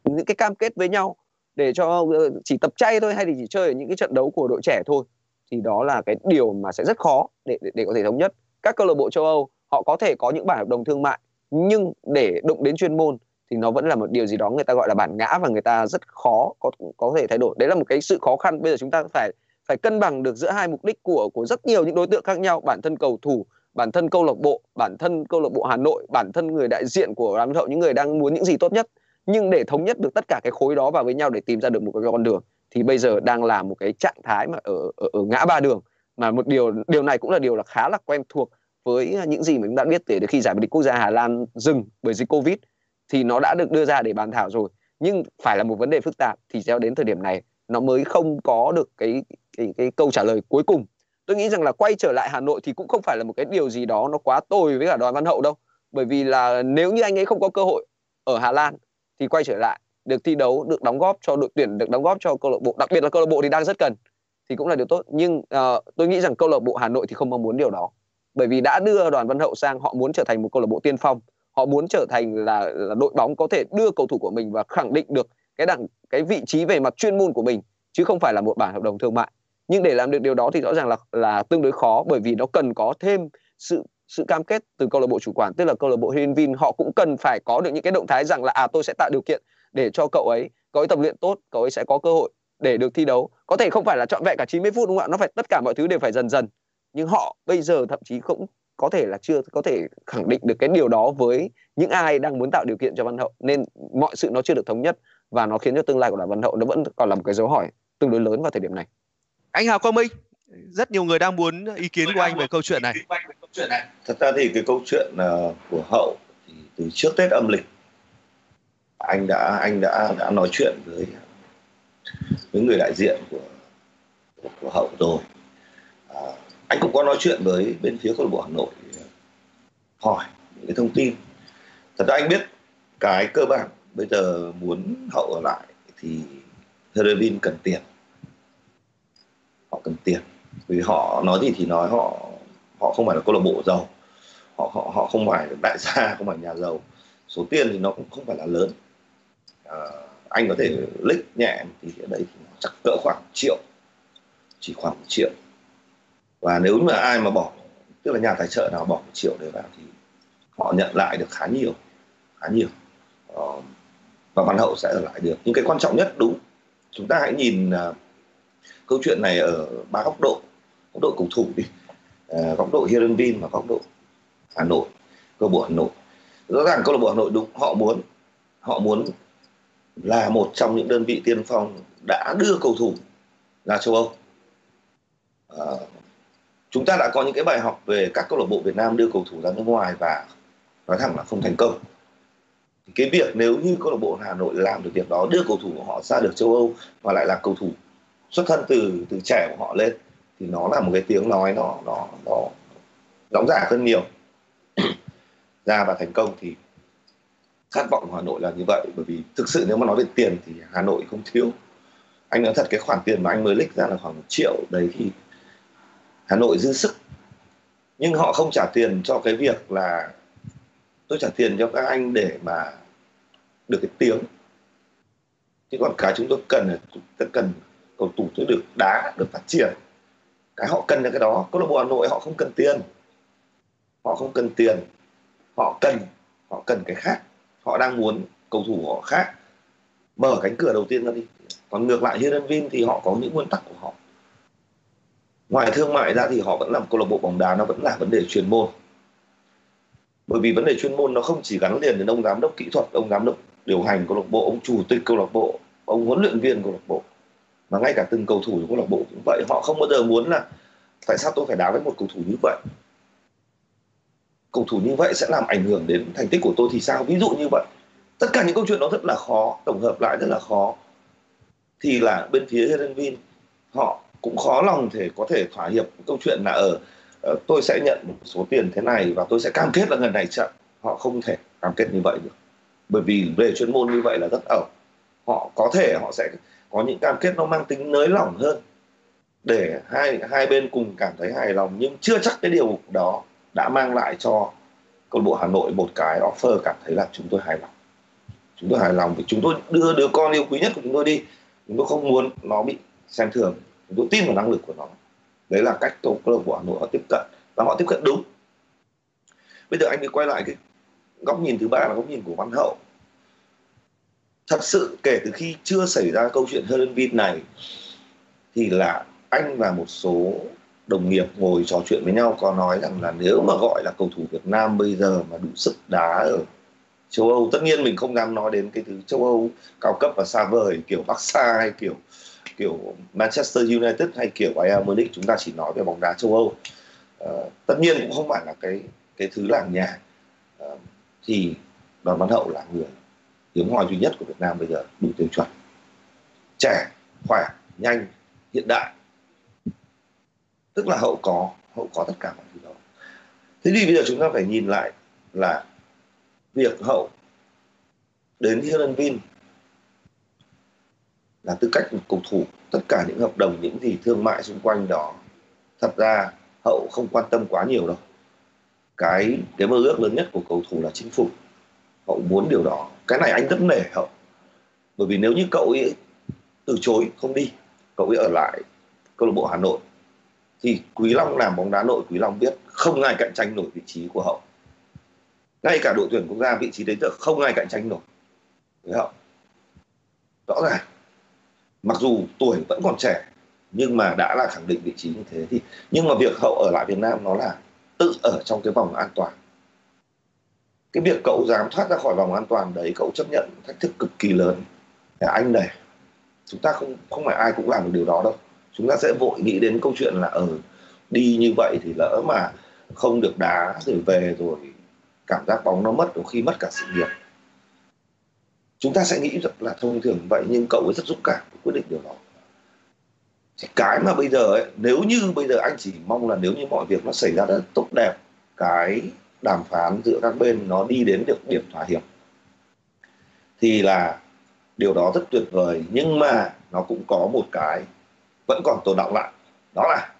những cái cam kết với nhau để cho ờ, chỉ tập chay thôi hay thì chỉ chơi ở những cái trận đấu của đội trẻ thôi thì đó là cái điều mà sẽ rất khó để để, để có thể thống nhất. Các câu lạc bộ châu Âu họ có thể có những bản hợp đồng thương mại nhưng để động đến chuyên môn thì nó vẫn là một điều gì đó người ta gọi là bản ngã và người ta rất khó có có thể thay đổi. Đấy là một cái sự khó khăn. Bây giờ chúng ta phải phải cân bằng được giữa hai mục đích của của rất nhiều những đối tượng khác nhau. Bản thân cầu thủ bản thân câu lạc bộ bản thân câu lạc bộ Hà Nội bản thân người đại diện của đám hậu những người đang muốn những gì tốt nhất. Nhưng để thống nhất được tất cả cái khối đó vào với nhau để tìm ra được một cái con đường thì bây giờ đang là một cái trạng thái mà ở ở, ở ngã ba đường. Mà một điều điều này cũng là điều là khá là quen thuộc với những gì mà chúng ta biết từ khi giải vô địch quốc gia Hà Lan dừng bởi dịch Covid thì nó đã được đưa ra để bàn thảo rồi. Nhưng phải là một vấn đề phức tạp thì cho đến thời điểm này nó mới không có được cái cái, cái câu trả lời cuối cùng. Tôi nghĩ rằng là quay trở lại Hà Nội thì cũng không phải là một cái điều gì đó nó quá tồi với cả đoàn văn hậu đâu. Bởi vì là nếu như anh ấy không có cơ hội ở Hà Lan thì quay trở lại được thi đấu được đóng góp cho đội tuyển được đóng góp cho câu lạc bộ đặc biệt là câu lạc bộ thì đang rất cần thì cũng là điều tốt. Nhưng uh, tôi nghĩ rằng câu lạc bộ Hà Nội thì không mong muốn điều đó bởi vì đã đưa đoàn Văn Hậu sang họ muốn trở thành một câu lạc bộ tiên phong. Họ muốn trở thành là, là đội bóng có thể đưa cầu thủ của mình và khẳng định được cái đẳng cái vị trí về mặt chuyên môn của mình chứ không phải là một bản hợp đồng thương mại. Nhưng để làm được điều đó thì rõ ràng là là tương đối khó bởi vì nó cần có thêm sự sự cam kết từ câu lạc bộ chủ quản tức là câu lạc bộ Hinvin họ cũng cần phải có được những cái động thái rằng là à tôi sẽ tạo điều kiện để cho cậu ấy có ấy tập luyện tốt cậu ấy sẽ có cơ hội để được thi đấu. Có thể không phải là trọn vẹn cả 90 phút đúng không ạ? Nó phải tất cả mọi thứ đều phải dần dần nhưng họ bây giờ thậm chí cũng có thể là chưa có thể khẳng định được cái điều đó với những ai đang muốn tạo điều kiện cho Văn Hậu nên mọi sự nó chưa được thống nhất và nó khiến cho tương lai của đoàn Văn Hậu nó vẫn còn là một cái dấu hỏi tương đối lớn vào thời điểm này. Anh Hà Quang Minh, rất nhiều người đang muốn ý kiến của anh về câu chuyện này. Thật ra thì cái câu chuyện ờ, của Hậu thì từ trước Tết âm lịch anh đã anh đã đã nói chuyện với với người đại diện của của, của Hậu rồi. Anh cũng có nói chuyện với bên phía câu lạc bộ Hà Nội uh, hỏi những cái thông tin. Thật ra anh biết cái cơ bản bây giờ muốn Hậu ở lại thì Herovin cần tiền. Họ cần tiền. Vì họ nói gì thì nói họ họ không phải là câu lạc bộ giàu. Họ họ họ không phải đại gia không phải nhà giàu. Số tiền thì nó cũng không phải là lớn. À, anh có thể lích nhẹ thì ở đây thì chắc cỡ khoảng triệu. Chỉ khoảng một triệu và nếu mà ai mà bỏ tức là nhà tài trợ nào bỏ một triệu để vào thì họ nhận lại được khá nhiều khá nhiều. Ờ, và văn hậu sẽ ở lại được. Nhưng cái quan trọng nhất đúng chúng ta hãy nhìn uh, câu chuyện này ở ba góc độ góc độ cầu thủ đi. Uh, góc độ Heerenveen và góc độ Hà Nội câu lạc bộ Hà Nội. Rõ ràng câu lạc bộ Hà Nội đúng họ muốn họ muốn là một trong những đơn vị tiên phong đã đưa cầu thủ ra châu Âu. Uh, chúng ta đã có những cái bài học về các câu lạc bộ Việt Nam đưa cầu thủ ra nước ngoài và nói thẳng là không thành công. Thì cái việc nếu như câu lạc bộ Hà Nội làm được việc đó, đưa cầu thủ của họ ra được châu Âu và lại là cầu thủ xuất thân từ từ trẻ của họ lên, thì nó là một cái tiếng nói nó nó nó đóng giả hơn nhiều. Ra và thành công thì khát vọng của Hà Nội là như vậy. Bởi vì thực sự nếu mà nói về tiền thì Hà Nội không thiếu. Anh nói thật, cái khoản tiền mà anh mới lích ra là khoảng một triệu. Đấy thì Hà Nội dư sức. Nhưng họ không trả tiền cho cái việc là tôi trả tiền cho các anh để mà được cái tiếng. Chứ còn cái chúng tôi cần là chúng tôi cần cầu thủ tôi được đá, được phát triển. Cái họ cần là cái đó. Câu lạc bộ hà nội họ không cần tiền. Họ không cần tiền. Họ cần họ cần cái khác. Họ đang muốn cầu thủ họ khác. Mở cánh cửa đầu tiên ra đi. Còn ngược lại Hirenvin thì họ có những nguyên tắc của họ ngoài thương mại ra thì họ vẫn làm câu lạc bộ bóng đá, nó vẫn là vấn đề chuyên môn. Bởi vì vấn đề chuyên môn nó không chỉ gắn liền đến ông giám đốc kỹ thuật, ông giám đốc điều hành câu lạc bộ, ông chủ tịch câu lạc bộ, ông huấn luyện viên câu lạc bộ. Mà ngay cả từng cầu thủ của câu lạc bộ cũng vậy, họ không bao giờ muốn là tại sao tôi phải đá với một cầu thủ như vậy? Cầu thủ như vậy sẽ làm ảnh hưởng đến thành tích của tôi thì sao? Ví dụ như vậy. Tất cả những câu chuyện đó rất là khó, tổng hợp lại rất là khó. Thì là bên phía Herenvin họ cũng khó lòng thể có thể thỏa hiệp câu chuyện là ở tôi sẽ nhận một số tiền thế này và tôi sẽ cam kết là ngân này chậm họ không thể cam kết như vậy được. Bởi vì về chuyên môn như vậy là rất ẩu. Họ có thể, họ sẽ có những cam kết nó mang tính nới lỏng hơn để hai hai bên cùng cảm thấy hài lòng, nhưng chưa chắc cái điều đó đã mang lại cho câu bộ Hà Nội một cái offer cảm thấy là chúng tôi hài lòng. Chúng tôi hài lòng vì chúng tôi đưa đứa con yêu quý nhất của chúng tôi đi. Chúng tôi không muốn nó bị xem thường tôi tin vào năng lực của nó. Đấy là cách câu lạc bộ Hà Nội họ tiếp cận, và họ tiếp cận đúng. Bây giờ anh đi quay lại cái góc nhìn thứ ba là góc nhìn của Văn Hậu. Thật sự kể từ khi chưa xảy ra câu chuyện Helenvin này, thì là anh và một số đồng nghiệp ngồi trò chuyện với nhau, có nói rằng là nếu mà gọi là cầu thủ Việt Nam bây giờ mà đủ sức đá ở châu Âu, tất nhiên mình không dám nói đến cái thứ châu Âu cao cấp và xa vời, kiểu Barca hay kiểu kiểu Manchester United hay kiểu Bayern Munich chúng ta chỉ nói về bóng đá châu Âu. Uh, tất nhiên cũng không phải là cái cái thứ làng nhà. Uh, thì đoàn văn hậu là người hiếm hoi duy nhất của Việt Nam bây giờ đủ tiêu chuẩn. Trẻ khỏe nhanh hiện đại. Tức là hậu có hậu có tất cả mọi thứ đó. Thế thì bây giờ chúng ta phải nhìn lại là việc hậu đến Hiền Vin là tư cách một cầu thủ. Tất cả những hợp đồng, những gì thương mại xung quanh đó, thật ra hậu không quan tâm quá nhiều đâu. Cái cái mơ ước lớn nhất của cầu thủ là chinh phục. Hậu muốn điều đó. Cái này anh rất nể hậu. Bởi vì nếu như cậu ấy từ chối, không đi, cậu ấy ở lại câu lạc bộ hà nội, thì quý long làm bóng đá nội, quý long biết không ai cạnh tranh nổi vị trí của hậu. Ngay cả đội tuyển quốc gia vị trí đấy giờ không ai cạnh tranh nổi với hậu. Rõ ràng mặc dù tuổi vẫn còn trẻ nhưng mà đã là khẳng định vị trí như thế thì nhưng mà việc hậu ở lại Việt Nam nó là tự ở trong cái vòng an toàn. Cái việc cậu dám thoát ra khỏi vòng an toàn đấy cậu chấp nhận thách thức cực kỳ lớn. Là anh này chúng ta không không phải ai cũng làm được điều đó đâu. Chúng ta sẽ vội nghĩ đến câu chuyện là ở ừ, đi như vậy thì lỡ mà không được đá rồi về rồi cảm giác bóng nó mất đôi khi mất cả sự nghiệp chúng ta sẽ nghĩ rằng là thông thường vậy nhưng cậu ấy rất dũng cảm quyết định điều đó. Thì cái mà bây giờ ấy, nếu như bây giờ anh chỉ mong là nếu như mọi việc nó xảy ra rất tốt đẹp cái đàm phán giữa các bên nó đi đến được điểm thỏa hiệp thì là điều đó rất tuyệt vời. Nhưng mà nó cũng có một cái vẫn còn tồn động lại đó là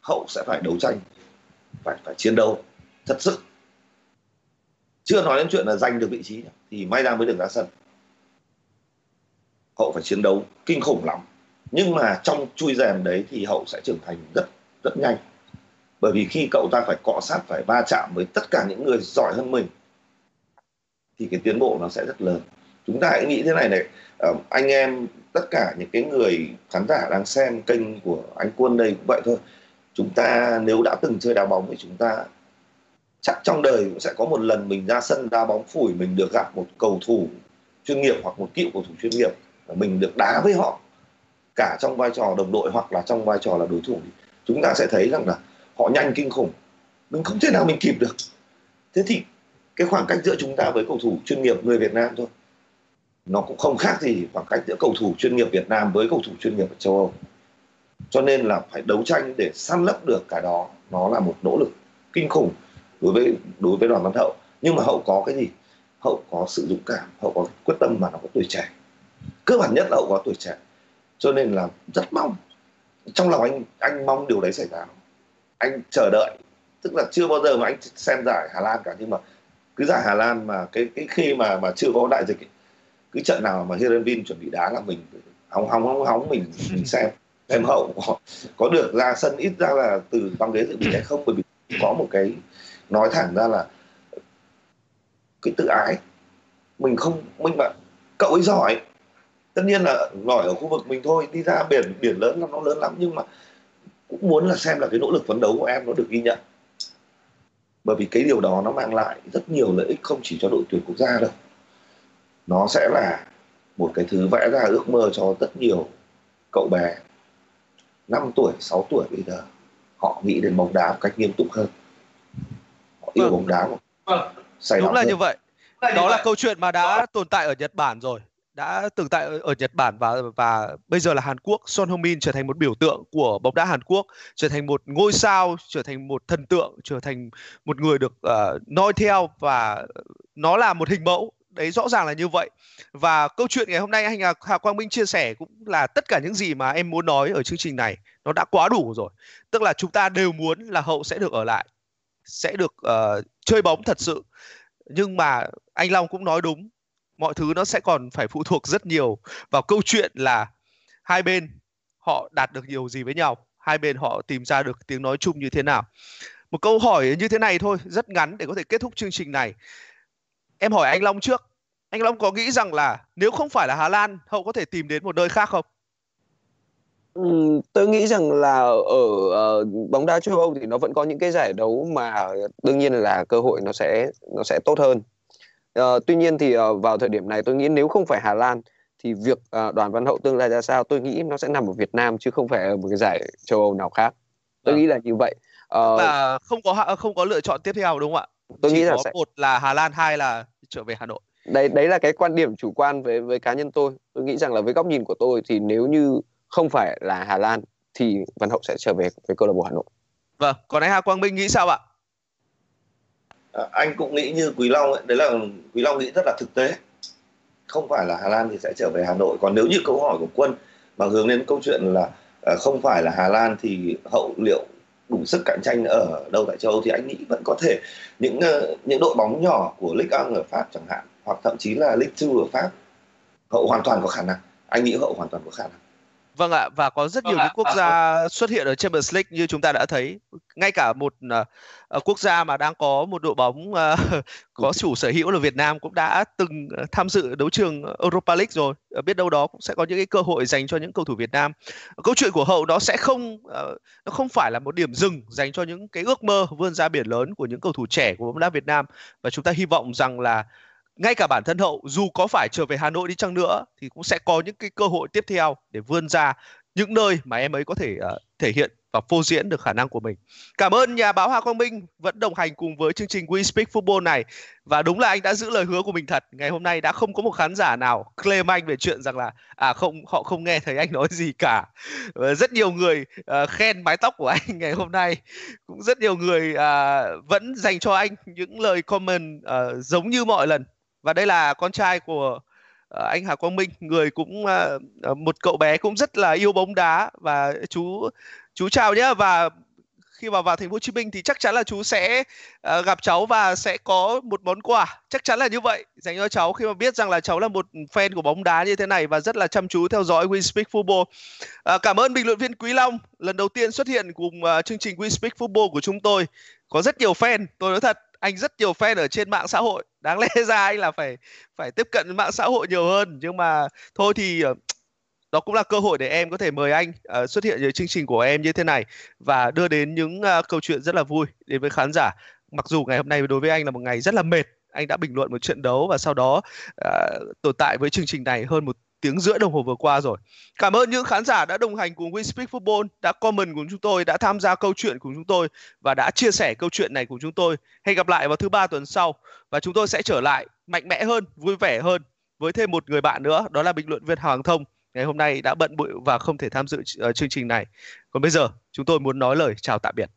hậu sẽ phải đấu tranh phải phải chiến đấu thật sự. Chưa nói đến chuyện là giành được vị trí thì may ra mới được ra sân hậu phải chiến đấu kinh khủng lắm. Nhưng mà trong chui rèm đấy thì hậu sẽ trưởng thành rất rất nhanh. Bởi vì khi cậu ta phải cọ sát, phải va chạm với tất cả những người giỏi hơn mình, thì cái tiến bộ nó sẽ rất lớn. Chúng ta hãy nghĩ thế này này anh em, tất cả những cái người khán giả đang xem kênh của anh quân đây cũng vậy thôi. Chúng ta nếu đã từng chơi đá bóng thì chúng ta chắc trong đời cũng sẽ có một lần mình ra sân đá bóng phủi, mình được gặp một cầu thủ chuyên nghiệp hoặc một cựu cầu thủ chuyên nghiệp mình được đá với họ, cả trong vai trò đồng đội hoặc là trong vai trò là đối thủ. Chúng ta sẽ thấy rằng là họ nhanh kinh khủng. Mình không thể nào mình kịp được. Thế thì cái khoảng cách giữa chúng ta với cầu thủ chuyên nghiệp người Việt Nam thôi, nó cũng không khác gì khoảng cách giữa cầu thủ chuyên nghiệp Việt Nam với cầu thủ chuyên nghiệp ở châu Âu. Cho nên là phải đấu tranh để săn lấp được cái đó. Nó là một nỗ lực kinh khủng đối với đối với đoàn văn hậu. Nhưng mà hậu có cái gì? Hậu có sự dũng cảm, hậu có quyết tâm mà nó có tuổi trẻ cơ bản nhất là hậu có tuổi trẻ. Cho nên là rất mong trong lòng anh anh mong điều đấy xảy ra. Anh chờ đợi tức là chưa bao giờ mà anh xem giải Hà Lan cả nhưng mà cứ giải Hà Lan mà cái cái khi mà mà chưa có đại dịch ấy, cứ trận nào mà Herenvin chuẩn bị đá là mình hóng hóng hóng hóng mình mình xem em hậu. Có, có được ra sân ít ra là từ băng ghế dự bị hay không bởi vì có một cái nói thẳng ra là cái tự ái. Mình không mình bạn cậu ấy giỏi tất nhiên là giỏi ở khu vực mình thôi đi ra biển biển lớn là nó lớn lắm nhưng mà cũng muốn là xem là cái nỗ lực phấn đấu của em nó được ghi nhận. Bởi vì cái điều đó nó mang lại rất nhiều lợi ích không chỉ cho đội tuyển quốc gia đâu. Nó sẽ là một cái thứ vẽ ra ước mơ cho rất nhiều cậu bé 5 tuổi 6 tuổi bây giờ. Họ nghĩ đến bóng đá một cách nghiêm túc hơn. Họ yêu vâng. bóng đá một vâng. đúng là hơn. như vậy. Đó là câu chuyện mà đã tồn tại ở Nhật Bản rồi đã từng tại ở Nhật Bản và và bây giờ là Hàn Quốc. Son Heung-min trở thành một biểu tượng của bóng đá Hàn Quốc trở thành một ngôi sao trở thành một thần tượng trở thành một người được uh, noi theo và nó là một hình mẫu. Đấy rõ ràng là như vậy. Và câu chuyện ngày hôm nay anh à, Hà Quang Minh chia sẻ cũng là tất cả những gì mà em muốn nói ở chương trình này nó đã quá đủ rồi. Tức là chúng ta đều muốn là hậu sẽ được ở lại sẽ được uh, chơi bóng thật sự. Nhưng mà anh Long cũng nói đúng mọi thứ nó sẽ còn phải phụ thuộc rất nhiều vào câu chuyện là hai bên họ đạt được nhiều gì với nhau hai bên họ tìm ra được tiếng nói chung như thế nào. Một câu hỏi như thế này thôi rất ngắn để có thể kết thúc chương trình này. Em hỏi anh Long trước. Anh Long có nghĩ rằng là nếu không phải là Hà Lan hậu có thể tìm đến một nơi khác không? Ừ, tôi nghĩ rằng là ở uh, bóng đá châu Âu thì nó vẫn có những cái giải đấu mà đương nhiên là cơ hội nó sẽ nó sẽ tốt hơn. Uh, tuy nhiên thì uh, vào thời điểm này tôi nghĩ nếu không phải Hà Lan thì việc uh, đoàn Văn Hậu tương lai ra sao tôi nghĩ nó sẽ nằm ở Việt Nam chứ không phải ở một cái giải châu Âu nào khác. Tôi à. nghĩ là như vậy. Uh, là không có không có lựa chọn tiếp theo đúng không ạ? Tôi Chỉ nghĩ là sẽ... một là Hà Lan, hai là trở về Hà Nội. Đấy đấy là cái quan điểm chủ quan với với cá nhân tôi. Tôi nghĩ rằng là với góc nhìn của tôi thì nếu như không phải là Hà Lan thì Văn Hậu sẽ trở về với câu lạc bộ Hà Nội. Vâng, còn anh Hà Quang Minh nghĩ sao ạ? À, anh cũng nghĩ như Quý Long ấy, đấy là Quý Long nghĩ rất là thực tế. không phải là Hà Lan thì sẽ trở về Hà Nội. Còn nếu như câu hỏi của quân mà hướng đến câu chuyện là ờ, không phải là Hà Lan thì hậu liệu đủ sức cạnh tranh ở đâu tại châu Âu thì anh nghĩ vẫn có thể. Những ờ, những đội bóng nhỏ của Ligue 1 ở Pháp chẳng hạn hoặc thậm chí là Ligue 2 ở Pháp hậu hoàn toàn có khả năng. Anh nghĩ hậu hoàn toàn có khả năng. Vâng ạ và có rất nhiều vâng những quốc gia xuất hiện ở Champions League như chúng ta đã thấy. Ngay cả một uh, quốc gia mà đang có một đội bóng uh, có chủ sở hữu là Việt Nam cũng đã từng tham dự đấu trường Europa League rồi. Biết đâu đó cũng sẽ có những cái cơ hội dành cho những cầu thủ Việt Nam. Câu chuyện của hậu nó sẽ không uh, nó không phải là một điểm dừng dành cho những cái ước mơ vươn ra biển lớn của những cầu thủ trẻ của bóng đá Việt Nam. Và chúng ta hy vọng rằng là ngay cả bản thân hậu dù có phải trở về Hà Nội đi chăng nữa thì cũng sẽ có những cái cơ hội tiếp theo để vươn ra những nơi mà em ấy có thể uh, thể hiện và phô diễn được khả năng của mình. Cảm ơn nhà báo Hà Quang Minh vẫn đồng hành cùng với chương trình We Speak Football này và đúng là anh đã giữ lời hứa của mình thật. Ngày hôm nay đã không có một khán giả nào claim anh về chuyện rằng là à không họ không nghe thấy anh nói gì cả. Và rất nhiều người uh, khen mái tóc của anh ngày hôm nay. Cũng rất nhiều người uh, vẫn dành cho anh những lời comment uh, giống như mọi lần và đây là con trai của ờ, anh Hà Quang Minh người cũng ờ, ờ, một cậu bé cũng rất là yêu bóng đá và chú chú chào nhé và khi mà vào thành phố Hồ Chí Minh thì chắc chắn là chú sẽ uh, gặp cháu và sẽ có một món quà chắc chắn là như vậy dành cho cháu khi mà biết rằng là cháu là một fan của bóng đá như thế này và rất là chăm chú theo dõi We Speak Football. Uh, cảm ơn bình luận viên Quý Long lần đầu tiên xuất hiện cùng uh, chương trình We Speak Football của chúng tôi. Có rất nhiều fan, tôi nói thật anh rất nhiều fan ở trên mạng xã hội đáng lẽ ra anh là phải phải tiếp cận mạng xã hội nhiều hơn. Nhưng mà thôi thì ờ, đó cũng là cơ hội để em có thể mời anh uh, xuất hiện ở chương trình của em như thế này và đưa đến những uh, câu chuyện rất là vui đến với khán giả. Mặc dù ngày hôm nay đối với anh là một ngày rất là mệt anh đã bình luận một trận đấu và sau đó uh, tồn tại với chương trình này hơn một tiếng rưỡi đồng hồ vừa qua rồi. Cảm ơn những khán giả đã đồng hành cùng We Speak Football, đã comment cùng chúng tôi, đã tham gia câu chuyện cùng chúng tôi và đã chia sẻ câu chuyện này cùng chúng tôi. Hẹn gặp lại vào thứ ba tuần sau và chúng tôi sẽ trở lại mạnh mẽ hơn, vui vẻ hơn với thêm một người bạn nữa, đó là bình luận viên Hoàng Thông. Ngày hôm nay đã bận bụi và không thể tham dự ờ, chương trình này. Còn bây giờ, chúng tôi muốn nói lời chào tạm biệt.